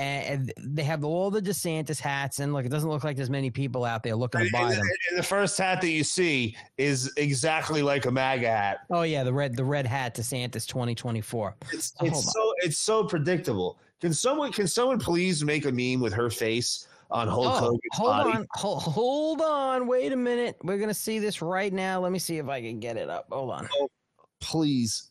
And they have all the DeSantis hats, and look, it doesn't look like there's many people out there looking to buy and- them. and the first hat that you see is exactly like a MAGA hat. Oh yeah, the red the red hat DeSantis 2024. It's, Oh, it's so it's so predictable. Can someone can someone please make a meme with her face on Hulk Oh, Hogan's hold body? on, hold, hold on, wait a minute. We're gonna see this right now. Let me see if I can get it up. Hold on. Oh, please.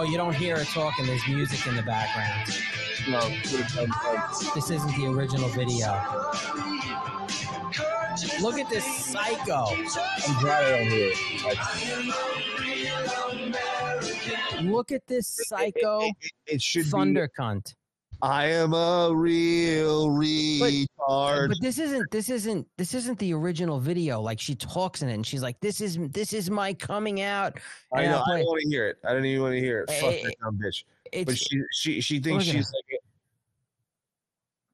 Oh, you don't hear her talking. There's music in the background. No, This isn't the original video. Look at this psycho. I'm glad I don't hear it. Look at this psycho It should thunder cunt. I am a real retard. But this isn't this isn't this isn't the original video. Like she talks in it and she's like, This is this is my coming out. I know. I'll I don't want to hear it. I don't even want to hear it. Fuck Eh, that dumb bitch. But she she she thinks she's like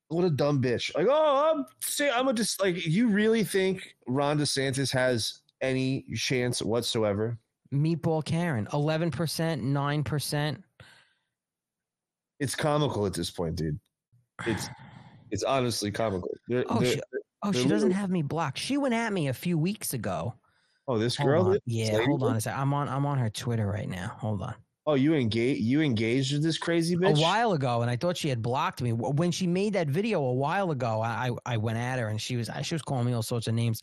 what a dumb bitch. Like oh I'm say I'm a just like you really think Ron DeSantis has any chance whatsoever? Meatball Karen, eleven percent, nine percent. It's comical at this point, dude. It's it's honestly comical. They're- Oh, they're- she, oh, she doesn't have me blocked. She went at me a few weeks ago. Oh, this Hold girl. on. Yeah, hold on a sec. I'm on I'm on her Twitter right now. Hold on. Oh, you engage you engaged with this crazy bitch? A while ago, and I thought she had blocked me. When she made that video a while ago, I I went at her and she was she was calling me all sorts of names.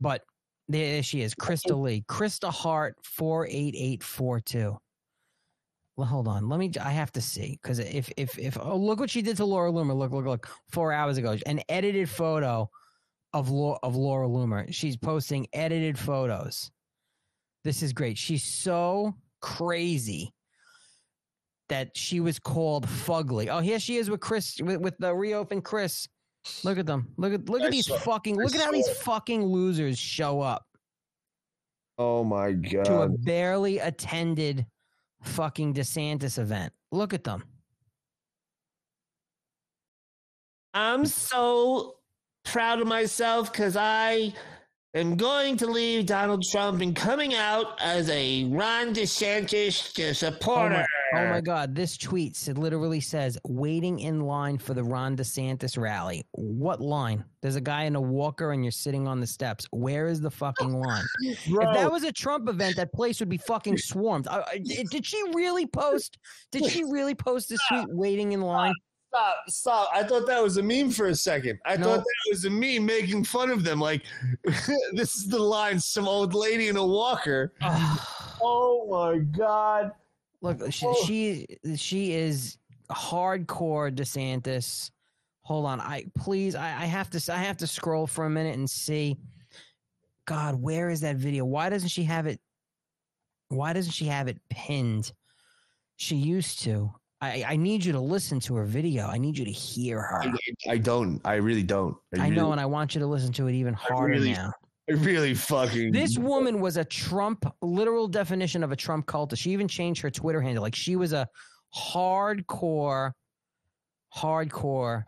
But there she is, Krista Lee. Krista Hart four eight eight four two. Well, hold on. Let me. I have to see because if if if oh look what she did to Laura Loomer. Look look look. Four hours ago, an edited photo of Laura of Laura Loomer. She's posting edited photos. This is great. She's so crazy that she was called fugly. Oh, here she is with Chris with, with the reopened Chris. Look at them. Look at look I at these saw- fucking I look at how these it. fucking losers show up Oh my god. to a barely attended fucking DeSantis event. Look at them. I'm so proud of myself because I am going to leave Donald Trump and coming out as a Ron DeSantis Oh supporter. Oh my god, this tweet said literally says waiting in line for the Ron DeSantis rally. What line? There's a guy in a walker and you're sitting on the steps. Where is the fucking line? If that was a Trump event, that place would be fucking swarmed. I- I- did she really post? Did she really post this tweet waiting in line? Stop, stop. I thought that was a meme for a second. I No. thought that was a meme making fun of them. Like, this is the line some old lady in a walker. oh my God. Look, she, she she is hardcore DeSantis. Hold on, I please, I, I have to, I have to scroll for a minute and see. God, where is that video? Why doesn't she have it? Why doesn't she have it pinned? She used to. I, I need you to listen to her video. I need you to hear her. I, I don't. I really don't. I know, really- and I want you to listen to it even harder really- now. I really fucking. This woman was a Trump, literal definition of a Trump cultist. She even changed her Twitter handle. Like she was a hardcore, hardcore.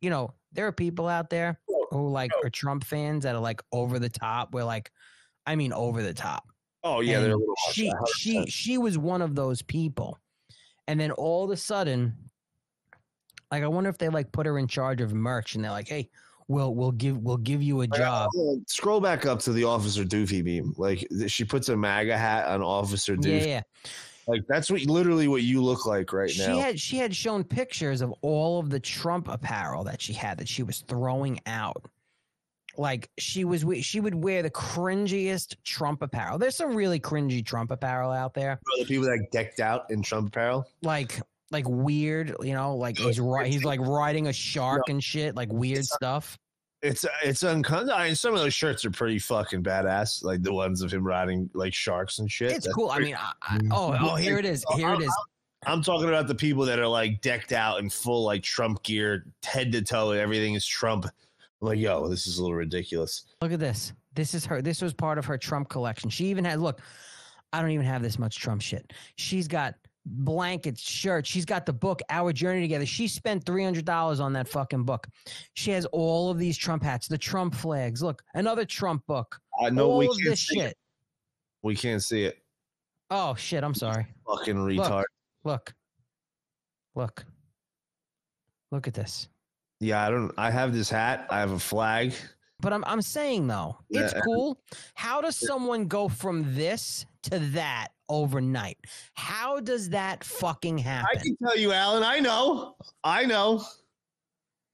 You know, there are people out there who like oh. are Trump fans that are like over the top. We're like, I mean, over the top. Oh yeah, they're a And little much, she she she was one of those people, and then all of a sudden, like I wonder if they like put her in charge of merch, and they're like, hey, we'll we'll give we'll give you a job. Scroll back up to the Officer Doofy beam. Like she puts a MAGA hat on Officer Doofy. Yeah, yeah. Like that's what literally what you look like right she now. She had she had shown pictures of all of the Trump apparel that she had that she was throwing out. Like she was we- she would wear the cringiest Trump apparel. There's some really cringy Trump apparel out there. the people that decked out in Trump apparel. Like like weird, you know, like he's he's like riding a shark and shit, like weird stuff. It's uh, it's uncomfortable. I mean, some of those shirts are pretty fucking badass. Like the ones of him riding like sharks and shit. It's That's cool. I mean, I, I, mm-hmm. oh, oh, here it is. Here it is. I'm talking about the people that are like decked out in full like Trump gear, head to toe, everything is Trump. I'm like, yo, this is a little ridiculous. Look at this. This is her. This was part of her Trump collection. She even had look. I don't even have this much Trump shit. She's got blankets, shirts. She's got the book Our Journey Together. She spent three hundred dollars on that fucking book. She has all of these Trump hats, the Trump flags. Look, another Trump book. I know all we can't this see it. We can't see it. Oh shit! I'm sorry. Fucking Look, retard. Look, look, look at this. Yeah, I don't. I have this hat. I have a flag. But I'm I'm saying though, it's Yeah. cool. How does someone go from this to that overnight? How does that fucking happen? I can tell you, Alan. I know. I know.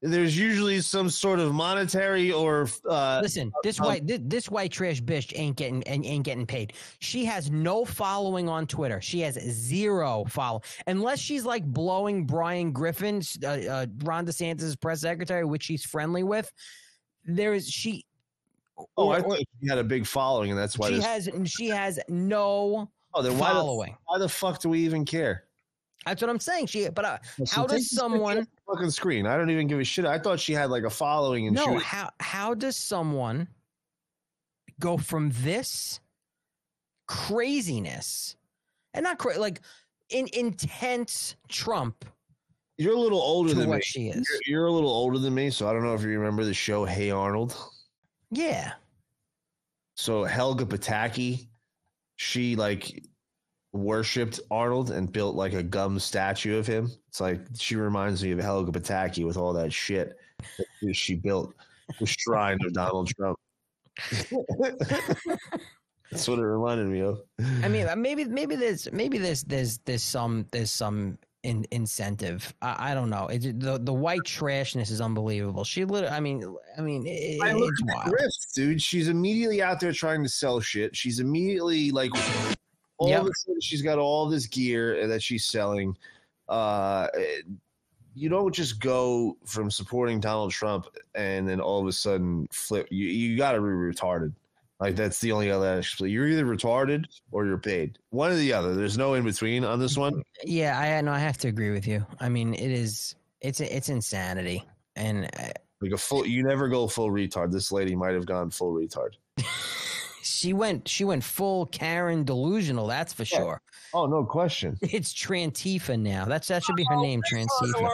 There's usually some sort of monetary or uh, Listen, this um, white this, this white trash bitch ain't getting ain't, ain't getting paid. She has no following on Twitter. She has zero follow, unless she's like blowing Bryan Griffin, uh, uh, Ron DeSantis' press secretary, which she's friendly with. There is she. Oh, or- I thought she had a big following, and that's why she has she has no Oh, then why the, following. why the fuck do we even care? That's what I'm saying. She, but uh, Listen, how does someone? fucking screen? I don't even give a shit. I thought she had like a following, and No, was- how how does someone go from this craziness and not cra- like in intense Trump? You're a little older than what me. she is. You're, you're a little older than me, so I don't know if you remember the show Hey Arnold. Yeah, So Helga Pataki, she like worshipped Arnold and built like a gum statue of him. It's like she reminds me of Helga Pataki with all that shit that she built the shrine of Donald Trump. That's what it reminded me of. I mean, maybe maybe there's maybe there's there's there's some there's some in, incentive. I, I don't know. It, the the white trashness is unbelievable. She literally. I mean, I mean, it, I look it's wild. dude. She's immediately out there trying to sell shit. She's immediately like, all Yep. of a sudden, she's got all this gear that she's selling. Uh, you don't just go from supporting Donald Trump and then all of a sudden flip. You you got to be retarded. Like that's the only other. explanation. You're either retarded or you're paid. One or the other. There's no in between on this one. Yeah, I know. I have to agree with you. I mean, it is. It's it's insanity, and uh, Like a full. You never go full retard. This lady might have gone full retard. she went she went full Karen delusional. That's for sure. Oh no question. It's Trantifa now. That's that should be her name, Trantifa.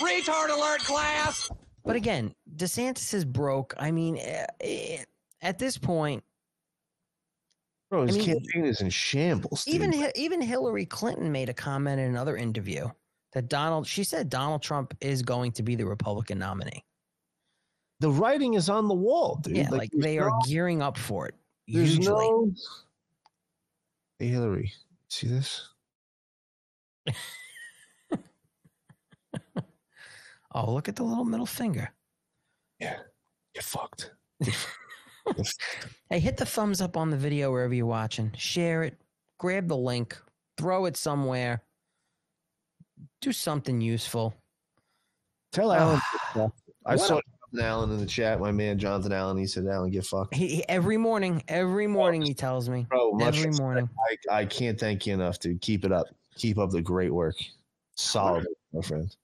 Retard alert, class. But again, DeSantis is broke. I mean, eh, eh, at this point, Bro, his I mean, campaign is in shambles. dude. even even Hillary Clinton made a comment in another interview that Donald. She said Donald Trump is going to be the Republican nominee. the writing is on the wall, dude. Yeah, like, there's they are no- gearing up for it. There's Usually, no. Hey Hillary, see this? oh, look at the little middle finger. Yeah, you're fucked. Hey, hit the thumbs up on the video wherever you're watching. Share it. Grab the link. Throw it somewhere. Do something useful. Tell Alan. I saw Jonathan Allen in the chat. My man Jonathan Allen. He said, "Allen, get fucked." He, he- every morning, every oh, morning he tells me. Bro, much every respect. morning. I, I can't thank you enough, dude. Keep it up. Keep up the great work. Solid, my friend.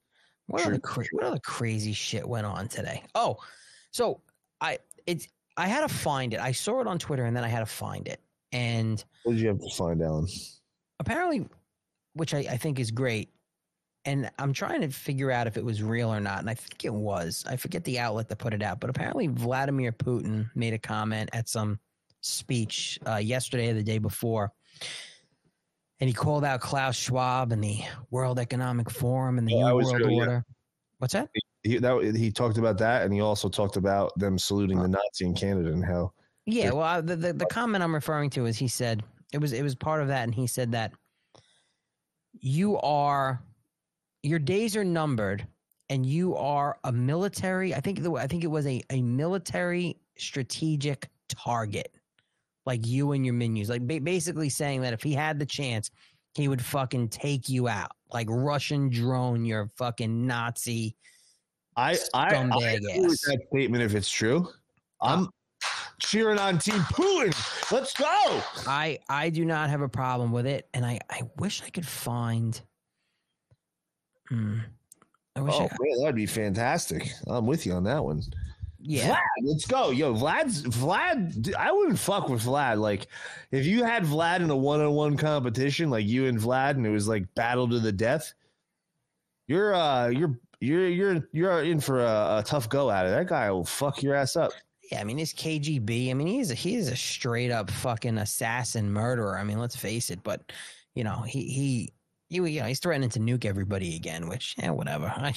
What Sure, other cra- what other crazy shit went on today? Oh, so I it's I had to find it. I saw it on Twitter and then I had to find it. And What did you have to find, Alan? apparently, which I, I think is great. And I'm trying to figure out if it was real or not. And I think it was. I forget the outlet that put it out, but apparently Vladimir Putin made a comment at some speech uh, yesterday or the day before. And he called out Klaus Schwab and the World Economic Forum and the Yeah, New World yeah. Order. What's that? He, that, he talked about that, and he also talked about them saluting the Nazi in Canada and how Yeah, well, I- the, the the comment I'm referring to is he said it was it was part of that, and he said that you are your days are numbered, and you are a military. I think the, I think it was a a military strategic target, like you and your menus, like ba- basically saying that if he had the chance, he would fucking take you out, like Russian drone your fucking Nazi. I I, I agree with that statement if it's true. I'm cheering on Team Putin. Let's go. I I do not have a problem with it, and I I wish I could find. Hmm. I wish Oh I, man, that'd be fantastic. I'm with you on that one. Yeah. Vlad, let's go. Yo, Vlad's Vlad. I wouldn't fuck with Vlad. Like, if you had Vlad in a one-on-one competition, like you and Vlad, and it was like battle to the death, you're uh, you're you're you're you're in for a, a tough go at it. That guy will fuck your ass up. yeah. I mean, it's KGB. I mean, he's a, he's a straight up fucking assassin murderer. I mean, let's face it. But you know, he he you, you know he's threatening to nuke everybody again. Which yeah, whatever. I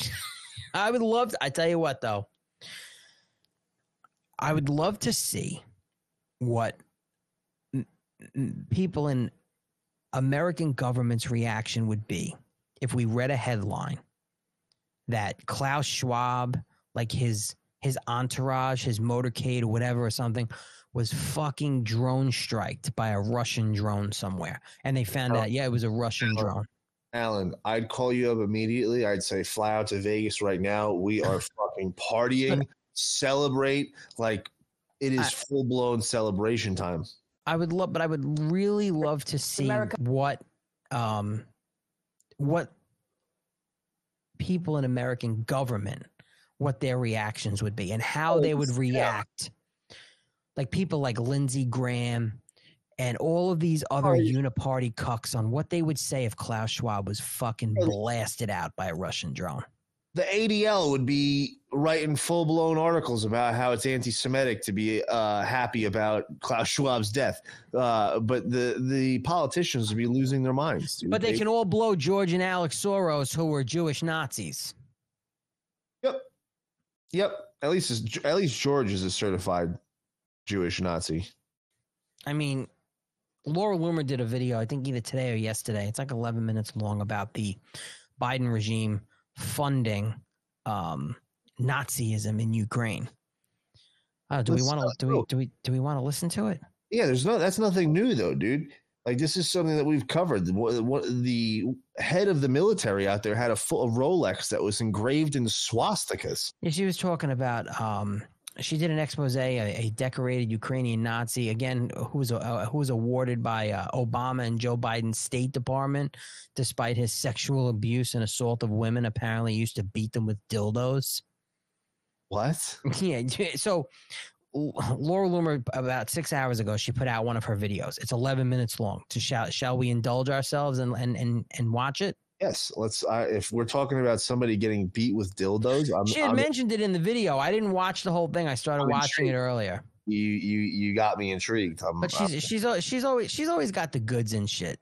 I would love. To, I tell you what though, I would love to see what n- n- people in American government's reaction would be if we read a headline that Klaus Schwab, like his his entourage, his motorcade or whatever or something, was fucking drone striked by a Russian drone somewhere, and they found out, yeah, it was a Russian drone. Alan, I'd call you up immediately. I'd say fly out to Vegas right now. We are fucking partying, celebrate like it is full blown celebration time. I would love, but I would really love to see what, um, what people in American government, what their reactions would be, and how they would react. Like people like Lindsey Graham and all of these other uniparty cucks on what they would say if Klaus Schwab was fucking blasted out by a Russian drone. The ADL would be writing full blown articles about how it's anti Semitic to be uh, happy about Klaus Schwab's death. Uh, but the, the politicians would be losing their minds. dude. But they can all blow George and Alex Soros, who were Jewish Nazis. Yep. Yep. At least at least George is a certified Jewish Nazi. I mean, Laura Loomer did a video, I think either today or yesterday. It's like 11 minutes long about the Biden regime funding um, Nazism in Ukraine. Uh, do we wanna, do we true. do we do we want to listen to it? Yeah, there's no that's nothing new though, dude. Like this is something that we've covered. The, the head of the military out there had a full a Rolex that was engraved in swastikas. Yeah, she was talking about. Um, she did an expose, a, a decorated Ukrainian Nazi, again, who was uh, who was awarded by uh, Obama and Joe Biden's State Department, despite his sexual abuse and assault of women. Apparently, used to beat them with dildos. What? Yeah. So, Laura Loomer, about six hours ago, she put out one of her videos. It's 11 minutes long. To shall shall we indulge ourselves and and and, and watch it? Yes, let's. Uh, if we're talking about somebody getting beat with dildos, I'm, She had I'm- mentioned it in the video. I didn't watch the whole thing. I started I'm watching it earlier. you you you got me intrigued. I'm, But I'm- she's she's she's always she's always got the goods and shit.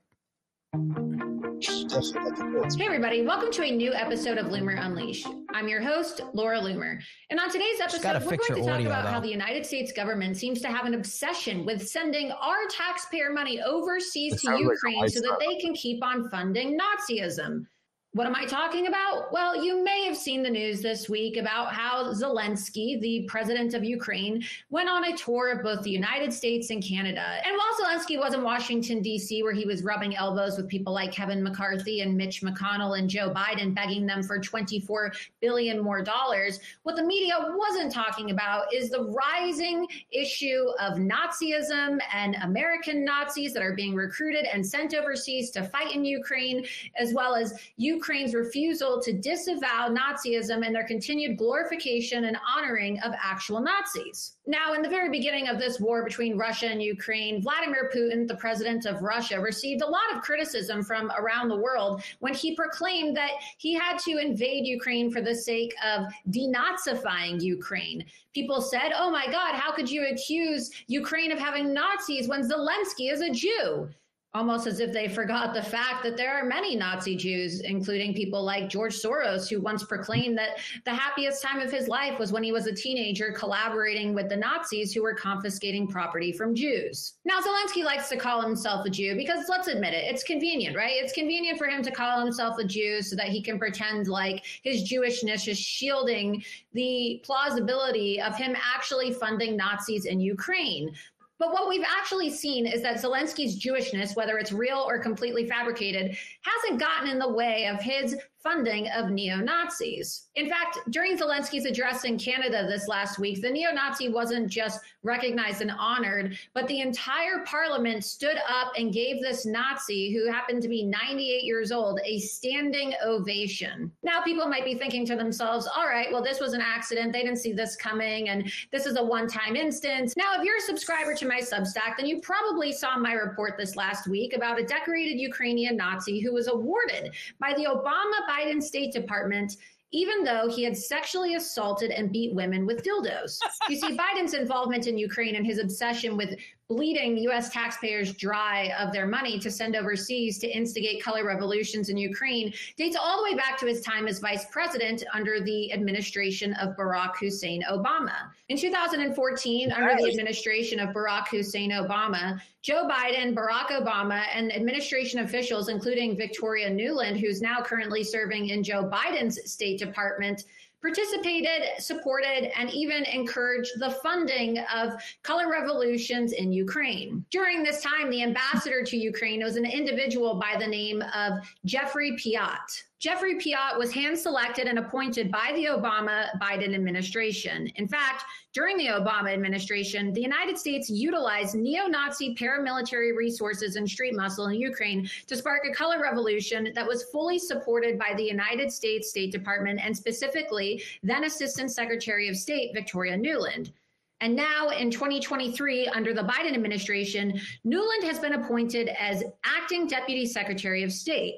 Hey, everybody, welcome to a new episode of Loomer Unleashed. I'm your host, Laura Loomer. And on today's episode, we're going to talk audio, about how the United States government seems to have an obsession with sending our taxpayer money It overseas to sounds like Ukraine so that they can keep on funding Nazism. What am I talking about? Well, you may have seen the news this week about how Zelensky, the president of Ukraine, went on a tour of both the United States and Canada. And while Zelensky was in Washington, D.C., where he was rubbing elbows with people like Kevin McCarthy and Mitch McConnell and Joe Biden, begging them for 24 billion more dollars, what the media wasn't talking about is the rising issue of Nazism and American Nazis that are being recruited and sent overseas to fight in Ukraine, as well as Ukraine's refusal to disavow Nazism and their continued glorification and honoring of actual Nazis. Now, in the very beginning of this war between Russia and Ukraine, Vladimir Putin, the president of Russia, received a lot of criticism from around the world when he proclaimed that he had to invade Ukraine for the sake of denazifying Ukraine. People said, oh my God, how could you accuse Ukraine of having Nazis when Zelensky is a Jew? Almost as if they forgot the fact that there are many Nazi Jews, including people like George Soros, who once proclaimed that the happiest time of his life was when he was a teenager collaborating with the Nazis who were confiscating property from Jews. Now, Zelensky likes to call himself a Jew because let's admit it, it's convenient, right? It's convenient for him to call himself a Jew so that he can pretend like his Jewishness is shielding the plausibility of him actually funding Nazis in Ukraine. But what we've actually seen is that Zelensky's Jewishness, whether it's real or completely fabricated, hasn't gotten in the way of his funding of neo Nazis. In fact, during Zelensky's address in Canada this last week, the neo Nazi wasn't just recognized and honored, but the entire parliament stood up and gave this Nazi, who happened to be 98 years old, a standing ovation. Now, people might be thinking to themselves, all right, well, this was an accident. They didn't see this coming, and this is a one time instance. Now, if you're a subscriber to my Substack, then you probably saw my report this last week about a decorated Ukrainian Nazi who was awarded by the Obama Biden State Department even though he had sexually assaulted and beat women with dildos. you see, Biden's involvement in Ukraine and his obsession with bleeding US taxpayers dry of their money to send overseas to instigate color revolutions in Ukraine dates all the way back to his time as vice president under the administration of Barack Hussein Obama. In 2014, under the administration of Barack Hussein Obama, Joe Biden, Barack Obama, and administration officials, including Victoria Nuland, who's now currently serving in Joe Biden's State Department, participated, supported, and even encouraged the funding of color revolutions in Ukraine. During this time, the ambassador to Ukraine was an individual by the name of Geoffrey Pyatt. Geoffrey Pyatt was hand selected and appointed by the Obama Biden administration. In fact, during the Obama administration, the United States utilized neo Nazi paramilitary resources and street muscle in Ukraine to spark a color revolution that was fully supported by the United States State Department and specifically then Assistant Secretary of State Victoria Nuland. And now in 2023, under the Biden administration, Nuland has been appointed as acting Deputy Secretary of State.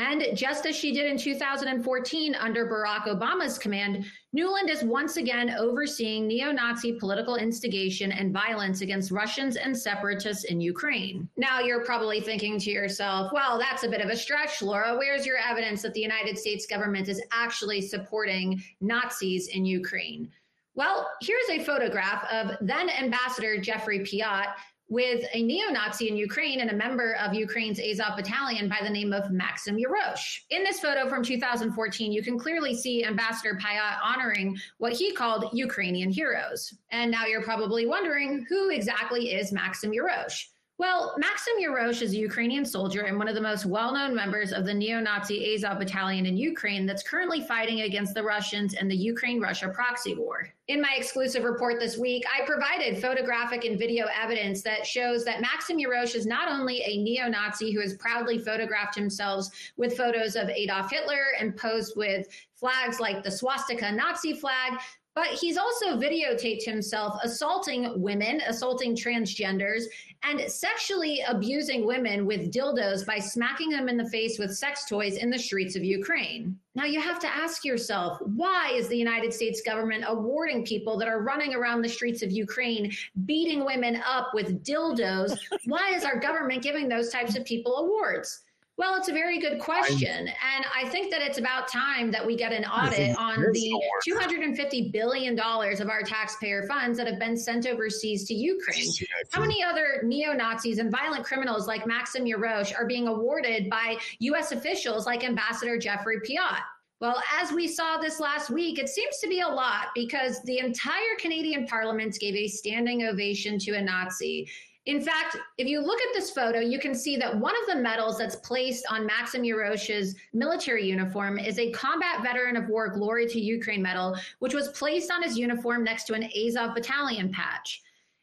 And just as she did in 2014 under Barack Obama's command, Nuland is once again overseeing neo Nazi political instigation and violence against Russians and separatists in Ukraine. Now, you're probably thinking to yourself, well, that's a bit of a stretch, Laura. Where's your evidence that the United States government is actually supporting Nazis in Ukraine? Well, here's a photograph of then Ambassador Geoffrey Pyatt with a neo-Nazi in Ukraine and a member of Ukraine's Azov battalion by the name of Maxim Yarosh. In this photo from 2014, you can clearly see Ambassador Pyatt honoring what he called Ukrainian heroes. And now you're probably wondering, who exactly is Maxim Yarosh? Well, Maxim Yarosh is a Ukrainian soldier and one of the most well known members of the neo Nazi Azov battalion in Ukraine that's currently fighting against the Russians in the Ukraine Russia proxy war. In my exclusive report this week, I provided photographic and video evidence that shows that Maxim Yarosh is not only a neo Nazi who has proudly photographed himself with photos of Adolf Hitler and posed with flags like the swastika Nazi flag, but he's also videotaped himself assaulting women, assaulting transgenders, and sexually abusing women with dildos by smacking them in the face with sex toys in the streets of Ukraine. Now, you have to ask yourself why is the United States government awarding people that are running around the streets of Ukraine beating women up with dildos? why is our government giving those types of people awards? Well, it's a very good question. and I think that it's about time that we get an audit on the the $250 billion of our taxpayer funds that have been sent overseas to Ukraine. How many other neo Nazis and violent criminals like Maxim Yarosh are being awarded by U.S. officials like Ambassador Geoffrey Pyatt? Well, as we saw this last week, it seems to be a lot because the entire Canadian Parliament gave a standing ovation to a Nazi. In fact, if you look at this photo, you can see that one of the medals that's placed on Maxim Yarosh's military uniform is a Combat Veteran of War Glory to Ukraine medal, which was placed on his uniform next to an Azov battalion patch.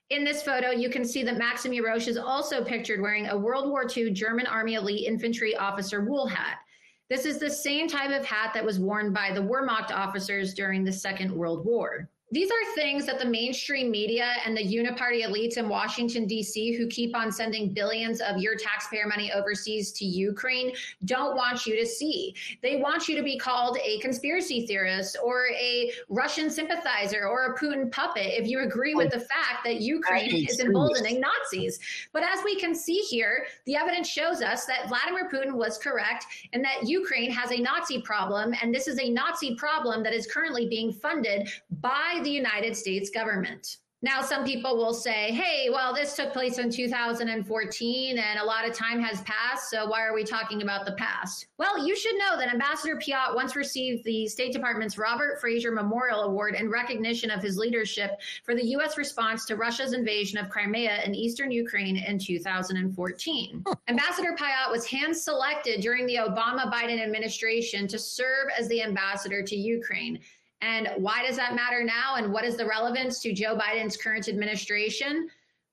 In this photo, you can see that Maxim Yarosh is also pictured wearing a World War II German Army elite infantry officer wool hat. This is the same type of hat that was worn by the Wehrmacht officers during the Second World War. These are things that the mainstream media and the uniparty elites in Washington, D.C., who keep on sending billions of your taxpayer money overseas to Ukraine, don't want you to see. They want you to be called a conspiracy theorist or a Russian sympathizer or a Putin puppet if you agree with the fact that Ukraine is emboldening Nazis. But as we can see here, the evidence shows us that Vladimir Putin was correct and that Ukraine has a Nazi problem. And this is a Nazi problem that is currently being funded by the United States government. Now, some people will say, hey, well, this took place in 2014 and a lot of time has passed, so why are we talking about the past? Well, you should know that Ambassador Pyatt once received the State Department's Robert Frasure Memorial Award in recognition of his leadership for the U.S. response to Russia's invasion of Crimea in eastern Ukraine in 2014. Ambassador Pyatt was hand selected during the Obama Biden administration to serve as the ambassador to Ukraine. And why does that matter now? And what is the relevance to Joe Biden's current administration?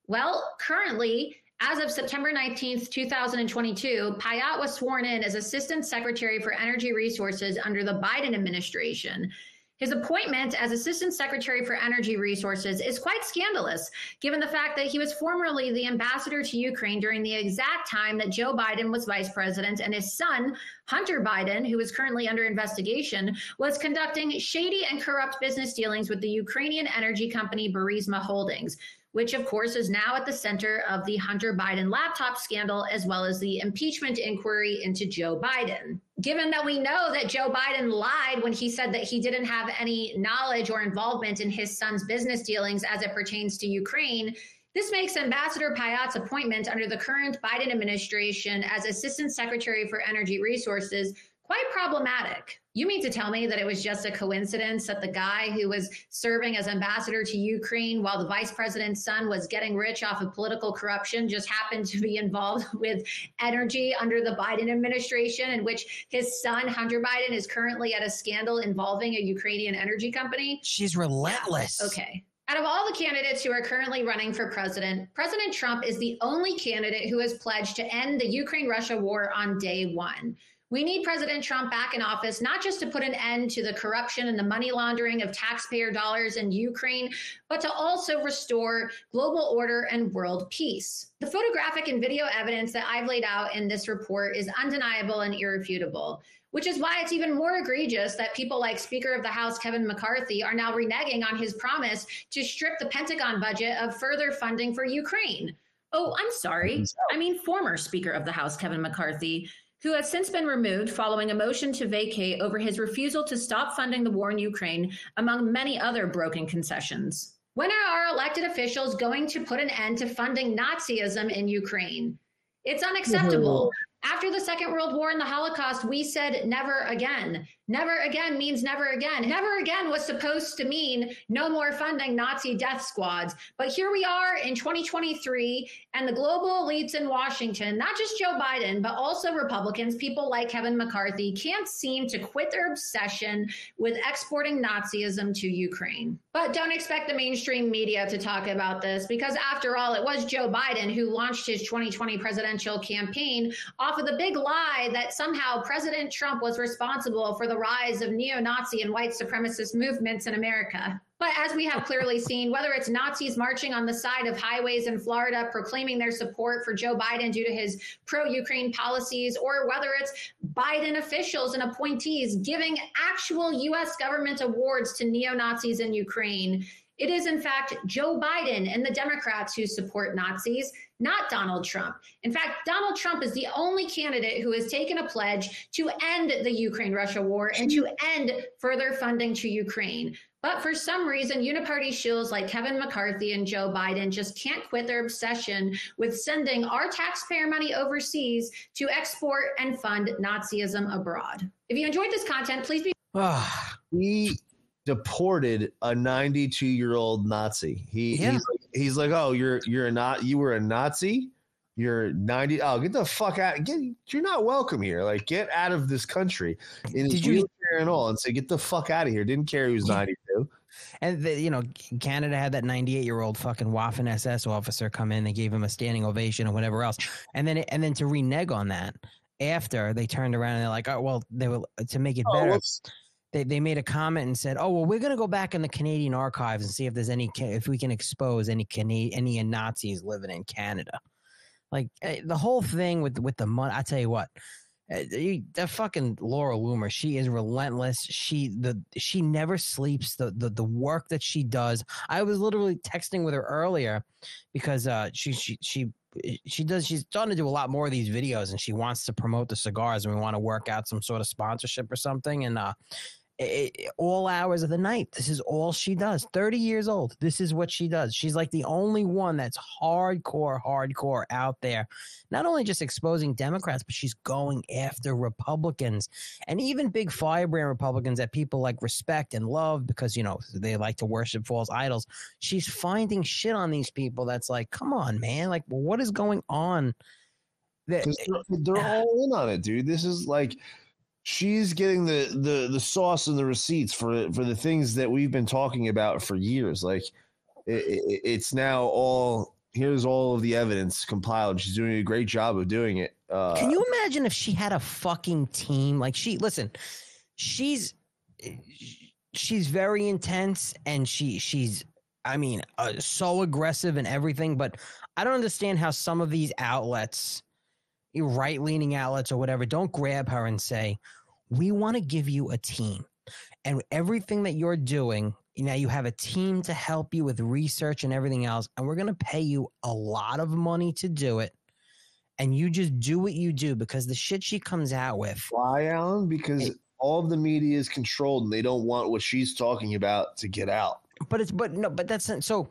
Well, currently, as of September 19th, 2022, Pyatt was sworn in as Assistant Secretary for Energy Resources under the Biden administration. His appointment as Assistant Secretary for Energy Resources is quite scandalous, given the fact that he was formerly the ambassador to Ukraine during the exact time that Joe Biden was vice president and his son, Hunter Biden, who is currently under investigation, was conducting shady and corrupt business dealings with the Ukrainian energy company Burisma Holdings which of course is now at the center of the Hunter Biden laptop scandal, as well as the impeachment inquiry into Joe Biden. Given that we know that Joe Biden lied when he said that he didn't have any knowledge or involvement in his son's business dealings as it pertains to Ukraine, this makes Ambassador Pyatt's appointment under the current Biden administration as Assistant Secretary for Energy Resources quite problematic. You mean to tell me that it was just a coincidence that the guy who was serving as ambassador to Ukraine while the vice president's son was getting rich off of political corruption just happened to be involved with energy under the Biden administration, in which his son, Hunter Biden, is currently at a scandal involving a Ukrainian energy company? She's relentless. Okay. Out of all the candidates who are currently running for president, President Trump is the only candidate who has pledged to end the Ukraine Russia war on day one. We need President Trump back in office, not just to put an end to the corruption and the money laundering of taxpayer dollars in Ukraine, but to also restore global order and world peace. The photographic and video evidence that I've laid out in this report is undeniable and irrefutable. Which is why it's even more egregious that people like Speaker of the House Kevin McCarthy are now reneging on his promise to strip the Pentagon budget of further funding for Ukraine. Oh, I'm sorry. Mm-hmm. I mean, former Speaker of the House Kevin McCarthy, who has since been removed following a motion to vacate over his refusal to stop funding the war in Ukraine, among many other broken concessions. When are our elected officials going to put an end to funding Nazism in Ukraine? It's unacceptable. Mm-hmm. After the Second World War and the Holocaust, we said never again. Never again means never again. Never again was supposed to mean no more funding Nazi death squads. But here we are in 2023, and the global elites in Washington, not just Joe Biden, but also Republicans, people like Kevin McCarthy, can't seem to quit their obsession with exporting Nazism to Ukraine. But don't expect the mainstream media to talk about this because, after all, it was Joe Biden who launched his 2020 presidential campaign off of the big lie that somehow President Trump was responsible for the rise of neo Nazi and white supremacist movements in America. But as we have clearly seen, whether it's Nazis marching on the side of highways in Florida proclaiming their support for Joe Biden due to his pro Ukraine policies, or whether it's Biden officials and appointees giving actual U.S. government awards to neo Nazis in Ukraine, It is, in fact, Joe Biden and the Democrats who support Nazis, not Donald Trump. In fact, Donald Trump is the only candidate who has taken a pledge to end the Ukraine Russia war and to end further funding to Ukraine. But for some reason, uniparty shills like Kevin McCarthy and Joe Biden just can't quit their obsession with sending our taxpayer money overseas to export and fund Nazism abroad. If you enjoyed this content, please be. we deported a 92 year old Nazi. He Yeah. He's, like, oh, you're you're not you were a Nazi. You're 90. Oh, get the fuck out. Get you're not welcome here. Like, get out of this country. In Did you- and all, and say, get the fuck out of here. Didn't care he was 92. And the, you know, Canada had that 98 year old fucking Waffen SS officer come in. They gave him a standing ovation or whatever else, and then and then to renege on that after they turned around and they're like, oh well, they were to make it Oh, better. let's- they, they made a comment and said, "Oh well, we're gonna go back in the Canadian archives and see if there's any if we can expose any Cana- any Nazis living in Canada." Like eh, the whole thing with with the money. I tell you what, uh, that fucking Laura Loomer, she is relentless. She the she never sleeps. The the the work that she does. I was literally texting with her earlier because uh she she she she does she's starting to do a lot more of these videos and she wants to promote the cigars and we want to work out some sort of sponsorship or something and uh it, all hours of the night. This is all she does. 30 years old. This is what she does. She's like the only one that's hardcore, hardcore out there. Not only just exposing Democrats, but she's going after Republicans and even big firebrand Republicans that people like respect and love because, you know, they like to worship false idols. She's finding shit on these people that's like, come on, man. Like, what is going on? That, they're, they're all in on it, dude. This is like she's getting the the the sauce and the receipts for for the things that we've been talking about for years. Like it, it, it's now all here's all of the evidence compiled. She's doing a great job of doing it. Uh, Can you imagine if she had a fucking team? Like she listen, she's she's very intense and she she's I mean, uh, so aggressive and everything, but I don't understand how some of these outlets, right-leaning outlets or whatever, don't grab her and say, "We want to give you a team." And everything that you're doing, now you have a team to help you with research and everything else, and we're going to pay you a lot of money to do it and you just do what you do because the shit she comes out with. Why, Alan? Because all of the media is controlled and they don't want what she's talking about to get out. But it's but no, but that's so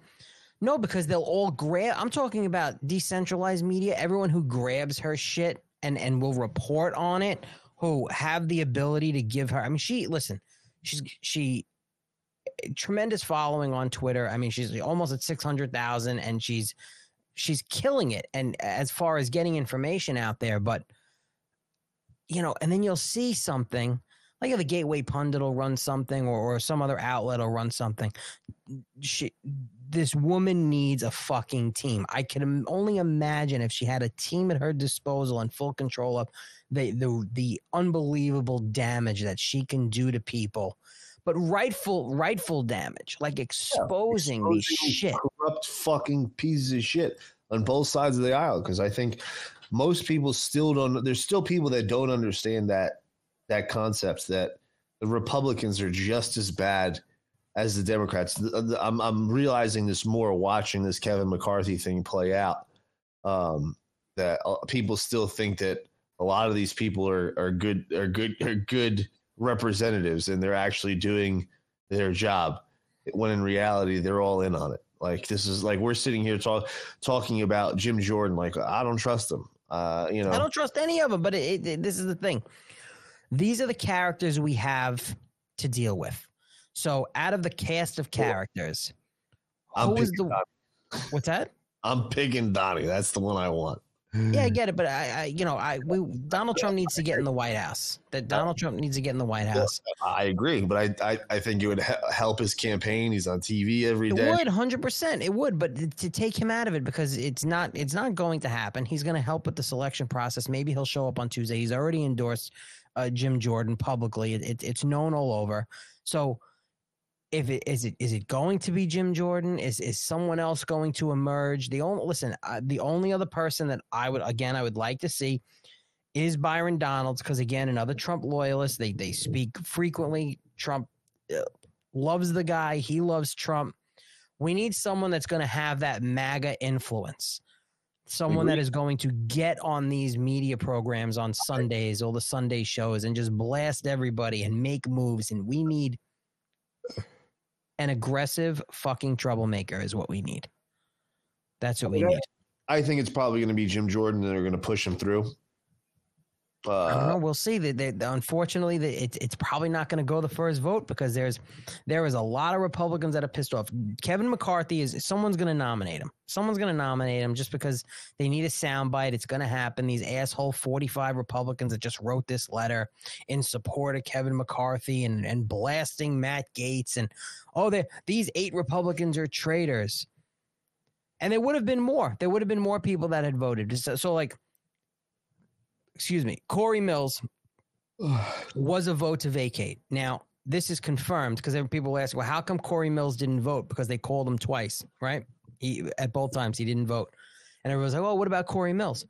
no because they'll all grab. I'm talking about decentralized media. Everyone who grabs her shit and and will report on it, who have the ability to give her. I mean, she listen. She's she tremendous following on Twitter. I mean, she's almost at six hundred thousand, and she's she's killing it. And as far as getting information out there, but you know, and then you'll see something like the Gateway Pundit will run something, or, or some other outlet will run something. She, this woman needs a fucking team. I can only imagine if she had a team at her disposal and full control of the the the unbelievable damage that she can do to people. But rightful rightful damage, like exposing these Exposing shit. corrupt fucking pieces of shit on both sides of the aisle. Because I think most people still don't. There's still people that don't understand that that concept that the Republicans are just as bad as the Democrats. I'm I'm realizing this more watching this Kevin McCarthy thing play out. Um, that uh, people still think that a lot of these people are are good are good are good representatives and they're actually doing their job when in reality they're all in on it like this is like we're sitting here talk, talking about jim jordan like i don't trust him uh you know I don't trust any of them. But it, it, this is the thing: these are the characters we have to deal with. So, out of the cast of characters, I'm who is picking the what's that? i'm picking donnie that's the one i want Yeah, I get it, but I, I you know, I we Donald Trump needs to get in the White House. That Donald Trump needs to get in the White House. i agree but i i, I think it would he- help his campaign he's on tv every It day would, hundred percent. It would, but to take him out of it because it's not, it's not going to happen. He's going to help with the selection process. Maybe he'll show up on Tuesday. He's already endorsed uh, Jim Jordan publicly. It, it, it's known all over. So, if it is it is it going to be Jim Jordan? Is is someone else going to emerge? The only listen, uh, the only other person that I would again I would like to see is Byron Donalds because again another Trump loyalist. They they speak frequently. Trump uh, loves the guy. He loves Trump. We need someone that's going to have that MAGA influence. Someone that is going to get on these media programs on Sundays, all the Sunday shows, and just blast everybody and make moves. And we need an aggressive fucking troublemaker, is what we need. That's what we Yeah. need. I think it's probably going to be Jim Jordan, and they're going to push him through. I don't know. Uh, We'll see. That that- unfortunately, that it's it's probably not going to go the first vote because there's there is a lot of Republicans that are pissed off. Kevin McCarthy is someone's going to nominate him. Someone's going to nominate him just because they need a soundbite. It's going to happen. These asshole forty five Republicans that just wrote this letter in support of Kevin McCarthy and and blasting Matt Gaetz and oh, they these eight Republicans are traitors. And there would have been more. There would have been more people that had voted. So, so like excuse me, Corey Mills was a vote to vacate. Now, this is confirmed because people ask, well, how come Corey Mills didn't vote? Because they called him twice, right? He at both times he didn't vote. And everyone's like, oh, what about Corey Mills?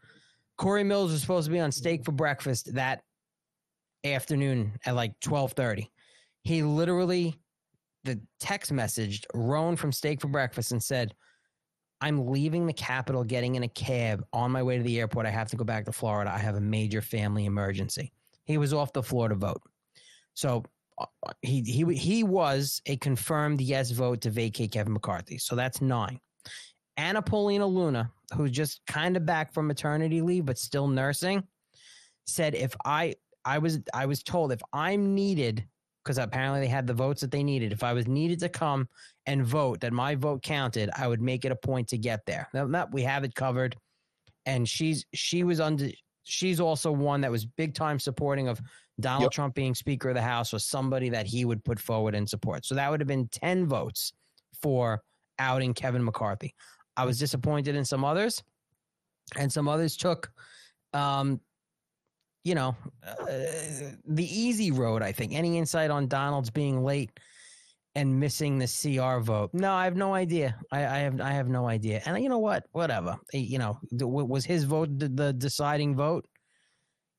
Corey Mills was supposed to be on steak for breakfast that afternoon at like 1230. He literally the text messaged Roan from Steak for Breakfast and said, I'm leaving the Capitol, getting in a cab on my way to the airport. I have to go back to Florida. I have a major family emergency. He was off the floor to vote. So uh, he he he was a confirmed yes vote to vacate Kevin McCarthy. So that's nine. Anna Paulina Luna, who's just kind of back from maternity leave but still nursing, said if I I was I was told if I'm needed because apparently they had the votes that they needed. If I was needed to come and vote, that my vote counted, I would make it a point to get there. Now, that we have it covered, and she's she was under. She's also one that was big time supporting of Donald Yep. Trump being Speaker of the House was somebody that he would put forward and support. So that would have been ten votes for outing Kevin McCarthy. I was disappointed in some others, and some others took um, you know, uh, the easy road, I think. Any insight on Donald's being late and missing the CR vote? No, I have no idea. I, I have I have no idea. And you know what? Whatever. You know, was his vote the, the deciding vote?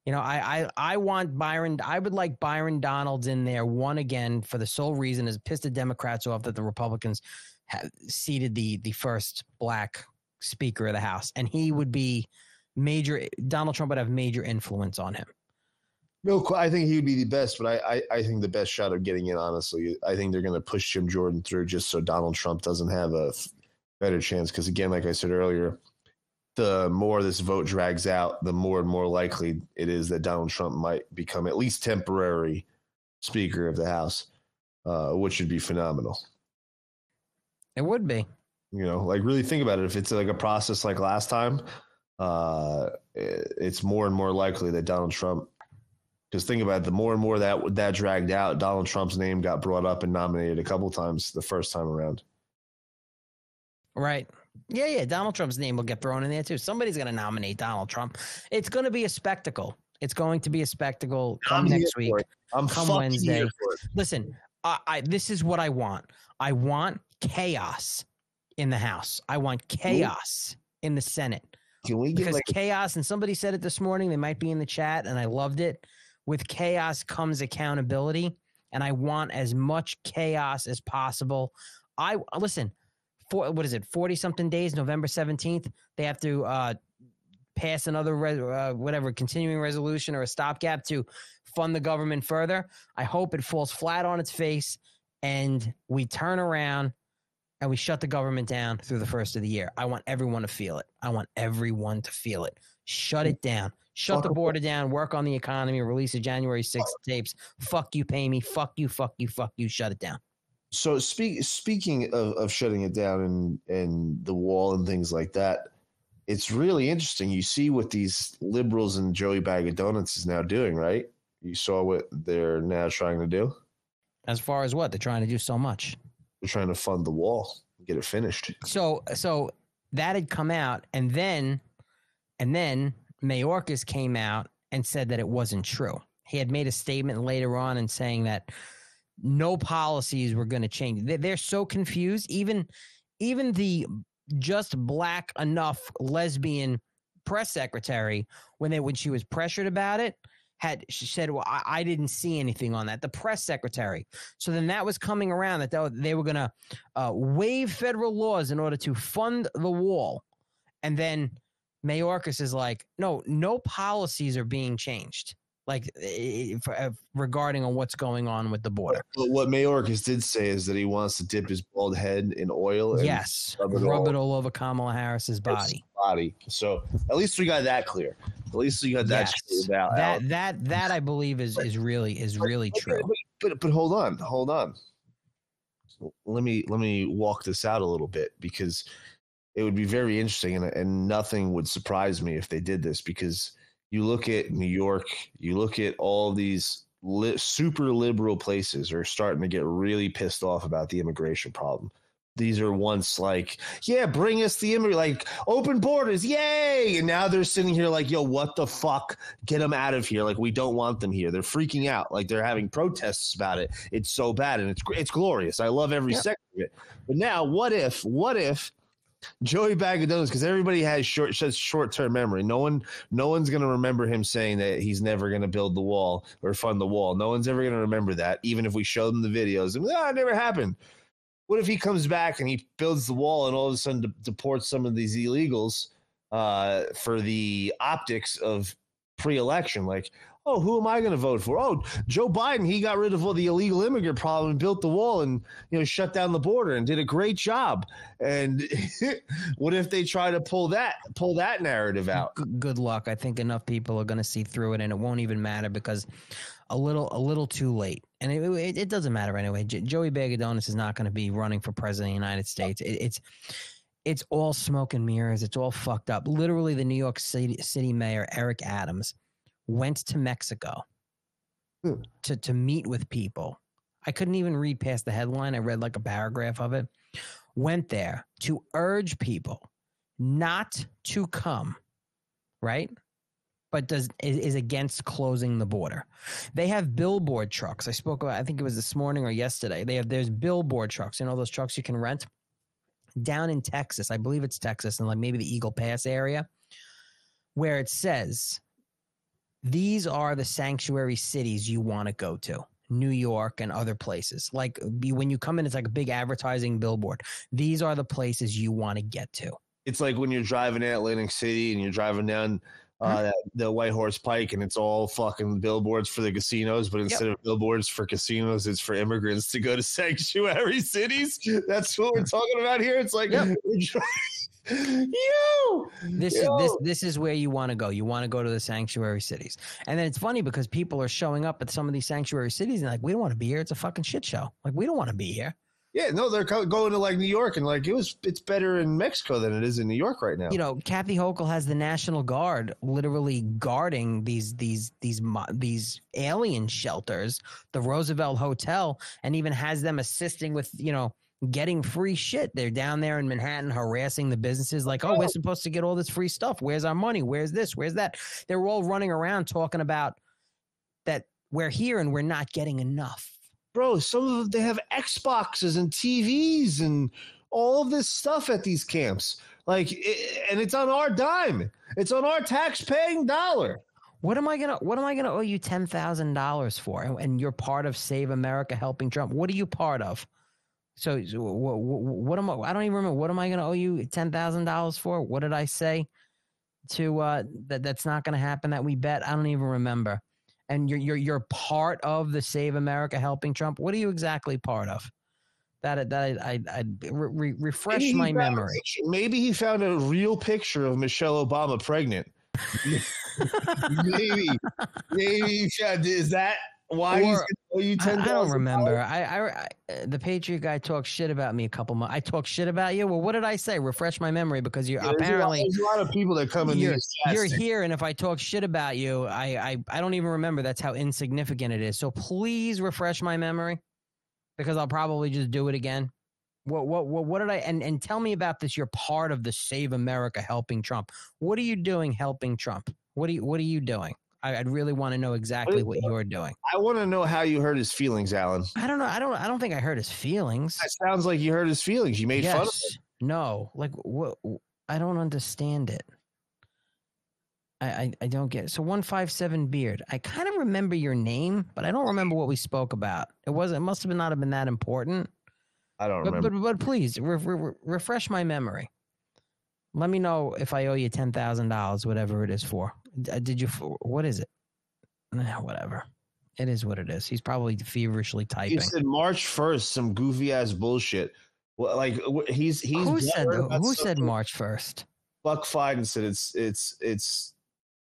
You know, I, I I want Byron. I would like Byron Donalds in there one again for the sole reason is pissed the Democrats off that the Republicans have seated the the first black Speaker of the House, and he would be major. Donald Trump would have major influence on him. No, I think he would be the best, but I, I, I think the best shot of getting in, honestly, I think they're going to push Jim Jordan through just so Donald Trump doesn't have a f- better chance. Because again, like I said earlier, the more this vote drags out, the more and more likely it is that Donald Trump might become at least temporary Speaker of the House, uh, which would be phenomenal. It would be. You know, like really think about it. If it's like a process like last time, uh, it- it's more and more likely that Donald Trump. Because think about it, the more and more that that dragged out, Donald Trump's name got brought up and nominated a couple times the first time around. Right. Yeah, yeah. Donald Trump's name will get thrown in there too. Somebody's going to nominate Donald Trump. It's going to be a spectacle. It's going to be a spectacle come I'm next week. I'm come Wednesday. here for it. Listen, I, I this is what I want. I want chaos in the House. I want chaos in the Senate. Can we get because like chaos? And somebody said it this morning. They might be in the chat, and I loved it. With chaos comes accountability, and I want as much chaos as possible. I listen. For what is it? Forty something days. November seventeenth. They have to uh, pass another res- uh, whatever continuing resolution or a stopgap to fund the government further. I hope it falls flat on its face and we turn around and we shut the government down through the first of the year. I want everyone to feel it. I want everyone to feel it. Shut it down. Shut the border down. Work on the economy. Release the January 6th tapes. Fuck you, pay me. Fuck you, fuck you, fuck you. Shut it down. So speak, speaking of, of shutting it down and and the wall and things like that, it's really interesting. You see what these liberals and Joey Bag of Donuts is now doing, right? You saw what they're now trying to do. As far as what? They're trying to do so much. They're trying to fund the wall, and get it finished. So so that had come out and then and then Mayorkas came out and said that it wasn't true. He had made a statement later on and saying that no policies were going to change. They're so confused. Even even the just black enough lesbian press secretary when they when she was pressured about it had she said, "Well, I, I didn't see anything on that." The press secretary. So then that was coming around that they were- going to uh, waive federal laws in order to fund the wall, and then Mayorkas is like, "No, no policies are being changed." Like eh, for, uh, regarding on what's going on with the border. But what Mayorkas did say is that he wants to dip his bald head in oil. And Yes, rub it rub all it all over Kamala Harris's body. body. So at least we got that clear. At least we got that Yes. out. That that that I believe is is really is really true. But but hold on, hold on. Let me let me walk this out a little bit because it would be very interesting and, and nothing would surprise me if they did this because you look at New York, you look at all these li- super liberal places are starting to get really pissed off about the immigration problem. These are once like, yeah, bring us the immigrant, like open borders, yay! And now they're sitting here like, yo, what the fuck? Get them out of here! Like we don't want them here. They're freaking out. Like they're having protests about it. It's so bad, and it's it's glorious. I love every second of it. But now, what if? What if? Joey Bag of Donuts, because everybody has short short term memory. No one, no one's gonna remember him saying that he's never gonna build the wall or fund the wall. No one's ever gonna remember that, even if we show them the videos. And ah, it never happened. What if he comes back and he builds the wall and all of a sudden de- deports some of these illegals uh, for the optics of pre-election? Like, oh, who am I going to vote for? Oh, Joe Biden. He got rid of all the illegal immigrant problem and built the wall and you know shut down the border and did a great job. And what if they try to pull that pull that narrative out? G- good luck. I think enough people are going to see through it, and it won't even matter because a little a little too late. And it, it, it doesn't matter anyway. J- Joey Bag of Donuts is not going to be running for president of the United States. It, it's it's all smoke and mirrors. It's all fucked up. Literally, the New York City, City Mayor Eric Adams went to Mexico hmm. to to meet with people. I couldn't even read past the headline. I read like a paragraph of it. Went there to urge people not to come, right? But does is, is against closing the border. They have billboard trucks. I spoke about. I think it was this morning or yesterday. They have there's billboard trucks. You know those trucks you can rent down in Texas. I believe it's Texas and like maybe the Eagle Pass area, where it says these are the sanctuary cities you want to go to. New York and other places. Like when you come in, it's like a big advertising billboard. These are the places you want to get to. It's like when you're driving at Atlantic City and you're driving down uh, that, the White Horse Pike, and it's all fucking billboards for the casinos, but instead of billboards for casinos, it's for immigrants to go to sanctuary cities. That's what we're talking about here. It's like you. This is this this is where you want to go. You want to go to the sanctuary cities. And then it's funny because people are showing up at some of these sanctuary cities and like, we don't want to be here. It's a fucking shit show. Like we don't want to be here. Yeah, no, they're co- going to like New York, and like it was, it's better in Mexico than it is in New York right now. You know, Kathy Hochul has the National Guard literally guarding these these these these alien shelters, the Roosevelt Hotel, and even has them assisting with you know getting free shit. They're down there in Manhattan harassing the businesses, like, oh, we're supposed to get all this free stuff. Where's our money? Where's this? Where's that? They're all running around talking about that we're here and we're not getting enough. Bro, some of them they have Xboxes and TVs and all of this stuff at these camps. Like, i and it's on our dime. It's on our tax-paying dollar. What am I gonna What am I gonna owe you ten thousand dollars for? And- you're part of Save America Helping Trump. What are you part of? So, so what, what am I? I don't even remember. What am I gonna owe you ten thousand dollars for? What did I say? To uh, that that's not gonna happen. That we bet. I don't even remember. And you're you're you're part of the Save America Helping Trump. What are you exactly part of? That that I I, I re- re- refresh Maybe my memory. Maybe he found a real picture of Michelle Obama pregnant. maybe, maybe is that why Or- going to owe you I, ten I don't remember. I, I, I uh, the Patriot guy talked shit about me a couple months. I talked shit about you. Well, what did I say? Refresh my memory because you're Yeah, there's a lot- apparently there's a lot of people that come in you're, you're here, and if I talk shit about you, I, I I don't even remember. That's how insignificant it is. So please refresh my memory because I'll probably just do it again. What what what, what did I and and tell me about this? You're part of the Save America Helping Trump. What are you doing helping Trump? What are you What are you doing? I, I'd really want to know exactly what you're doing. I want to know how you hurt his feelings, Alan. I don't know. I don't. I don't think I hurt his feelings. That sounds like you hurt his feelings. You made fun of him. No, like what? I don't understand it. I, I, I don't get it. So one five seven beard. I kind of remember your name, but I don't remember what we spoke about. It wasn't. It must have not have been that important. I don't But remember. but, but please re- re- refresh my memory. Let me know if I owe you ten thousand dollars, whatever it is for. Uh, Did you? What is it? Nah, whatever. It is what it is. He's probably feverishly typing. you said March first, some goofy ass bullshit. Well, like he's he's who said who said. March first? Buck Fiden said it's it's it's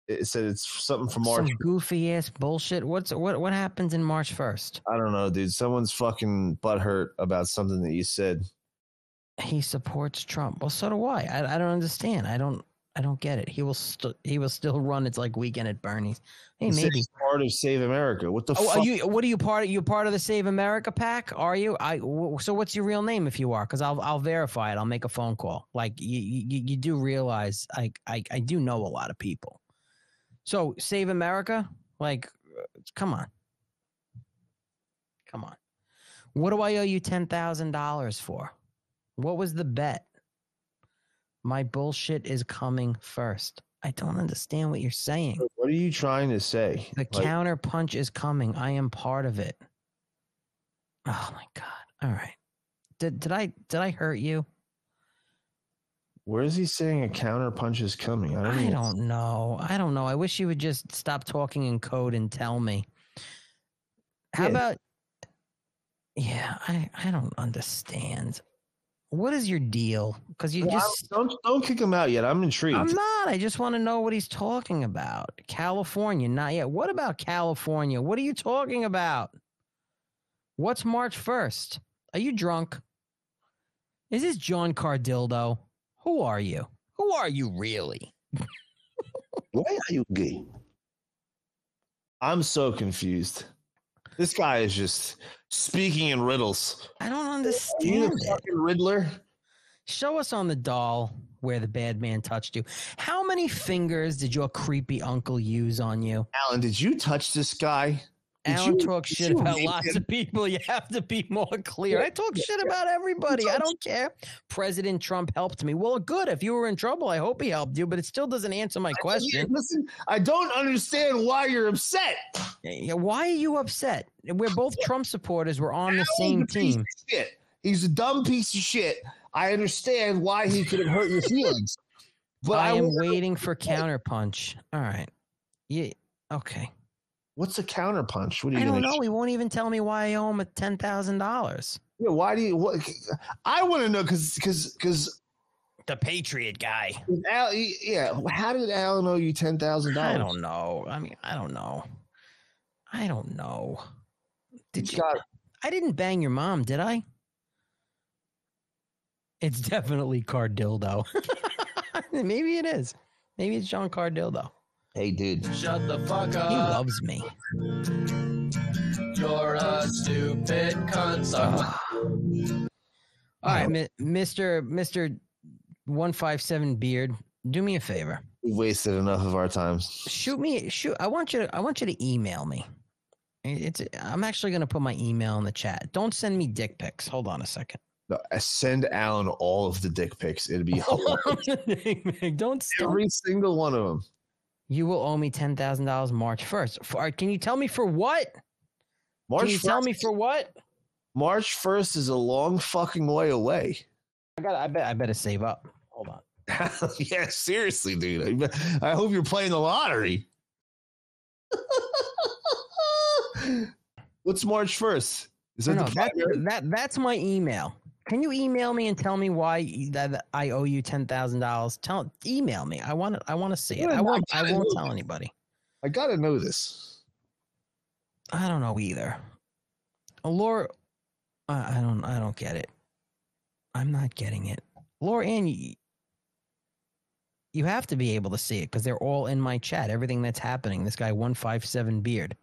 it said it's something from March. Some goofy ass bullshit. What's what what happens in March first? I don't know, dude. Someone's fucking butthurt about something that you said. He supports Trump. Well, so do I. I, I don't understand. I don't I don't get it. He will still he will still run. It's like weekend at Bernie's. Hey, He maybe. he's part of Save America. What the Oh, fuck? are you? What are you part of? You part of the Save America PAC? Are you? I. w- So what's your real name if you are? Because I'll I'll verify it. I'll make a phone call. Like you you, you do realize I, I I do know a lot of people. So Save America, like, uh, come on, come on. What do I owe you ten thousand dollars for? What was the bet? My bullshit is coming first. I don't understand what you're saying. What are you trying to say? The Like, counter punch is coming. I am part of it. Oh my god. All right. Did did I did I hurt you? where is he saying a counter punch is coming? I don't. I don't know. I don't know. I wish you would just stop talking in code and tell me. How Yeah. about Yeah, I I don't understand. What is your deal? Because you Well, just don't don't kick him out yet. I'm intrigued. I'm not. I just want to know what he's talking about. California, not yet. What about California? What are you talking about? What's March 1st? Are you drunk? Is this John Cardillo? Who are you? Who are you really? Why are you gay? I'm so confused. This guy is just speaking in riddles. I don't You understand the it. fucking Riddler. Show us on the doll where the bad man touched you. How many fingers did your creepy uncle use on you? Alan, did you touch this guy? Did Alan you- talks shit about lots him? of people. You have to be more clear. I talk shit about everybody. I don't care. President Trump helped me. Well, good. If you were in trouble, I hope he helped you, but it still doesn't answer my question. Listen, I don't understand why you're upset. Yeah, Why are you upset? We're both Trump supporters. We're on the same team. Shit. He's a dumb piece of shit. I understand why he could have hurt your feelings. But I I, am waiting for counterpunch. All right. Yeah. Okay. What's a counterpunch? What are I you don't gonna know. He won't even tell me why I owe him a ten thousand dollars. Yeah, why do you? What? I want to know because because because The Patriot guy. Al, yeah. How did Alan owe you ten thousand dollars? I don't know. I mean, I don't know. I don't know. Did He's you? got- I didn't bang your mom, did I? It's definitely Cardildo. Maybe it is. Maybe it's John Cardildo. Hey, dude. Shut the fuck He loves me. You're a stupid cunt. Suck All right, mi- Mister Mister One Five Seven Beard. Do me a favor. We've wasted enough of our time. Shoot me. Shoot. I want you to. I want you to email me. It's. I'm actually going to put my email in the chat. Don't send me dick pics. Hold on a second. No, send Alan all of the dick pics. It'd be hilarious. don't every single one of them. You will owe me ten thousand dollars March first. Can you tell me for what? March Can you tell 1st me for what? March first is a long fucking way away. I got. I bet. I better save up. Hold on. yeah, seriously, dude. I, I hope you're playing the lottery. What's March first? Is that No, the that, that that's my email. Can you email me and tell me why that I owe you ten thousand dollars? Tell email me. I want it. I want to see it. I won't. I I won't tell this. anybody. I gotta know this. I don't know either. Laura, I I don't. I don't get it. I'm not getting it. Laura Ann, you, you have to be able to see it because they're all in my chat. Everything that's happening. This guy one five seven beard.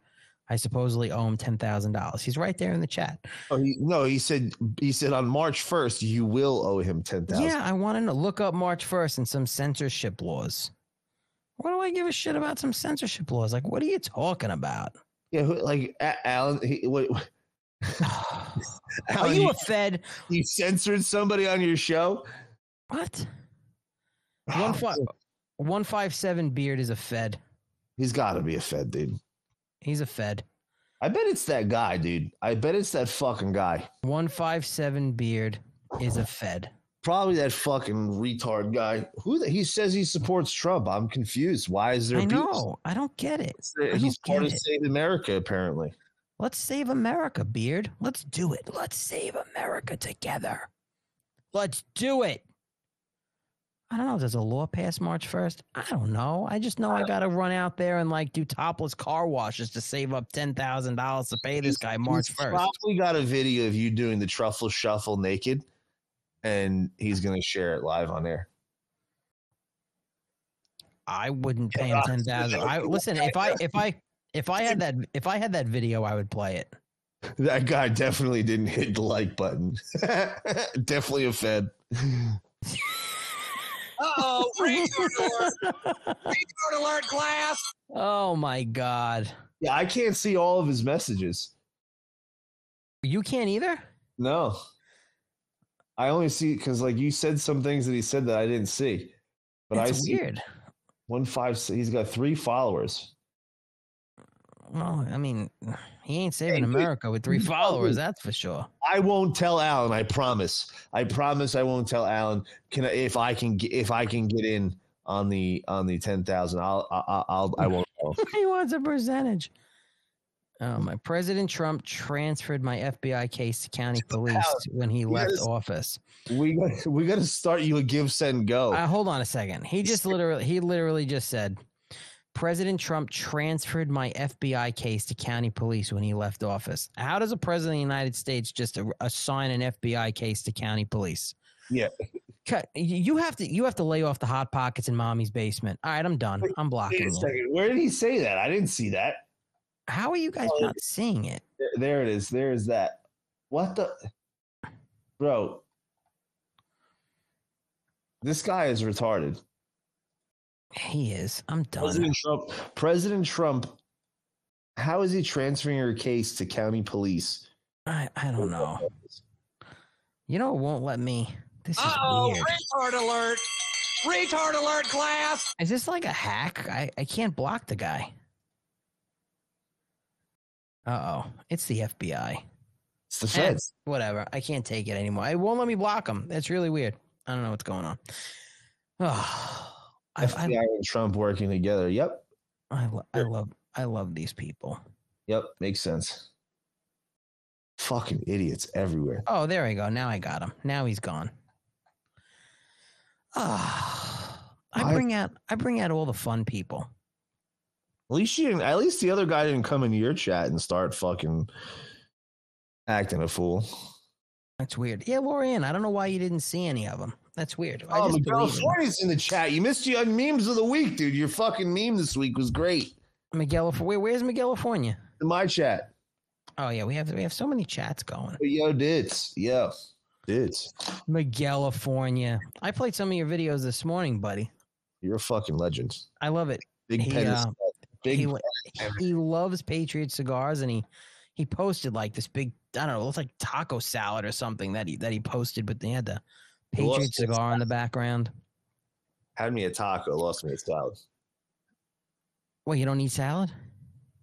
I supposedly owe him ten thousand dollars. He's right there in the chat. Oh, he, no, he said he said on March first you will owe him ten thousand. Yeah, I want to look up March 1st and some censorship laws. What do I give a shit about some censorship laws? Like, what are you talking about? Yeah, who- like Alan. He, what, Are Alan, you a Fed? You censored somebody on your show. What? One five One five seven beard is a Fed. He's got to be a Fed, dude. He's a Fed. I bet it's that guy, dude. I bet it's that fucking guy. One five seven beard is a Fed. Probably that fucking retard guy. Who the, he says he supports Trump. I'm confused. Why is there? I beef? know. I don't get it. I He's part of it. Save America, apparently. Let's save America, Beard. Let's do it. Let's save America together. Let's do it. I don't know. Does a law pass March 1st? I don't know. I just know I got to run out there and like do topless car washes to save up $10,000 to pay this guy March 1st. Probably got a video of you doing the truffle shuffle naked, and he's gonna share it live on air. I wouldn't pay him 10,000. I listen, if I if I if I had that if I had that video, I would play it. That guy definitely didn't hit the like button. definitely a Fed. Uh-oh, retard alert. retard alert, class. Oh my god. Yeah, I can't see all of his messages. You can't either? No. I only see because like you said some things that he said that I didn't see. But I see weird. one five he's got three followers. Well, I mean, he ain't saving dude, America with three followers, that's for sure. I won't tell Alan. I promise. I promise. I won't tell Alan. Can I, if I can get if I can get in on the on the ten thousand? I'll I'll I'll I won't. he wants a percentage. Oh, my President Trump transferred my FBI case to county police when he left Yes. office. We got we got to start you a give send go. Uh, hold on a second. He just literally he literally just said President Trump transferred my FBI case to county police when he left office. How does a president of the United States just assign an FBI case to county police? yeah. Cut. You have to you have to lay off the hot pockets in mommy's basement. All right, I'm done. I'm Wait blocking a you. second. Where did he say that? I didn't see that. How are you guys Oh, not seeing it? There it is. There is that. What the, bro? This guy is retarded. He is. I'm done. President Trump. President Trump. How is he transferring your case to county police? I, I don't know. You know, it won't let me. This is Uh-oh, weird. retard alert. Retard alert, class. Is this like a hack? I, I can't block the guy. Uh oh. It's the FBI. It's the Eh, feds. whatever. I can't take it anymore. It won't let me block him. That's really weird. I don't know what's going on. Oh, I, FBI I, and Trump working together. Yep. I, lo- I love I love these people. Yep. Makes sense. Fucking idiots everywhere. Oh, there we go. Now I got him. Now he's gone. Ah, I I- bring out I bring out all the fun people. At least you didn't. At least the other guy didn't come into your chat and start fucking acting a fool. That's weird. Yeah, Lorian, I don't know why you didn't see any of them. That's weird. I Oh, just Miguel in. Forney's in the chat. You missed your memes of the week, dude. Your fucking meme this week was great. Miguel, where, where's Miguel California? In my chat. Oh yeah, we have we have so many chats going. Yo, dits. Yo, dits. Miguel California. I played some of your videos this morning, buddy. You're a fucking legend. I love it. Big He, uh, Big he, he loves Patriot cigars, and he he posted like this big I don't know, it looks like taco salad or something that he that he posted, but they had the Patriot cigar in the background. Had me a taco, lost me a salad. Well, you don't eat salad?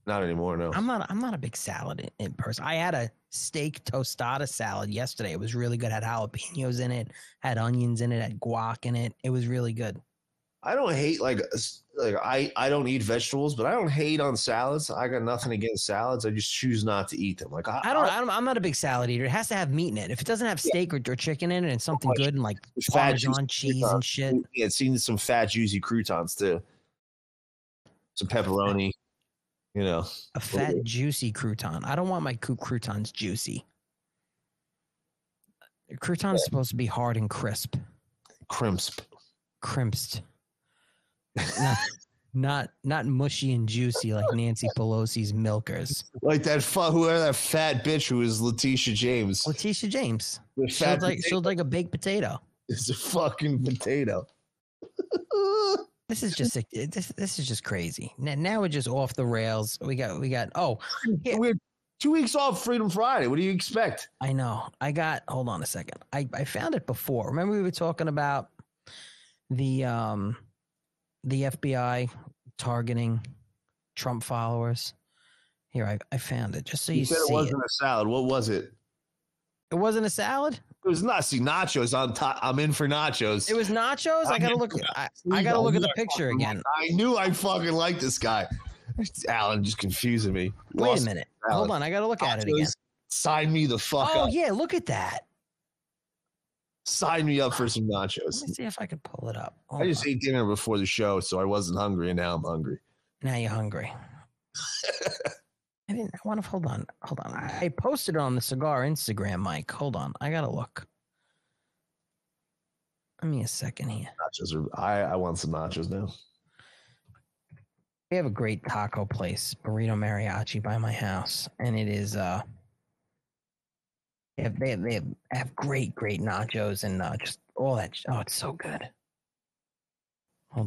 Not anymore, no. I'm not. I'm not a big salad in, in person. I had a steak tostada salad yesterday. It was really good. Had jalapenos in it. Had onions in it. Had guac in it. It was really good. I don't hate like uh, like I I don't eat vegetables, but I don't hate on salads. I got nothing against salads. I just choose not to eat them. Like I, I, don't, I, I am not a big salad eater. It has to have meat in it. If it doesn't have steak or, or chicken in it and something good and like fat Parmesan cheese and croutons. shit. Yeah, it's seen some fat juicy croutons too. Some pepperoni, you know. A fat juicy crouton. I don't want my croutons juicy. Crouton's supposed to be hard and crisp. Crimsp. Crimped. Not, not not mushy and juicy like Nancy Pelosi's milkers. Like that fu- whoever that fat bitch who is Letitia James. Letitia James. The She fat looked like potato like a baked potato. is a fucking potato. This is just a, this this is just crazy. Now, now we're just off the rails. We got we got oh We're two weeks off Freedom Friday. What do you expect? I know. I got hold on a second. I, I found it before. Remember we were talking about the um the FBI targeting Trump followers. Here, I, I found it just so you, you said it wasn't a salad. What was it? It wasn't a salad. It was not. See, nachos. I'm top, I'm in for nachos. It was nachos. I I'm gotta look. I. I gotta look at the picture again. I knew I fucking liked this guy. Alan just confusing me. Wait Lost a minute. Hold on. I gotta look at it again. Sign me the fuck Oh up. yeah, look at that. Sign me up for some nachos. Let me see if I can pull it up. I just ate dinner before the show, so I wasn't hungry, and now I'm hungry. Now you're hungry. I didn't I want to hold on. Hold on. I, I posted it on the cigar Instagram, Mike. Hold on. I gotta look. Give me a second here. Nachos are. I I want some nachos now. We have a great taco place, Burrito Mariachi, by my house, and it is uh. They have, they have, they have, great, great nachos and uh, just all that. Oh, it's so good.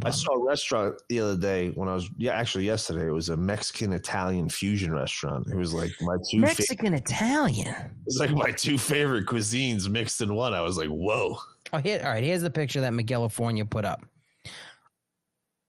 I saw a restaurant the other day when I was yeah actually yesterday it was a Mexican Italian fusion restaurant. It was like my two fa- Mexican Italian. it was like my two favorite cuisines mixed in one. I was like, whoa. Oh, here, all right. Here's the picture that Miguel California put up.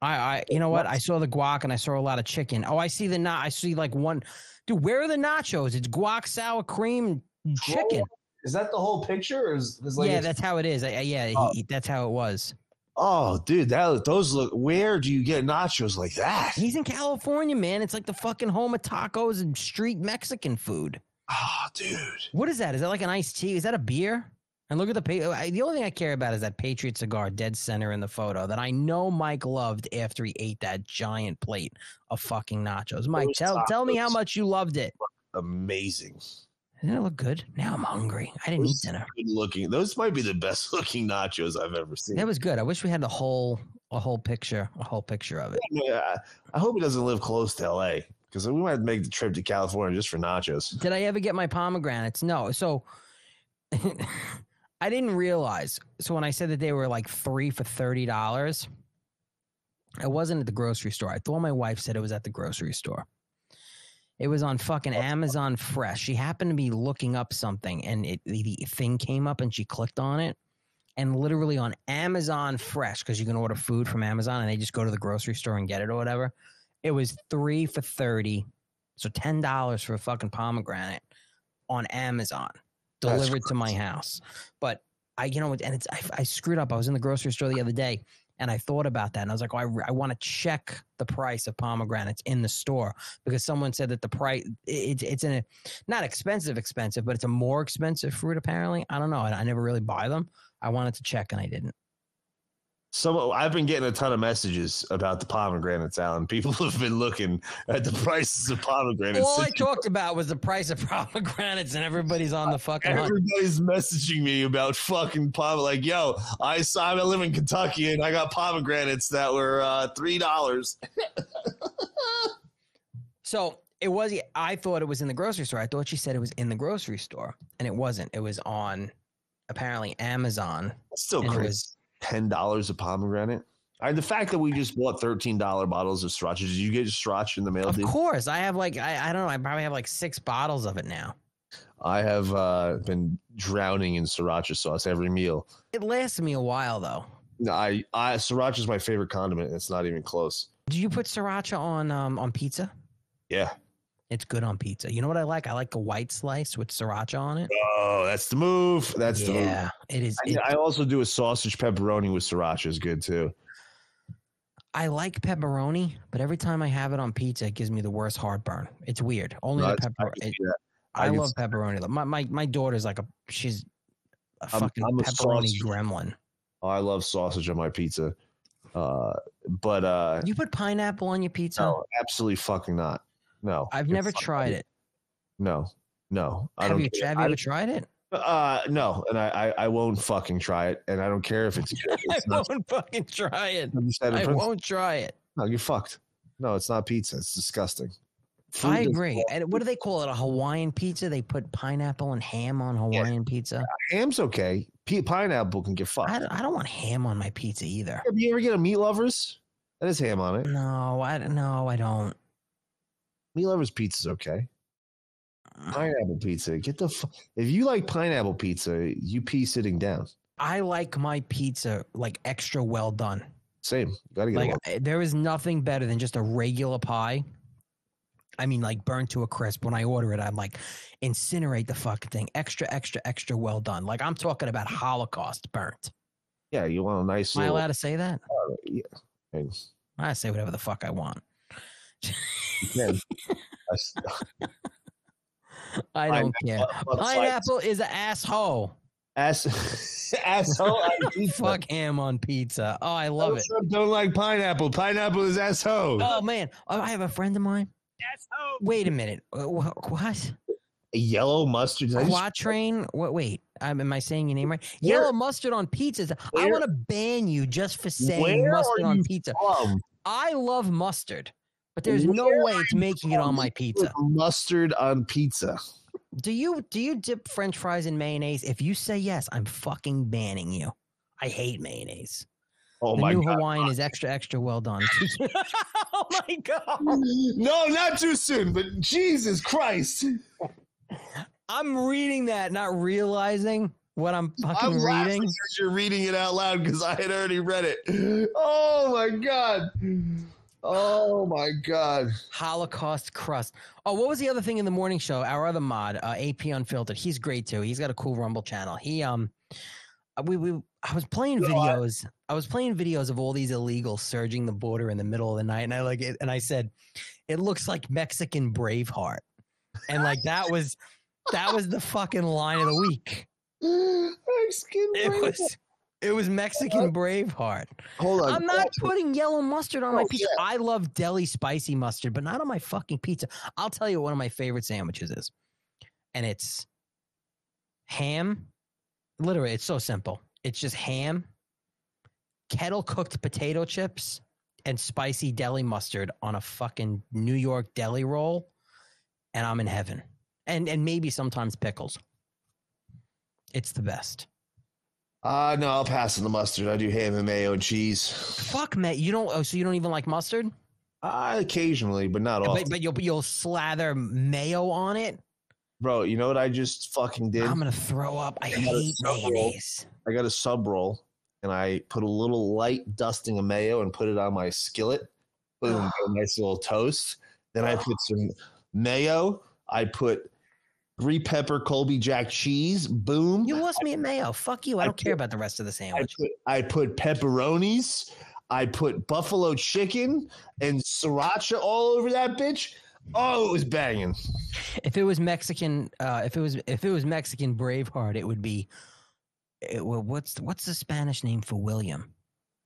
I, I, you know what? I saw the guac and I saw a lot of chicken. Oh, I see the not. I see like one. Dude, where are the nachos? It's guac, sour cream, chicken. Is that the whole picture? Or is, is yeah, that's how it is. I, I- yeah, Oh. he- that's how it was. Oh, dude, that those look. Where do you get nachos like that? He's in California, man. It's like the fucking home of tacos and street Mexican food. Oh, dude. What is that? Is that like an iced tea? Is that a beer? And look at the oh, the only thing I care about is that Patriot cigar dead center in the photo that I know Mike loved after he ate that giant plate of fucking nachos. Mike, Those tell tell me how much you loved it. Amazing. Didn't it look good? Now I'm hungry. I didn't eat dinner. Good looking. Those might be the best looking nachos I've ever seen. That was good. I wish we had the whole a whole picture, a whole picture of it. Yeah, I hope he doesn't live close to LA because we might make the trip to California just for nachos. Did I ever get my pomegranates? No. So I didn't realize. So when I said that they were like three for thirty dollars, I wasn't at the grocery store. I thought my wife said it was at the grocery store. It was on fucking Amazon Fresh. She happened to be looking up something, and it the, thing came up, and she clicked on it, and literally on Amazon Fresh, because you can order food from Amazon, and they just go to the grocery store and get it or whatever. It was three for thirty, so ten dollars for a fucking pomegranate on Amazon delivered to my house. But I, you know, and it's I, I screwed up. I was in the grocery store the other day, and I thought about that, and I was like, oh, I, I want to check the price of pomegranates in the store because someone said that the price it's it's in a not expensive, expensive, but it's a more expensive fruit apparently. I don't know. I, I never really buy them. I wanted to check, and I didn't. Some I've been getting a ton of messages about the pomegranates, Alan. People have been looking at the prices of pomegranates. All I talked about was the price of pomegranates, and everybody's on the fucking hunt. Everybody's messaging me about fucking pom. Like, yo, I saw I live in Kentucky and I got pomegranates that were uh, three dollars. So it was. I thought it was in the grocery store. I thought she said it was in the grocery store, and it wasn't. It was on apparently Amazon. Still and crazy. Was- Ten dollars a pomegranate. I, the fact that we just bought thirteen dollar bottles of sriracha. Did you get sriracha in the mail? Of dude? course, I have like I, I don't know. I probably have like six bottles of it now. I have uh, been drowning in sriracha sauce every meal. It lasted me a while though. No, I, I sriracha is my favorite condiment. It's not even close. Do you put sriracha on um on pizza? Yeah. It's good on pizza. You know what I like? I like a white slice with sriracha on it. Oh, that's the move. That's the move. Yeah, it is. I, it- I also do a sausage pepperoni with sriracha is good too. I like pepperoni, but every time I have it on pizza, it gives me the worst heartburn. It's weird. Only No, the it's- I pepper. can see that. I I, can love pepperoni. My my my daughter's like a she's a I'm- fucking I'm a pepperoni sausage- gremlin. Oh, I love sausage on my pizza. Uh, but uh, You put pineapple on your pizza? no, absolutely fucking not. No, I've never tried it. No, no, I Have don't. you have you I- ever tried it? Uh, no, and I, I I won't fucking try it, and I don't care if it's. good. I won't fucking try it. I'm just out of I won't try it. No, you're fucked. No, it's not pizza. It's disgusting. Food I agree. And what do they call it? A Hawaiian pizza? They put pineapple and ham on Hawaiian pizza. Ham's okay. P- pineapple can get fucked. I, I don't want ham on my pizza either. Have you ever get a meat lovers? That is ham on it. No, I don't. No, I don't. Meat lovers pizza's okay. Mm. Pineapple pizza. Get the. Fu- if you like pineapple pizza, you pee sitting down. I like my pizza like extra well done. Same. Got to get Like them eh, there is nothing better than just a regular pie. I mean, like burnt to a crisp. When I order it, I'm like, incinerate the fucking thing. Extra, extra, extra well done. Like I'm talking about Holocaust burnt. Yeah, you want a nice. Am I little- allowed to say that? Uh, yeah. And I say whatever the fuck I want. You can. That's- I don't Pineapple- care. but it's Pineapple is an asshole. Ass, asshole on pizza. Fuck ham on pizza. Oh, I love it. Some Don't like pineapple. Pineapple is asshole. Oh man, oh, I have a friend of mine. Asshole. Wait a minute. Uh, wha- What? Yellow mustard. Did I just- Quatrain? What? Wait. Um, am I saying your name right? Yellow mustard on pizzas. I want to ban you just for saying mustard on pizza. from? I love mustard, but there's no way it's making it on my pizza. Mustard on pizza. Do you do you dip French fries in mayonnaise? If you say yes, I'm fucking banning you. I hate mayonnaise. Oh the my new God. Hawaiian is extra extra well done. oh my god! No, not too soon, but Jesus Christ. I'm reading that, not realizing what I'm fucking I'm reading. because you're reading it out loud because I had already read it. Oh my God. Oh my God. Holocaust crust. Oh, what was the other thing in the morning show? Our other mod, uh, AP Unfiltered. He's great too. He's got a cool Rumble channel. He um, uh, we we I was playing videos. I was playing videos of all these illegals surging the border in the middle of the night, and I like it. And I said, it looks like Mexican Braveheart, and like that was that was the fucking line of the week. Mexican It was. It was Mexican Braveheart. Hold on. I'm not putting yellow mustard on oh, my Oh, pizza. I love deli spicy mustard, but not on my fucking pizza. I'll tell you what one of my favorite sandwiches is. And it's ham. Literally, it's so simple. It's just ham, kettle cooked potato chips, and spicy deli mustard on a fucking New York deli roll. And I'm in heaven. And and maybe sometimes pickles. It's the best. Uh no, I'll pass on the mustard. I do ham and mayo and cheese. Fuck, Matt. You don't. Oh, so you don't even like mustard? Uh, occasionally, but not often. But, but you'll you'll slather mayo on it. Bro, you know what I just fucking did? I'm gonna throw up. I a hate mayonnaise. I got a sub roll and I put a little light dusting of mayo and put it on my skillet. Put it in a nice little toast. Then I put some mayo. I put three pepper Colby Jack cheese. Boom. You lost me at mayo. Fuck you. I don't care about the rest of the I sandwich. put I put pepperonis. I put buffalo chicken and sriracha all over that bitch. Oh, it was banging. If it was Mexican, uh, if it was if it was Mexican Braveheart, it would be. It, well, what's what's the Spanish name for William?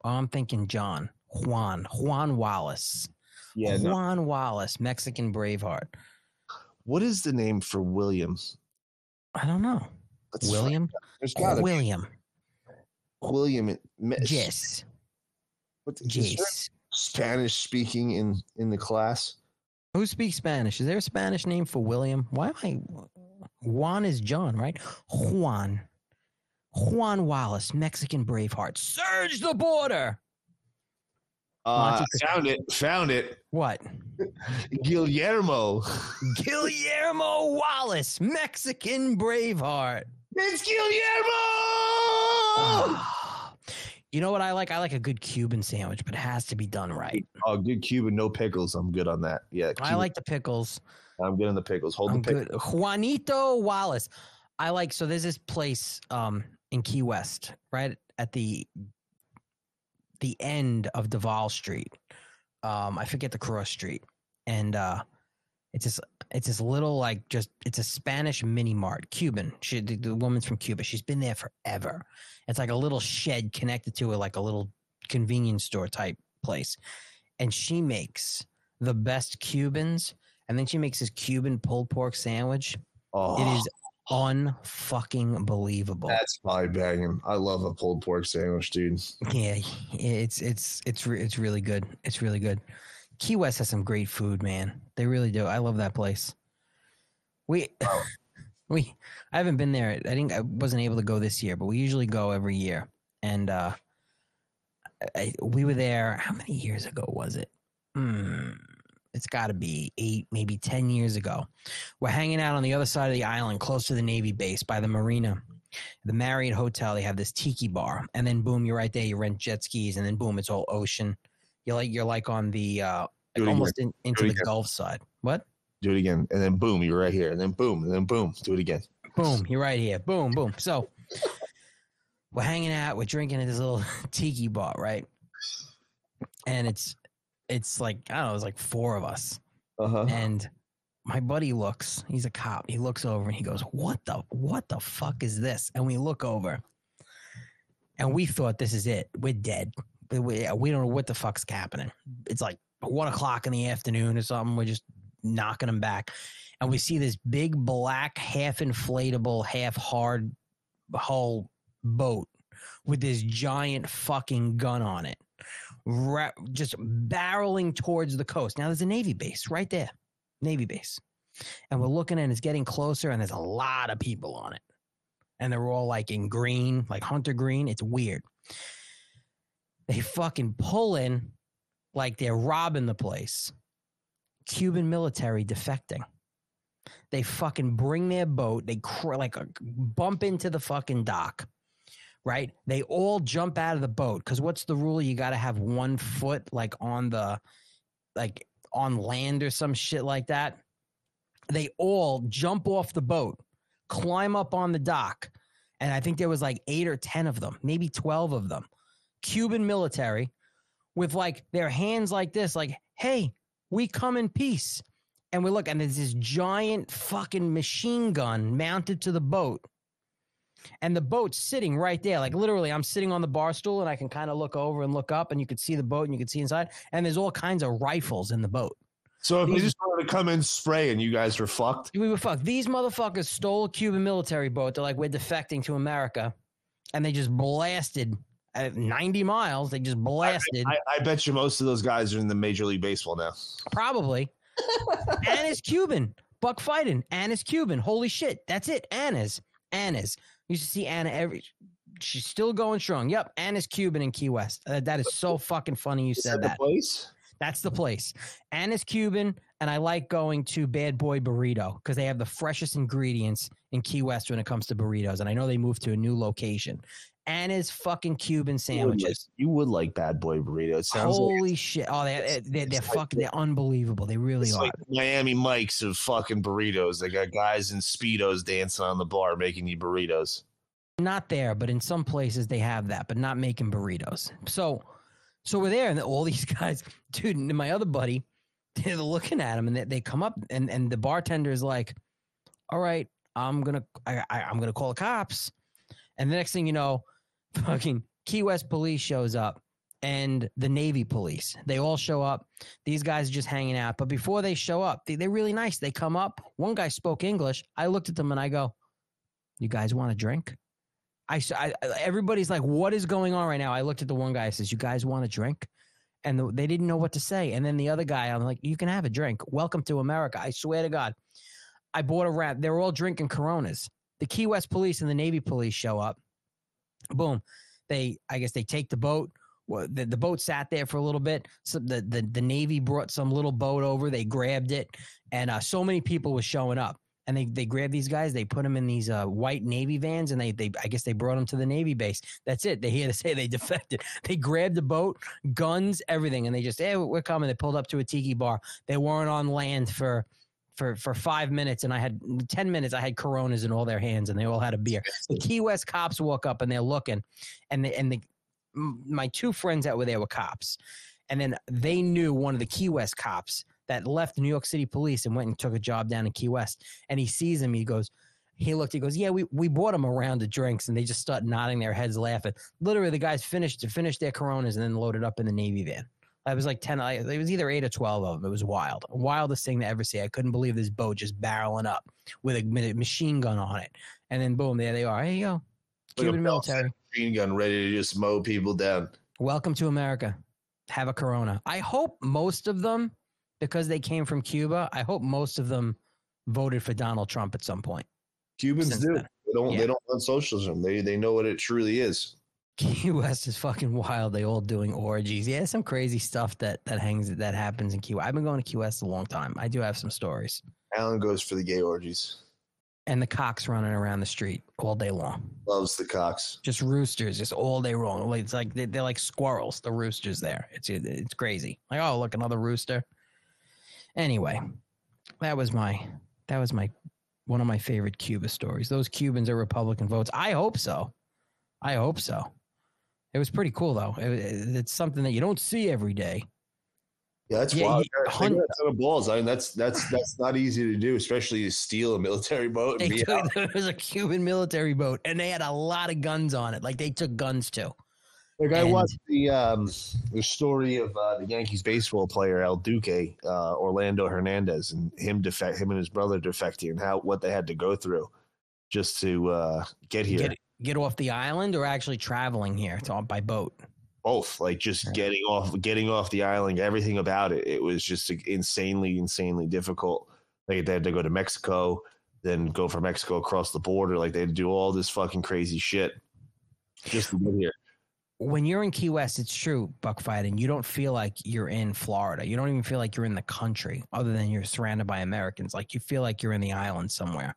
Oh, I'm thinking John Juan Juan Wallace. Yeah, no. Juan Wallace, Mexican Braveheart. What is the name for William? I don't know. Let's William. There's be. William. William. Yes. What, Yes. Spanish speaking in in the class. Who speaks Spanish? Is there a Spanish name for William? Why am I? Juan is John, right? Juan. Juan Wallace, Mexican Braveheart. Surge the border. Uh, found it. Found it. What? Guillermo. Guillermo Wallace, Mexican Braveheart. It's Guillermo. You know what I like? I like a good Cuban sandwich, but it has to be done right. Oh, good Cuban, no pickles. I'm good on that. Yeah, I like the pickles. I'm good on the pickles. Hold I'm the pickles. good. Juanito Wallace. I like so there's this place um in Key West, right at the the end of Duval Street. Um, I forget the cross street. And uh it's this it's this little like just it's a Spanish mini mart, Cuban. She the, the woman's from Cuba. She's been there forever. It's like a little shed connected to it, like a little convenience store type place. And she makes the best Cubans, and then she makes this Cuban pulled pork sandwich. Oh, It is unfucking believable. that's my banging. I love a pulled pork sandwich, dude. Yeah, it's it's it's re- it's really good. It's really good. Key West has some great food, man. They really do. I love that place. We we I haven't been there. I didn't I wasn't able to go this year, but we usually go every year. And uh I, we were there how many years ago was it? Hmm, it's got to be 8 maybe 10 years ago. We're hanging out on the other side of the island close to the Navy base by the marina. The Marriott Hotel, they have this tiki bar, and then boom, you're right there. You rent jet skis, and then boom, it's all ocean. You're like you're like on the uh, it almost in, into the. Gulf side. What? Do it again, and then boom, you're right here, and then boom, and then boom, do it again. Boom, you're right here. Boom, boom. So we're hanging out, we're drinking at this little tiki bar, right? And it's it's like I don't know, it's like four of us. Uh-huh. And my buddy looks, he's a cop. He looks over and he goes, What the what the fuck is this? And we look over and we thought this is it. We're dead. We, we don't know what the fuck's happening. It's like one o'clock in the afternoon or something. We're just knocking them back. And we see this big black, half inflatable, half hard hull boat with this giant fucking gun on it, ra- just barreling towards the coast. Now, there's a Navy base right there, Navy base. And we're looking and it's getting closer, and there's a lot of people on it. And they're all like in green, like hunter green. It's weird. They fucking pull in like they're robbing the place. Cuban military defecting. They fucking bring their boat. They cr- like uh, bump into the fucking dock, right? They all jump out of the boat because what's the rule? You got to have one foot like on the, like on land or some shit like that. They all jump off the boat, climb up on the dock, and I think there was like eight or ten of them, maybe twelve of them, Cuban military, with like their hands like this, like, "Hey, we come in peace." And we look, and there's this giant fucking machine gun mounted to the boat. And the boat's sitting right there. Like literally, I'm sitting on the bar stool and I can kind of look over and look up, and you could see the boat and you could see inside. And there's all kinds of rifles in the boat. So if they just wanted to come in spray and you guys were fucked, We were fucked. These motherfuckers stole a Cuban military boat. They're like, we're defecting to America. And they just blasted at 90 miles. They just blasted. I, I bet you most of those guys are in the Major League Baseball now. Probably. Anna's Cuban. Buck fighting. Anna's Cuban. Holy shit. That's it. Anna's. Anna's. You used to see Anna every. She's still going strong. Yep. Anna's Cuban in Key West. Uh, that is so fucking funny you Is said that the that. place? That's the place. Anna's Cuban, and I like going to Bad Boy Burrito because they have the freshest ingredients in Key West when it comes to burritos. And I know they moved to a new location. Anna's fucking Cuban You would like- sandwiches. You would like Bad Boy Burrito. It sounds like Holy shit! Oh, they they they're fucking they're unbelievable. They really are. like Miami Mike's of fucking burritos. They got guys in speedos dancing on the bar making you burritos. not there, but in some places they have that, but not making burritos. So, so we're there, and all these guys, dude, and my other buddy, they're looking at him, and they, they come up, and and the bartender is like, "All right, I'm gonna, I, I, I'm gonna call the cops," and the next thing you know, fucking Key West police shows up. And the Navy police, they all show up. These guys are just hanging out. But before they show up, they, they're really nice. They come up. One guy spoke English. I looked at them and I go, You guys want a drink? I, I- everybody's like, what is going on right now? I looked at the one guy. I says, you guys want a drink? And the, they didn't know what to say. And then the other guy, I'm like, you can have a drink. Welcome to America. I swear to God, I bought a wrap. They were all drinking Coronas. The Key West police and the Navy police show up. Boom. They, I guess, they take the boat. Well, the, the boat sat there for a little bit. So the, the the Navy brought some little boat over. They grabbed it, and uh, so many people was showing up and they they grabbed these guys, they put them in these uh, white Navy vans, and they they I guess they brought them to the Navy base. That's it. They here to say they defected. They grabbed the boat, guns, everything, and they just hey, we're coming. They pulled up to a tiki bar. They weren't on land for. For, for five minutes and I had ten minutes. I had Coronas in all their hands and they all had a beer. The Key West cops walk up and they're looking, and the, and the my two friends that were there were cops, and then they knew one of the Key West cops that left New York City police and went and took a job down in Key West. And he sees him. He goes, he looked. He goes, yeah, we we bought him a round of drinks, and they just start nodding their heads, laughing. Literally, the guys finished to finished their Coronas and then loaded up in the Navy van. I was like ten. I, it was either eight or twelve of them. It was wild, wildest thing to ever see. I couldn't believe this boat just barreling up with a machine gun on it, and then boom, there they are. Here you go, Cuban military. machine gun ready to just mow people down. Welcome to America. Have a Corona. I hope most of them, because they came from Cuba, I hope most of them voted for Donald Trump at some point. Cubans do. then. They don't. Yeah. They don't want socialism. They they know what it truly is. Key West is fucking wild. They all doing orgies. Yeah, some crazy stuff that that hangs that happens in Key West. I've been going to Key West a long time. I do have some stories. Alan goes for the gay orgies. and the cocks running around the street all day long. Loves the cocks. Just roosters, just all day long. It's like they- they're like squirrels. The roosters there. It's it's crazy. Like oh look another rooster. Anyway, that was my that was my one of my favorite Cuba stories. Those Cubans are Republican votes. I hope so. I hope so. It was pretty cool though. It- it's something that you don't see every day. Yeah, that's Yeah, wild. They got ton of balls. I mean, that's that's that's not easy to do, especially to steal a military boat They and be out. took, there was a Cuban military boat, and they had a lot of guns on it. Like they took guns too. Like I And- watched the um the story of uh, the Yankees baseball player El Duque, uh, Orlando Hernandez, and him defect, him and his brother defecting, and how what they had to go through just to uh, get here. Get get off the island or actually traveling here to, by boat. Both, like just getting off, getting off the island, everything about it. It was just insanely, insanely difficult. Like they had to go to Mexico, then go from Mexico across the border. Like they had to do all this fucking crazy shit just to get here. When you're in Key West, it's true, Buckfight, and you don't feel like you're in Florida. You don't even feel like you're in the country, other than you're surrounded by Americans. Like you feel like you're in the island somewhere.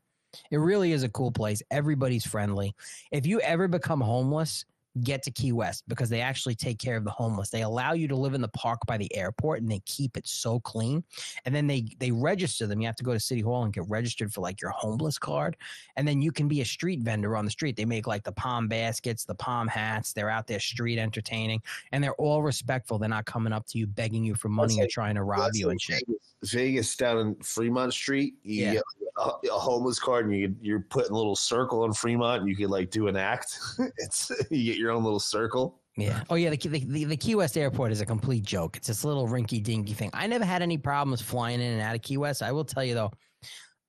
It really is a cool place. Everybody's friendly. If you ever become homeless, get to Key West because they actually take care of the homeless. They allow you to live in the park by the airport and they keep it so clean. And then they they register them. You have to go to City Hall and get registered for like your homeless card. And then you can be a street vendor on the street. They make like the palm baskets, the palm hats. They're out there street entertaining and they're all respectful. They're not coming up to you begging you for money or like- trying to rob you like and shit. Vegas, Vegas down in Fremont Street, you Yeah. get uh, a, a homeless card and you you're putting a little circle on Fremont and you could like do an act. it's you get your own little circle. Yeah. Oh yeah. The, the the the Key West airport is a complete joke. It's this little rinky dinky thing. I never had any problems flying in and out of Key West. I will tell you though,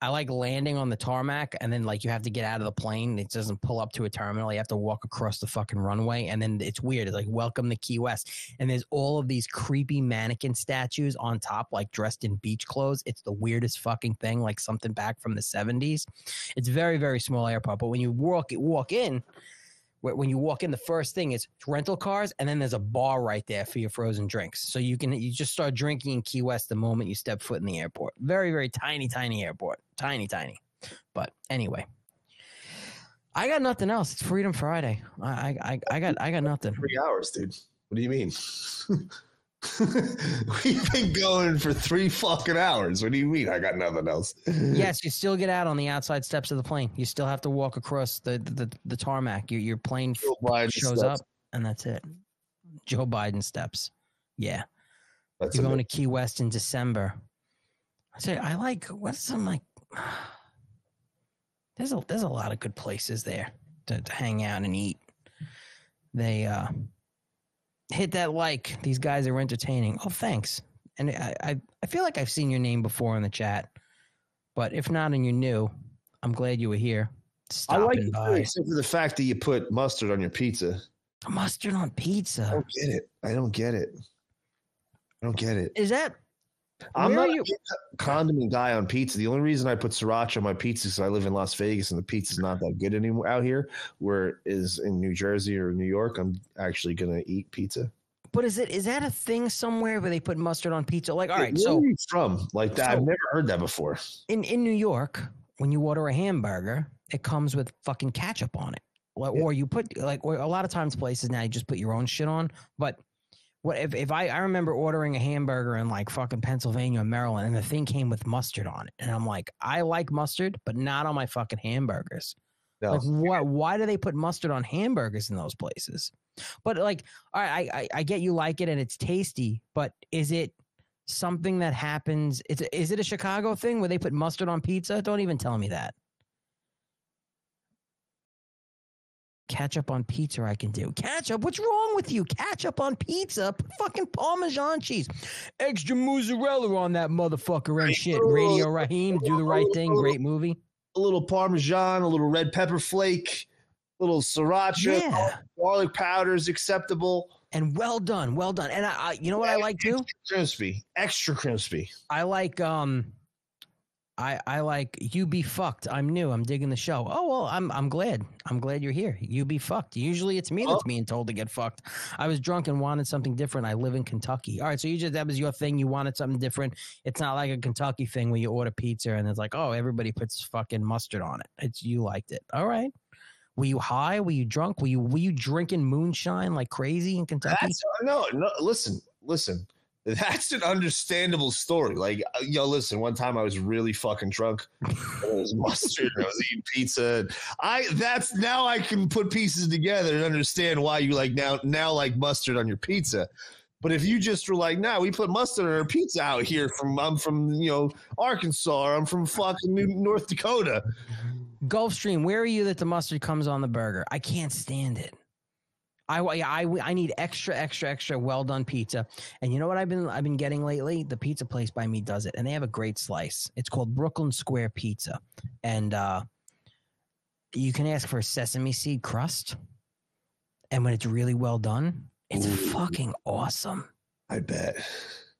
I like landing on the tarmac and then like you have to get out of the plane. It doesn't pull up to a terminal. You have to walk across the fucking runway, and then it's weird. It's like welcome to Key West, and there's all of these creepy mannequin statues on top, like dressed in beach clothes. It's the weirdest fucking thing, like something back from the '70s. It's very very small airport, but when you walk walk in when you walk in, the first thing is rental cars, and then there's a bar right there for your frozen drinks. So you can you just start drinking in Key West the moment you step foot in the airport. Very very tiny tiny airport, tiny tiny. But anyway, I got nothing else. It's Freedom Friday. I I I, got I got nothing. Three hours, dude. What do you mean? We've been going for three fucking hours. What do you mean? I got nothing else. Yes, you still get out on the outside steps of the plane. You still have to walk across the the, the tarmac. Your your plane shows steps. up, and that's it. Joe Biden steps. Yeah. That's You're going to Key West in December. I say I like what's some like. There's a there's a lot of good places there to, to hang out and eat. They uh hit that like. These guys are entertaining. Oh, thanks. And I I, I feel like I've seen your name before in the chat, but if not and you're new, I'm glad you were here. I like it too, except for the fact that you put mustard on your pizza. Mustard on pizza. I don't get it. I don't get it. I don't get it. Is that? I'm where not you? a condiment guy on pizza. The only reason I put sriracha on my pizza is I live in Las Vegas and the pizza's not that good anymore out here. Where is in New Jersey or New York, I'm actually gonna eat pizza. But is it is that a thing somewhere where they put mustard on pizza? Like, all right, Where so are you from like that, I've so- never heard that before. in in New York, when you order a hamburger, it comes with fucking ketchup on it. Like, Or you put like or a lot of times places now you just put your own shit on. But what if, if I I remember ordering a hamburger in like fucking Pennsylvania or Maryland and the thing came with mustard on it. And I'm like, I like mustard, but not on my fucking hamburgers. No. Like what why do they put mustard on hamburgers in those places? But like, all right, I, I I get you like it and it's tasty, but is it something that happens? It's, Is it a Chicago thing where they put mustard on pizza? Don't even tell me that. Ketchup on pizza, I can do. Ketchup, what's wrong with you? Ketchup on pizza, fucking Parmesan cheese, extra mozzarella on that motherfucker and shit. Radio Raheem, do the right thing. Great movie. A little parmesan, a little red pepper flake, a little sriracha, Yeah. garlic powder is acceptable. And well done, well done. And I, I you know what I like too? Crispy, extra crispy. I like um I I like you be fucked. I'm new. I'm digging the show. Oh well, I'm I'm glad. I'm glad you're here. You be fucked. Usually it's me that's being told to get fucked. I was drunk and wanted something different. I live in Kentucky. All right, so you just that was your thing. You wanted something different. It's not like a Kentucky thing where you order pizza and it's like, oh, everybody puts fucking mustard on it. It's you liked it. All right. Were you high? Were you drunk? Were you were you drinking moonshine like crazy in Kentucky? That's no, no. Listen, listen. That's an understandable story. Like, uh, yo, listen. One time I was really fucking drunk. It was mustard. I was eating pizza. I that's now I can put pieces together and understand why you like now now like mustard on your pizza. But if you just were like, nah, we put mustard on our pizza out here from I'm from you know Arkansas or I'm from fucking New- North Dakota. Gulfstream, where are you that the mustard comes on the burger? I can't stand it. I, I, I need extra, extra, extra well done pizza. And you know what I've been I've been getting lately? The pizza place by me does it, and they have a great slice. It's called Brooklyn Square Pizza, and uh, you can ask for a sesame seed crust. And when it's really well done, it's fucking awesome. I bet.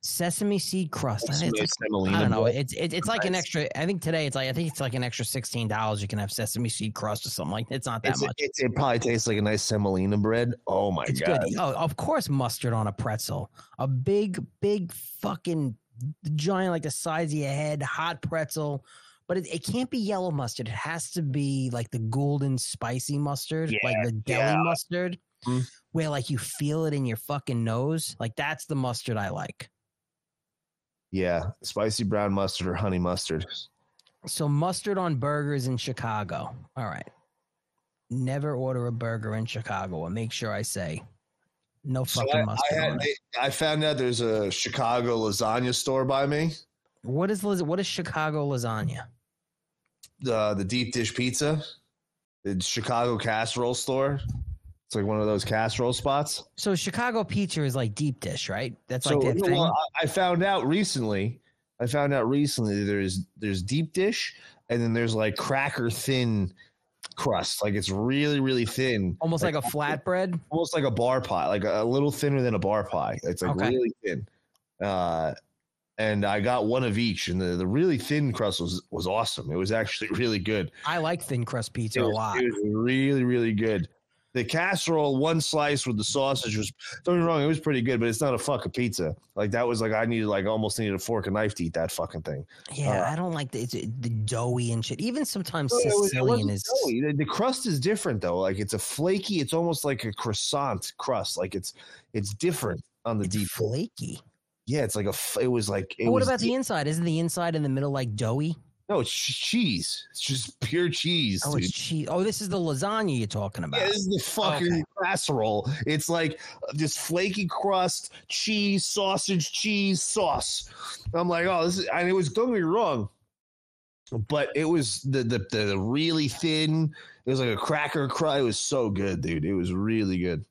Sesame seed crust. I, think it's like- I don't know. It's it's, it's like an extra. I think today it's like I think it's like an extra sixteen dollars. You can have sesame seed crust or something like. It's not that It's, much. it's, it probably tastes like a nice semolina bread. Oh my It's god! good. Oh, of course, mustard on a pretzel. A big, big fucking giant, like the size of your head, hot pretzel. But it, it can't be yellow mustard. It has to be like the golden spicy mustard, like the deli yeah. mustard, Mhm. where like you feel it in your fucking nose. Like that's the mustard I like. Yeah, spicy brown mustard or honey mustard. So mustard on burgers in Chicago. All right. Never order a burger in Chicago. Or make sure I say no So fucking I, mustard I, had. I found out there's a Chicago lasagna store by me. What is las- what is Chicago lasagna? The the deep dish pizza, the Chicago casserole store. It's like one of those casserole spots. So Chicago pizza is like deep dish, right? That's so like no, thing. well, I, found out recently. I found out recently there's there's deep dish and then there's like cracker thin crust. Like it's really really thin, Almost like a flatbread. almost like a bar pie, like a, a little thinner than a bar pie. It's like Okay. really thin. Uh, and I got one of each, and the, the really thin crust was was awesome. It was actually really good. I like thin crust pizza It a lot. it was really really good. The casserole, one slice with the sausage was don't get me wrong, it was pretty good, but it's not a fucking pizza. Like that was like I needed like almost needed a fork and knife to eat that fucking thing. Yeah, Uh, I don't like the, the doughy and shit. Even sometimes No, it was- it Sicilian is. doughy. The, the crust is different though. Like it's a flaky. It's almost like a croissant crust. Like it's it's different on the deep. Flaky. Yeah, it's like a. It was like. It what was about the inside? Isn't the inside in the middle like doughy? No, it's cheese. It's just pure cheese. Oh, dude. it's cheese. Oh, this is the lasagna you're talking about. Yeah, this is the fucking casserole. It's like uh, this flaky crust, cheese, sausage, cheese, sauce. I'm like, oh, this is, and it was, don't get me wrong, but it was the, the, the really thin, it was like a cracker crust. It was so good, dude. It was really good.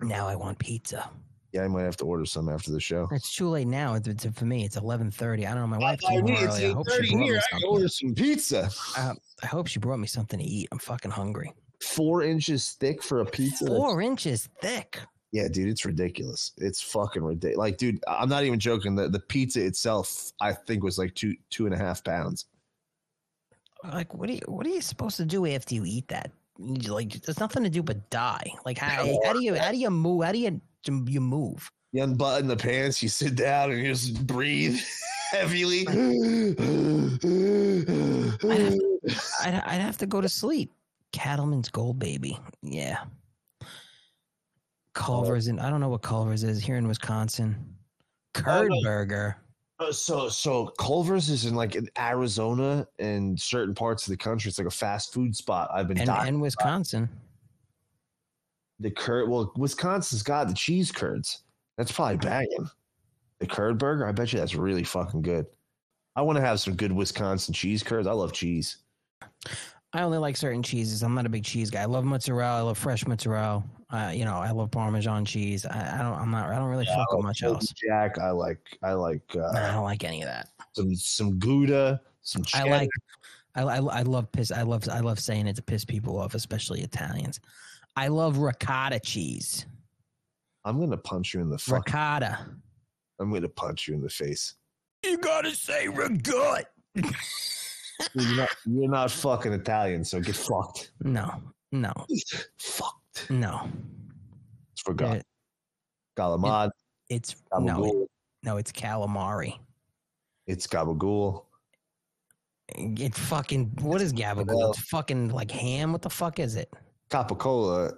Now I want pizza. Yeah, I might have to order some after the show. It's too late now. It's, it's- for me. It's eleven thirty. I don't know. My wife I came mean, home it's. I hope she brought here. me I can order some pizza. Uh, I hope she brought me something to eat. I'm fucking hungry. Four inches thick for a pizza. Four inches thick. Yeah, dude, it's ridiculous. It's fucking ridiculous. Like, dude, I'm not even joking. The the pizza itself, I think, was like two two and a half pounds. Like, what are you? What are you supposed to do after you eat that? Like, there's nothing to do but die. Like, how, how do you? How do you move? How do you? You move? You unbutton the pants, you sit down, and you just breathe heavily. I'd have, I'd, I'd have to go to sleep. Cattleman's Gold Baby. Yeah. Culver's in. I don't know what Culver's is here in Wisconsin. Curd no. burger. Uh, so, so Culver's is in like in Arizona and certain parts of the country. It's like a fast food spot. I've been And, and about. The curd. Well, Wisconsin's got the cheese curds. That's probably banging. The curd burger. I bet you that's really fucking good. I want to have some good Wisconsin cheese curds. I love cheese. I only like certain cheeses. I'm not a big cheese guy. I love mozzarella. I love fresh mozzarella. Uh, you know, I love Parmesan cheese. I, I don't. I'm not. I don't really Yeah, fuck with much else. Jack. I like. I like. Uh, Nah, I don't like any of that. some some Gouda. Some. I like. I, I, I love piss. I love. I love saying it to piss people off, especially Italians. I love ricotta cheese. I'm gonna punch you in the fuck. Ricotta. I'm gonna punch you in the face. You gotta say ricotta. you're, not, you're not fucking Italian, so get fucked. No, no, fucked. no. It's forgot. Galamad. It's Gabagool. no, no. It's calamari. It's gabagool. It's fucking. What is gabagool? Uh, it's fucking like ham. What the fuck is it? Capicola.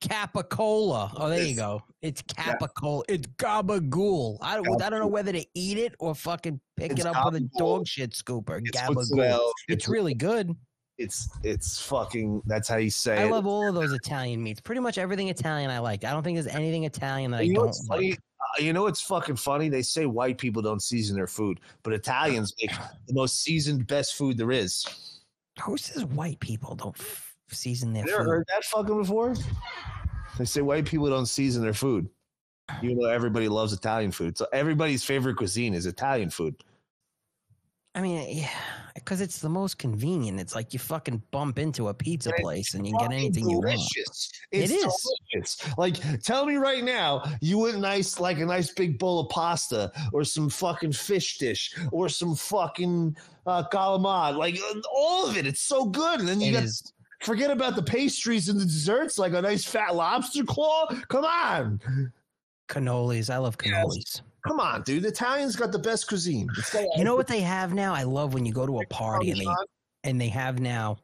Capicola. Oh, there you go. It's capicola. It's gabagool. I don't. I don't know whether to eat it or fucking pick It's it up with a dog shit scooper. It's Gabagool. It's really good. It's it's fucking. That's how you say I it. love all of those Italian meats. Pretty much everything Italian I like. I don't think there's anything Italian that I you know don't like. Uh, you know what's fucking funny? They say white people don't season their food, but Italians make the most seasoned, best food there is. Who says white people don't season their You ever food? heard that fucking before? They say white people don't season their food. You know, everybody loves Italian food. So everybody's favorite cuisine is Italian food. I mean, yeah, because it's the most convenient. It's like you fucking bump into a pizza place and you can get anything you want. It's It's delicious. Like, tell me right now, you want nice, like a nice big bowl of pasta, or some fucking fish dish, or some fucking uh, calamari. Like all of it, it's so good. And then you It got is. Forget about the pastries and the desserts, like a nice fat lobster claw. Come on, Cannolis. I love cannolis. come on, dude. The Italians got the best cuisine. You know what they have now? I love when you go to a party and they and they have now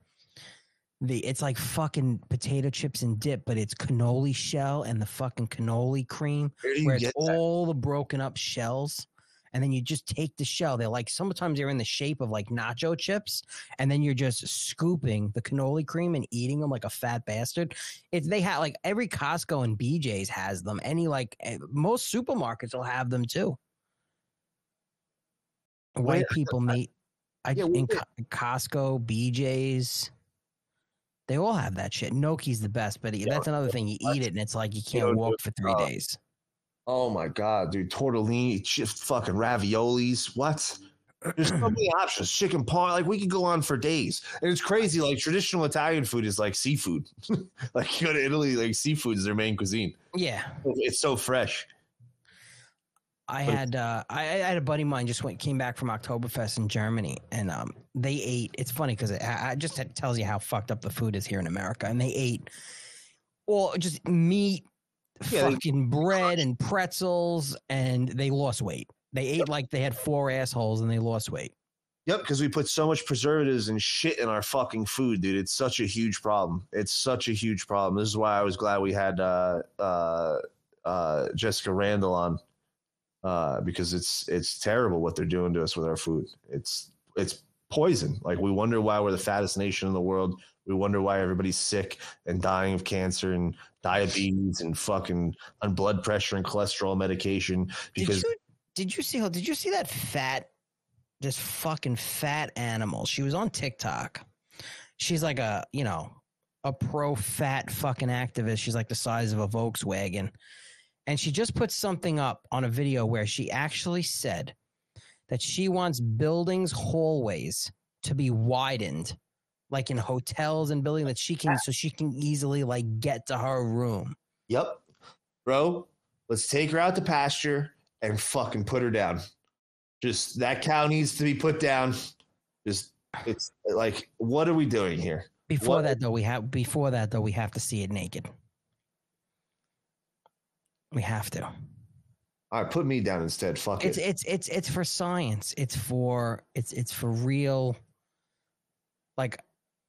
the it's like fucking potato chips and dip, but it's cannoli shell and the fucking cannoli cream Where where it's all the broken up shells. And then you just take the shell. They're like sometimes they're in the shape of like nacho chips, and then you're just scooping the cannoli cream and eating them like a fat bastard. If they have like every Costco and BJ's has them. Any like eh, most supermarkets will have them too. White Where- people meet. I Yeah, in Co- Costco, BJ's. They all have that shit. Gnocchi's the best, but that's another thing. You eat it and it's like you can't walk for three days. Oh my god, dude! Tortellini, just fucking raviolis. What? There's so many options. Chicken parm. Like we could go on for days, and it's crazy. Like traditional Italian food is like seafood. like you go to Italy, like seafood is their main cuisine. Yeah. It's so fresh. I had uh, I, I had a buddy of mine just went came back from Oktoberfest in Germany, and um, they ate. It's funny because it, I, I just it tells you how fucked up the food is here in America, and they ate well just meat, Yeah, they- fucking bread and pretzels, and they lost weight. They ate like they had four assholes, and they lost weight. Yep, because we put so much preservatives and shit in our fucking food, dude. It's such a huge problem. It's such a huge problem. This is why I was glad we had uh, uh, uh, Jessica Randall on, uh, because it's it's terrible what they're doing to us with our food. It's it's poison. Like we wonder why we're the fattest nation in the world. We wonder why everybody's sick and dying of cancer and diabetes and fucking on blood pressure and cholesterol medication because did you did you see how did you see that fat this fucking fat animal she was on tiktok she's like a you know a pro fat fucking activist she's like the size of a volkswagen and she just put something up on a video where she actually said that she wants buildings hallways to be widened like in hotels and buildings that she can so she can easily like get to her room Yep. Bro, let's take her out to pasture and fucking put her down. Just that cow needs to be put down. Just it's like what are we doing here? Before What- that though, we have before that though, we have to see it naked. We have to. All right, put me down instead. Fuck It's it. it's it's it's for science. It's for it's it's for real. Like,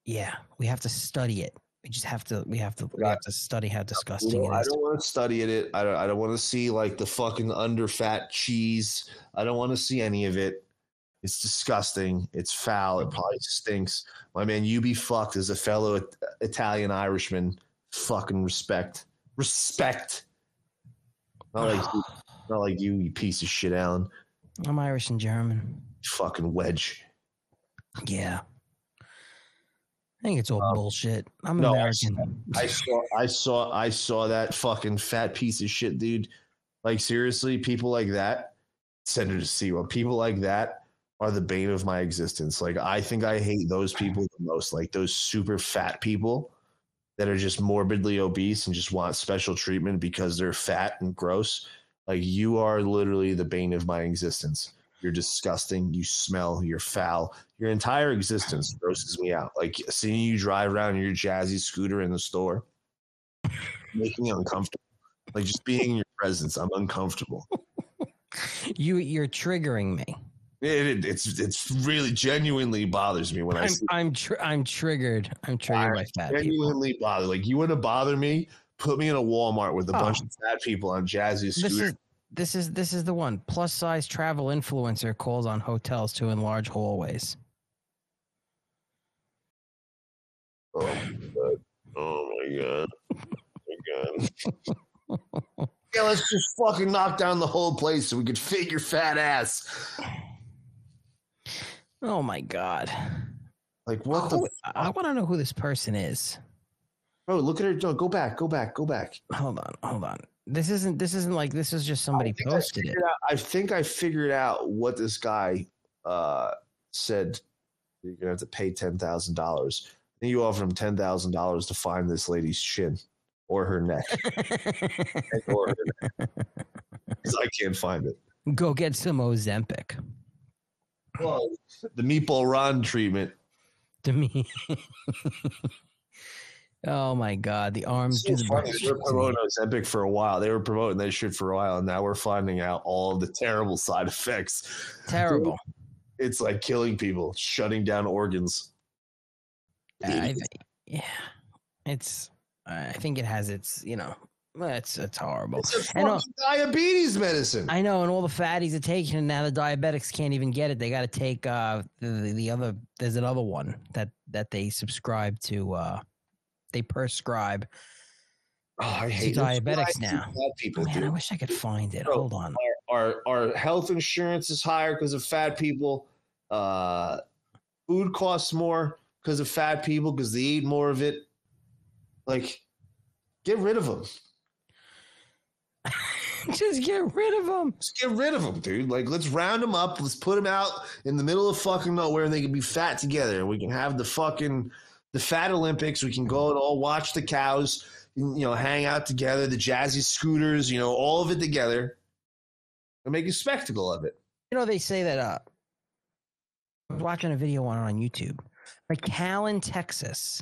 yeah, we have to study it. We just have to. We have to. We have to study how disgusting it I don't want to study it. I don't. I don't want to see like the fucking underfat cheese. I don't want to see any of it. It's disgusting. It's foul. It probably stinks. My man, you be fucked as a fellow Italian Irishman. Fucking respect. Respect. Not like not like you, you piece of shit, Alan. I'm Irish and German. Fucking wedge. Yeah. I think it's all bullshit. I'm Um, No, American. I saw, I saw, I saw that fucking fat piece of shit, dude. Like seriously, people like that. Send her to see one. People like that are the bane of my existence. Like I think I hate those people the most. Like those super fat people that are just morbidly obese and just want special treatment because they're fat and gross. Like you are literally the bane of my existence. You're disgusting. You smell. You're foul. Your entire existence grosses me out. Like seeing you drive around in your jazzy scooter in the store, making me uncomfortable. Like just being in your presence, I'm uncomfortable. You you're triggering me. It, it, it's it's really genuinely bothers me when I I'm see I'm tr- I'm triggered. I'm triggered by fat people. genuinely bothered. Like you wouldn't bother me. Put me in a Walmart with a Oh. bunch of fat people on jazzy This scooters. is this is this is the one. Plus size travel influencer calls on hotels to enlarge hallways. Oh my god! Oh my god! Oh my god! yeah, let's just fucking knock down the whole place so we could fit your fat ass. Oh my god! Like what the? Who- I want to know who this person is. Bro, look at her. No, go back. Go back. Go back. Hold on, hold on. This isn't this isn't like this is just somebody think I posted it. out- I think I figured out what this guy uh, said. You're gonna have to pay ten thousand dollars. Then you offer him ten thousand dollars to find this lady's chin or her neck, or her neck. I can't find it. Go get some Ozempic. Well, the meatball Ron treatment. To me. oh my god, the arms do the funny. They were promoting Ozempic for a while. They were promoting that shit for a while, and now we're finding out all the terrible side effects. Terrible. It's like killing people, shutting down organs. I, yeah, it's. I think it has its. You know, it's it's horrible. It's a And all- diabetes medicine. I know, and all the fatties are taking it now. The diabetics can't even get it. They got to take uh the, the the other. There's another one that that they subscribe to. uh They prescribe. Oh, I hate that's what I diabetics now. people Man, I wish I could find it. Bro, Hold on. Our, our our health insurance is higher because of fat people. Uh, food costs more because of fat people because they eat more of it. Like, get rid of them. Just get rid of them. Just get rid of them, dude. Like, let's round them up. Let's put them out in the middle of fucking nowhere, and they can be fat together. And we can have the fucking the fat Olympics. We can go and all watch the cows. You know, hang out together. The jazzy scooters. You know, all of it together, and make a spectacle of it. You know, they say that. uh I was watching a video on on YouTube. McAllen, Texas,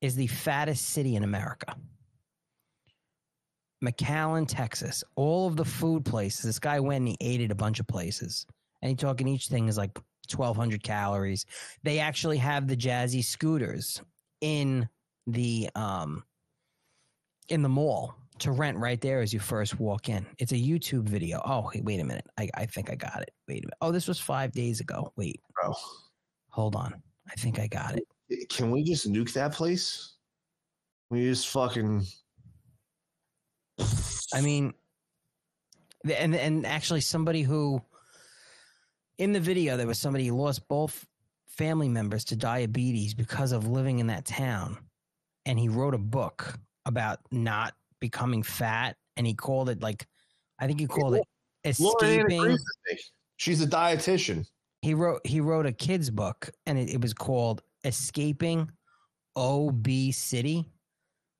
is the fattest city in America. McAllen, Texas. All of the food places. This guy went and he ate at a bunch of places, and he talking each thing is like twelve hundred calories. They actually have the jazzy scooters in the um in the mall to rent right there as you first walk in. It's a YouTube video. Oh, hey, wait a minute. I, I think I got it. Wait a minute. Oh, this was five days ago. Wait. Bro. Hold on. I think I got it. Can we just nuke that place? We just fucking. I mean, and and actually, somebody who in the video there was somebody who lost both family members to diabetes because of living in that town, and he wrote a book about not becoming fat, and he called it like, I think he called it escaping. agrees with me. She's a dietitian. he wrote he wrote a kids book and it, it was called escaping obesity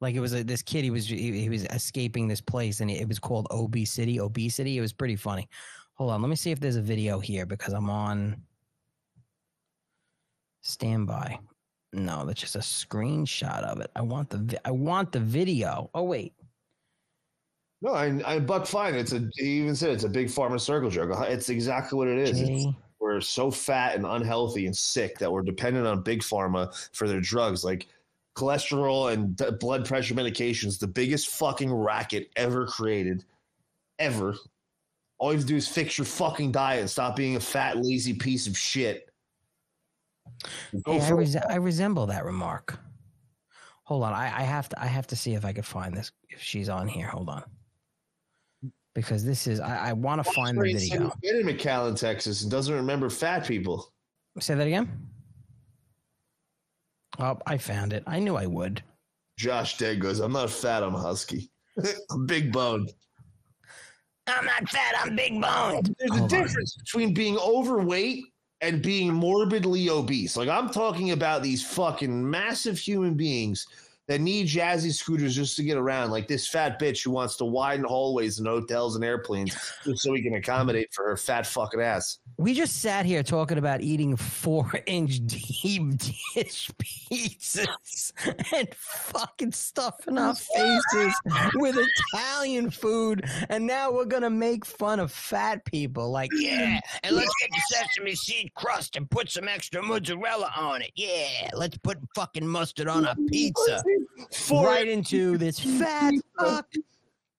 like it was a, this kid he was he, he was escaping this place and it was called obesity obesity it was pretty funny hold on let me see if there's a video here because i'm on standby no that's just a screenshot of it i want the vi- i want the video oh wait No, I, I buck fine. It's a. He even said it's a big pharma circle jerk. Uh, it's exactly what it is. We're so fat and unhealthy and sick that we're dependent on big pharma for their drugs, like cholesterol and d- blood pressure medications. The biggest fucking racket ever created, ever. All you have to do is fix your fucking diet and stop being a fat, lazy piece of shit. Go Hey, I, res- I resemble that remark. Hold on, I, I have to I have to see if I could find this if she's on here. Hold on, because this is I, I want to find the video. kid in McAllen, Texas, and doesn't remember fat people. Say that again. Oh, I found it. I knew I would. Josh Dead goes, I'm not fat, I'm husky. I'm big boned. I'm not fat. I'm big boned. There's a oh difference between being overweight and being morbidly obese. Like I'm talking about these fucking massive human beings that need jazzy scooters just to get around, like this fat bitch who wants to widen hallways in hotels and airplanes just so we can accommodate for her fat fucking ass. We just sat here talking about eating four inch deep dish pizzas and fucking stuffing our faces with Italian food. And now we're going to make fun of fat people. Like, yeah, and let's get the sesame seed crust and put some extra mozzarella on it. Yeah, let's put fucking mustard on our pizza. Right into this fat fuck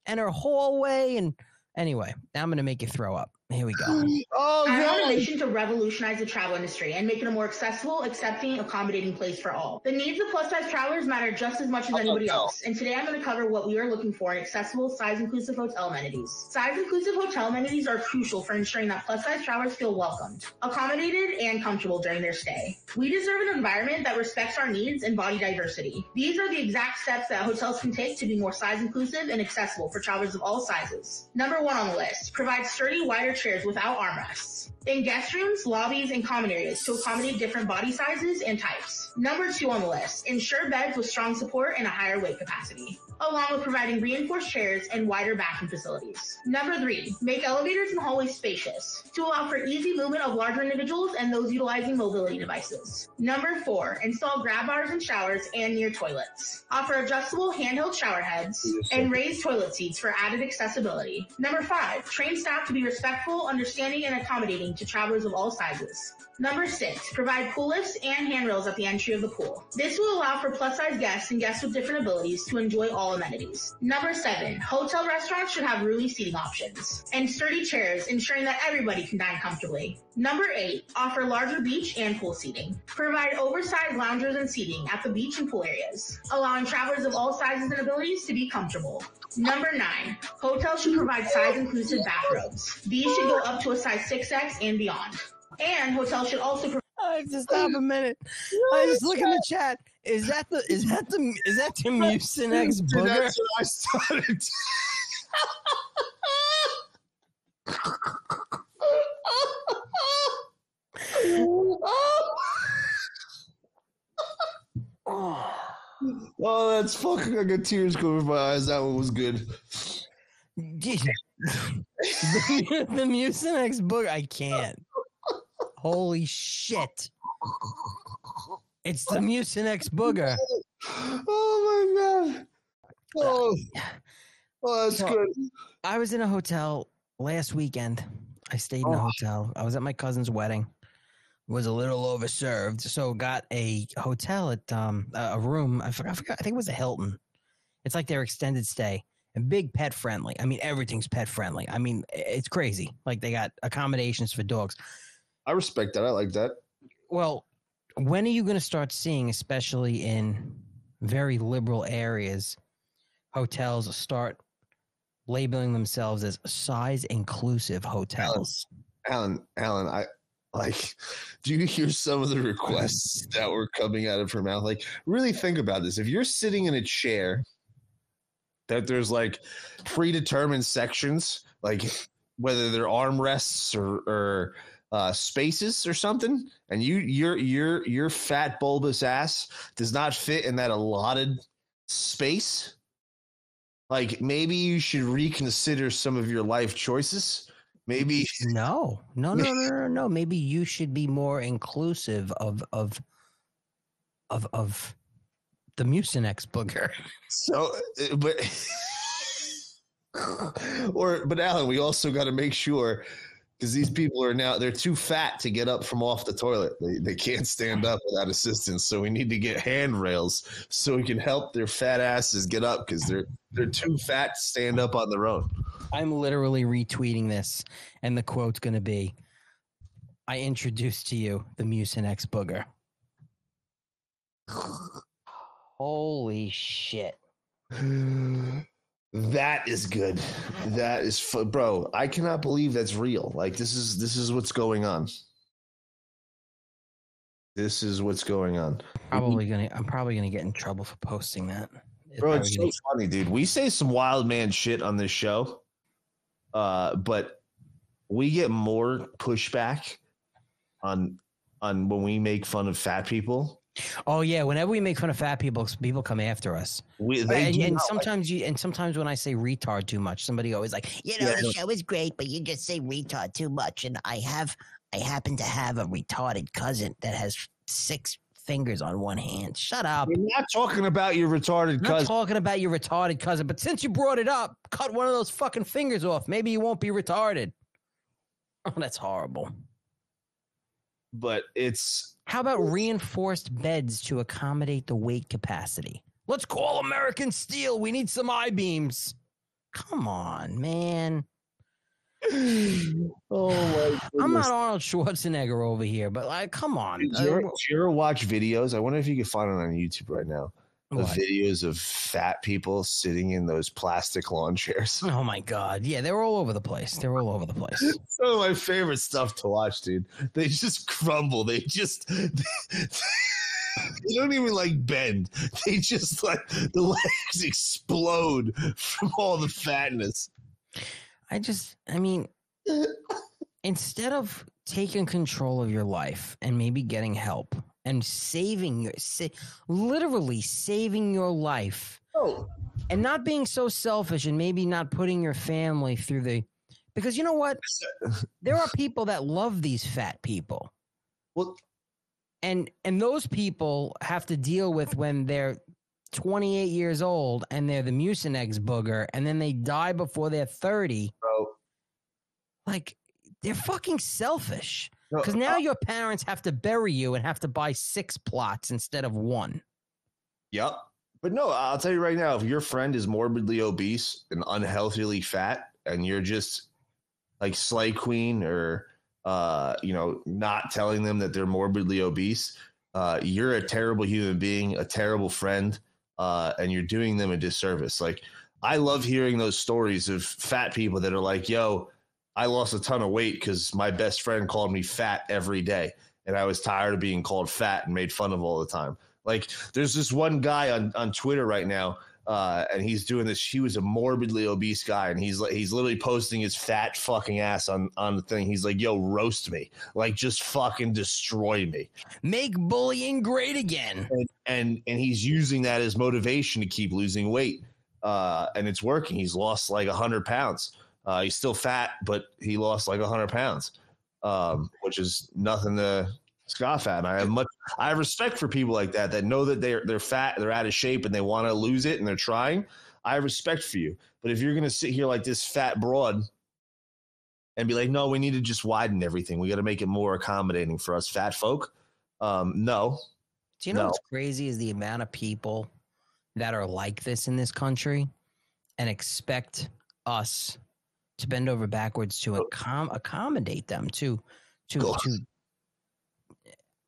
and her hallway. And anyway, now I'm going to make you throw up. Here we go. Oh, Our on a mission to revolutionize the travel industry and make it a more accessible, accepting, accommodating place for all. The needs of plus size travelers matter just as much as oh, anybody else. And today I'm going to cover what we are looking for in accessible, size inclusive hotel amenities. Size inclusive hotel amenities are crucial for ensuring that plus size travelers feel welcomed, accommodated, and comfortable during their stay. We deserve an environment that respects our needs and body diversity. These are the exact steps that hotels can take to be more size inclusive and accessible for travelers of all sizes. Number one on the list provide sturdy, wider chairs without armrests. In guest rooms, lobbies, and common areas to accommodate different body sizes and types. Number two on the list, ensure beds with strong support and a higher weight capacity, along with providing reinforced chairs and wider bathroom facilities. Number three, make elevators and hallways spacious to allow for easy movement of larger individuals and those utilizing mobility devices. Number four, install grab bars in showers and near toilets. Offer adjustable handheld shower heads and raised toilet seats for added accessibility. Number five, train staff to be respectful, understanding, and accommodating to travelers of all sizes. Number six, provide pool lifts and handrails at the entry of the pool. This will allow for plus size guests and guests with different abilities to enjoy all amenities. Number seven, hotel restaurants should have roomy seating options and sturdy chairs, ensuring that everybody can dine comfortably. Number eight, offer larger beach and pool seating. Provide oversized loungers and seating at the beach and pool areas, allowing travelers of all sizes and abilities to be comfortable. Number nine, hotels should provide size inclusive bathrobes. These should go up to a size 6X and beyond. And hotels should also provide. I have to stop a minute. I just look in the chat. Is that the is that the is that the Mucinex Dude, booger? that's what I started. oh, that's fucking. I got tears coming from my eyes. That one was good. the, the Mucinex booger. I can't. Holy shit! It's the Mucinex booger. Oh my god. Oh, oh that's So, good. I was in a hotel last weekend. I stayed in a Oh. hotel. I was at my cousin's wedding. Was a little overserved, so got a hotel at um a room. I forgot, I forgot. I think it was a Hilton. It's like their extended stay and big pet friendly. I mean, everything's pet friendly. I mean, it's crazy. Like they got accommodations for dogs. I respect that. I like that. Well, when are you going to start seeing, especially in very liberal areas, hotels start labeling themselves as size inclusive hotels? Alan, Alan, I like. Do you hear some of the requests that were coming out of her mouth? Like, really think about this. If you're sitting in a chair, that there's like predetermined sections, like whether they're armrests or or uh, spaces or something, and you your your your fat bulbous ass does not fit in that allotted space. Like maybe you should reconsider some of your life choices. Maybe No, no, no, no, no, no. Maybe you should be more inclusive of of of of the Mucinex booger. So, uh, but or but Alan, we also got to make sure because these people are now they're too fat to get up from off the toilet. They they can't stand up without assistance. So we need to get handrails so we can help their fat asses get up because they're they're too fat to stand up on their own. I'm literally retweeting this, and the quote's going to be I introduced to you the Mucinex booger. Holy shit. That is good. That is fu- bro. I cannot believe that's real. Like this is this is what's going on. This is what's going on. Probably gonna. I'm probably gonna get in trouble for posting that. It's Bro, it's so gonna- funny, dude. We say some wild man shit on this show, uh, but we get more pushback on on when we make fun of fat people. Oh yeah, whenever we make fun of fat people, people come after us. We, they and, and not like- sometimes you and sometimes when I say retard too much, somebody always like, You know, Yeah, the show is great, but you just say retard too much. And I have I happen to have a retarded cousin that has six fingers on one hand. Shut up. We're not talking about your retarded cousin. I'm not talking about your retarded cousin, but since you brought it up, cut one of those fucking fingers off. Maybe you won't be retarded. Oh, that's horrible. but it's How about reinforced beds to accommodate the weight capacity? Let's call American Steel. We need some I beams. Come on, man. oh my I'm not Arnold Schwarzenegger over here, but like, come on. Did you, ever, did you ever watch videos? I wonder if you can find it on YouTube right now. The videos of fat people sitting in those plastic lawn chairs. Oh my god. Yeah, they're all over the place. They're all over the place. Some of my favorite stuff to watch, dude. They just crumble. They just they don't even like bend. They just like the legs explode from all the fatness. I just, I mean, instead of taking control of your life and maybe getting help and saving your, sa- literally saving your life, oh. and not being so selfish and maybe not putting your family through the, because you know what, there are people that love these fat people. Well, and and those people have to deal with when they're 28 years old and they're the mucinex booger and then they die before they're 30 bro. Like they're fucking selfish because now uh, your parents have to bury you and have to buy six plots instead of one Yep. But no, I'll tell you right now, if your friend is morbidly obese and unhealthily fat, and you're just like Slay Queen or uh, you know, not telling them that they're morbidly obese, uh, you're a terrible human being, a terrible friend, uh, and you're doing them a disservice. Like I love hearing those stories of fat people that are like, yo, I lost a ton of weight because my best friend called me fat every day. And I was tired of being called fat and made fun of all the time. Like there's this one guy on, on Twitter right now, uh, and he's doing this. He was a morbidly obese guy, and he's like he's literally posting his fat fucking ass on on the thing. He's like, "Yo, roast me, like just fucking destroy me." make bullying great again and and, and he's using that as motivation to keep losing weight, uh, and it's working. He's lost like hundred pounds. Uh, he's still fat, but he lost like hundred pounds, um, which is nothing to scoff at. And I have much, I have respect for people like that that know that they're they're fat, they're out of shape, and they want to lose it, and they're trying. I have respect for you. But if you're gonna sit here like this fat broad and be like, no, we need to just widen everything. We got to make it more accommodating for us fat folk. Um, no, do you know No. what's crazy is the amount of people that are like this in this country and expect us to bend over backwards to accom- accommodate them to to Go- to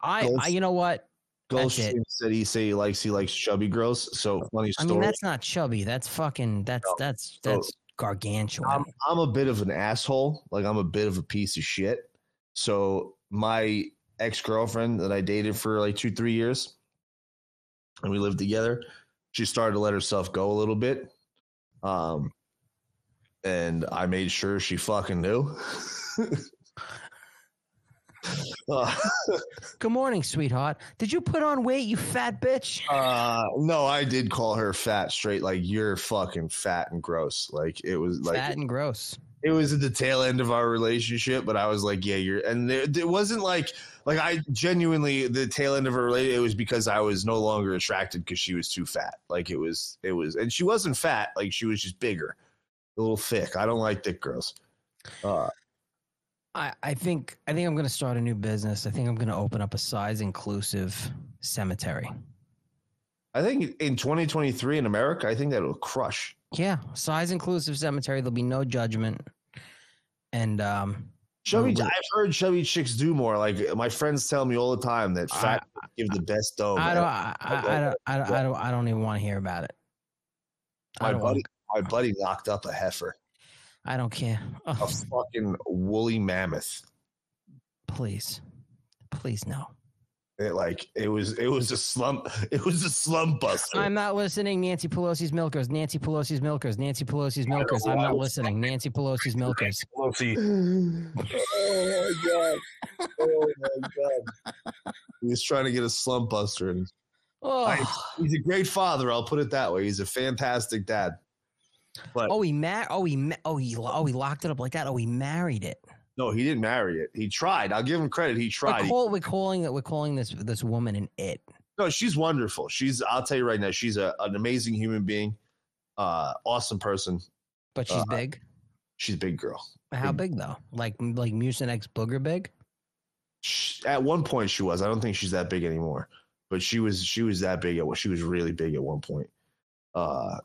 I, Go- I you know what that's it said he say he likes he likes chubby girls. So funny story. I mean that's not chubby that's fucking that's that's So- that's gargantuan I'm I'm a bit of an asshole. Like I'm a bit of a piece of shit. So my ex girlfriend that I dated for like two three years, and we lived together. She started to let herself go a little bit, um, and I made sure she fucking knew. uh, good morning sweetheart did you put on weight you fat bitch uh, no, I did call her fat straight. Like you're fucking fat and gross. Like it was like fat and gross it was at the tail end of our relationship, but I was like, yeah, you're, and there, it wasn't like, like I genuinely, the tail end of our relationship, it was because I was no longer attracted because she was too fat. Like it was, it was, and she wasn't fat, like she was just bigger, a little thick. I don't like thick girls. Uh, I, I think I think I'm gonna start a new business. I think I'm gonna open up a size inclusive cemetery. I think in 2023 in America, I think that'll crush. Yeah, size inclusive cemetery. There'll be no judgment, and um, Chubby, I've heard chubby chicks do more. Like my friends tell me all the time that fat give the best dough. I don't, I, I, I don't, I don't, I don't, I don't even want to hear about it. I My don't buddy, my buddy locked up a heifer, I don't care. a Oh, fucking woolly mammoth. please, please no. It like it was it was a slump it was a slump buster. I'm not listening. Nancy Pelosi's milkers. Nancy Pelosi's milkers. Nancy Pelosi's milkers. I'm not listening. Nancy Pelosi's milkers. Pelosi. oh my god! Oh my god! He was trying to get a slump buster, and Oh, I- he's a great father. I'll put it that way. He's a fantastic dad. But oh, he mar- Oh, he. Ma- oh, he. Oh, he locked it up like that. Oh, he married it. No, he didn't marry it. He tried. I'll give him credit. He We're, tried. He- call, we're calling it. We're calling this this woman an it. no, she's wonderful. She's. I'll tell you right now. She's a, an amazing human being. Uh, awesome person. But she's Uh, big. She's a big girl. How big though? Like like Mucinex booger big? Sh- At one point, she was. I don't think she's that big anymore. But she was. She was that big. At she was really big at one point. Uh,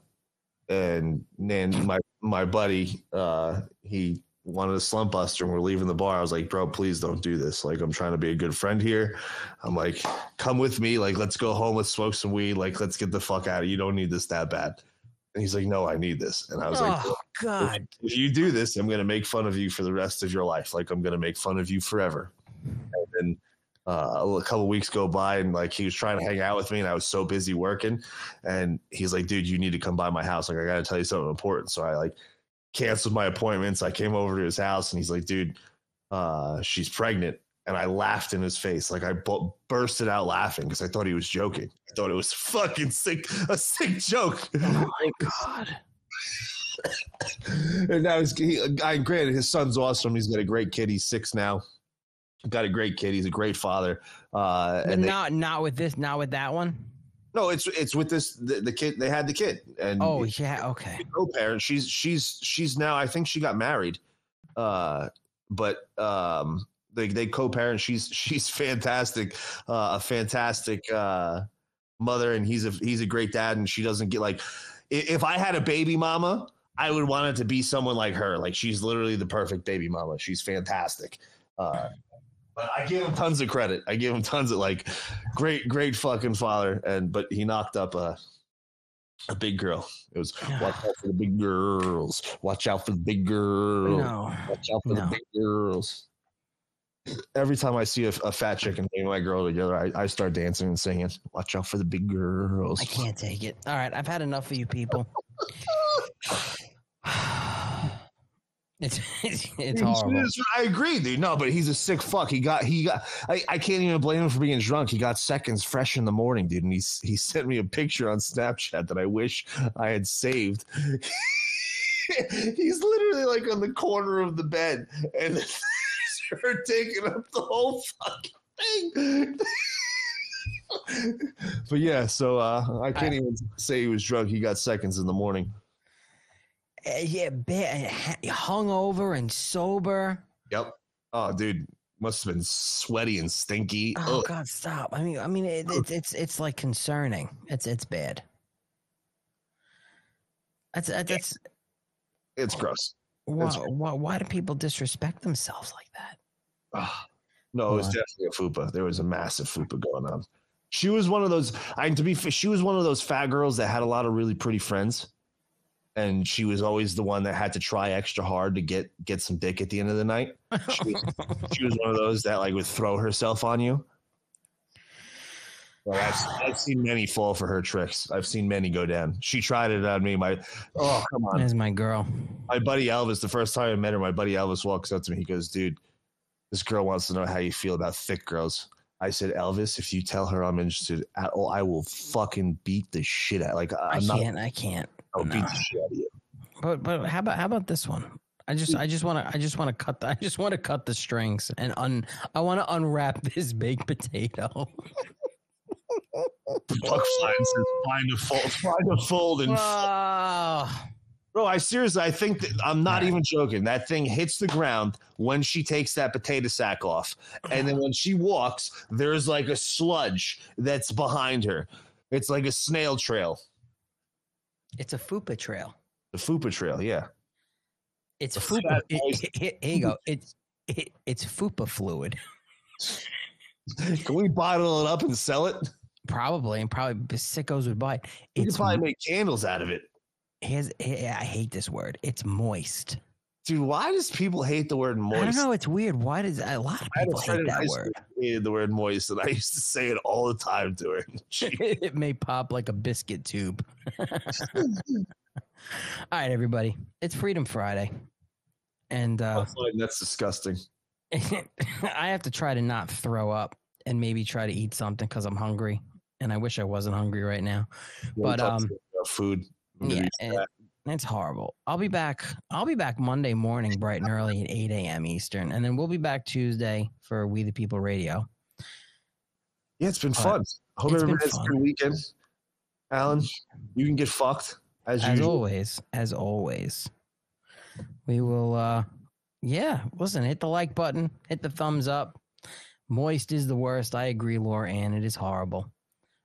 and then my my buddy, uh, he wanted a slump buster, and we're leaving the bar. I was like, bro, please don't do this. Like, I'm trying to be a good friend here. I'm like, come with me. Like, let's go home. Let's smoke some weed. Like, let's get the fuck out. Of You don't need this that bad. And he's like, no, I need this. And I was like, oh God. if you do this, I'm going to make fun of you for the rest of your life. Like I'm going to make fun of you forever. Uh, a couple weeks go by, and like he was trying to hang out with me, and I was so busy working. And he's like, "Dude, you need to come by my house. Like I got to tell you something important." So I like canceled my appointments. I came over to his house, and he's like, "Dude, uh, she's pregnant." And I laughed in his face, like I bu- bursted out laughing because I thought he was joking. I thought it was fucking sick, a sick joke. Oh my god! and now he's he, I granted his son's awesome. He's got a great kid. He's six now. Got a great kid. He's a great father. Uh, and they- not not with this. Not with that one. no, it's it's with this the, the kid. They had the kid, and Oh yeah. Okay. co-parent. She's she's she's now. I think she got married, uh, but um, they they co-parent. She's she's fantastic, uh, a fantastic uh, mother, and he's a he's a great dad. And she doesn't get like if I had a baby mama, I would want it to be someone like her. Like she's literally the perfect baby mama. She's fantastic. Uh, but I give him tons of credit. I give him tons of like great, great fucking father. And but he knocked up a a big girl. It was watch out for the big girls. Watch out for the big girls. No. Watch out for No. the big girls. Every time I see a, a fat chick and me and my girl together, I, I start dancing and singing. Watch out for the big girls. I can't take it. All right, I've had enough of you people. It's it's, it's horrible. I agree, dude. No, but he's a sick fuck. He got he got. I, I can't even blame him for being drunk. He got seconds fresh in the morning, dude. And he's he sent me a picture on Snapchat that I wish I had saved. he's literally like on the corner of the bed, and her taking up the whole fucking thing. but yeah, so uh, I can't even say he was drunk. He got seconds in the morning. Uh, yeah, ba- hungover and sober. Yep. Oh, dude, must have been sweaty and stinky. Oh Ugh. God, stop! I mean, I mean, it, it's it's it's like concerning. It's it's bad. That's that's It's gross. why, It's- why why do people disrespect themselves like that? Ah, no, it was definitely a fupa. There was a massive fupa going on. She was one of those. I to be. She was one of those fat girls that had a lot of really pretty friends, and she was always the one that had to try extra hard to get get some dick at the end of the night. She was, she was one of those that like would throw herself on you. Well, I've, I've seen many fall for her tricks. I've seen many go down. She tried it on me. My oh come on, There's my girl. my buddy Elvis, the first time I met her, my buddy Elvis walks up to me. He goes, Dude, this girl wants to know how you feel about thick girls. I said, Elvis, if you tell her I'm interested at all, I will fucking beat the shit out. Like I I'm not. can't. I can't. I'll beat the shit out of you. But but how about how about this one? I just I just want to I just want to cut the, I just want to cut the strings and un I want to unwrap this baked potato. Buck sign says find a fold, find a fold, and Ah. bro, I seriously, I think that I'm not even joking. That thing hits the ground when she takes that potato sack off, and then when she walks, there's like a sludge that's behind her. It's like a snail trail, It's a fupa trail. the fupa trail. Yeah. It's fupa. It, it- here you go. It's it, it's fupa fluid. Can we bottle it up and sell it? Probably, and probably sickos would buy it. It's could probably make candles out of it. here's, here- I hate this word. It's moist. Dude, why does people hate the word moist? I don't know. It's weird. Why does a lot of I had a people hate that word? hated the word moist, and I used to say it all the time to her. It may pop like a biscuit tube. All right, everybody. It's Freedom Friday. And uh, that's disgusting. I have to try to not throw up and maybe try to eat something because I'm hungry. And I wish I wasn't hungry right now. We'll But um, food. I'm yeah. It's horrible. I'll be back. I'll be back Monday morning, bright and early at 8 a.m. Eastern. And then we'll be back Tuesday for We the People Radio. Yeah, it's been But fun. Hope everybody has a good weekend. Alan, you can get fucked as, As always. As always. We will uh yeah, listen, hit the like button, hit the thumbs up. Moist is the worst. I agree, Laura Ann. It is horrible.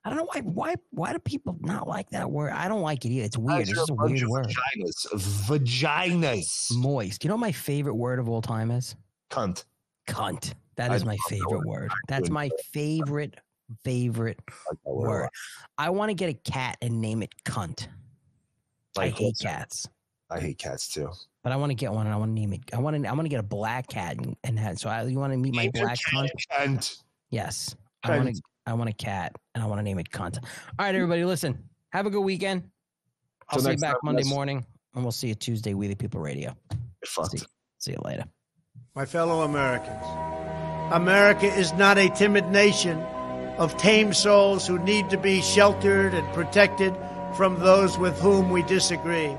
I don't know why why why do people not like that word? I don't like it either. It's weird. It's just a weird word. Vaginas. Vaginas. Moist. You know what my favorite word of all time is? Cunt. Cunt. That is I my favorite word. That's my favorite, favorite that word a word. lot. I want to get a cat and name it cunt. I Like, hate cats, I hate cats too. but I want to get one and I want to name it. I want to. I want to get a black cat and, and have, so I, you want to meet my Name black cunt? Cunt. Yes, I want to. I want a cat and I want to name it cunt. All right, hmm. everybody, listen. Have a good weekend. I'll Till see you back time, Monday guys. morning, and we'll see you Tuesday. We the People Radio. Fucked. See, see you later. My fellow Americans, America is not a timid nation of tame souls who need to be sheltered and protected from those with whom we disagree.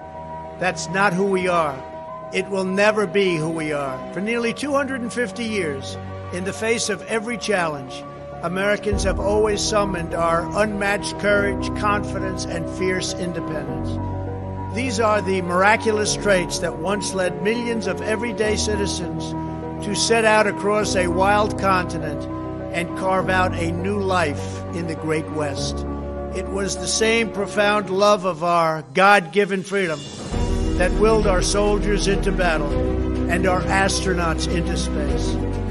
That's not who we are. It will never be who we are. For nearly 250 years, in the face of every challenge, Americans have always summoned our unmatched courage, confidence, and fierce independence. These are the miraculous traits that once led millions of everyday citizens to set out across a wild continent and carve out a new life in the Great West. It was the same profound love of our God given freedom that willed our soldiers into battle and our astronauts into space.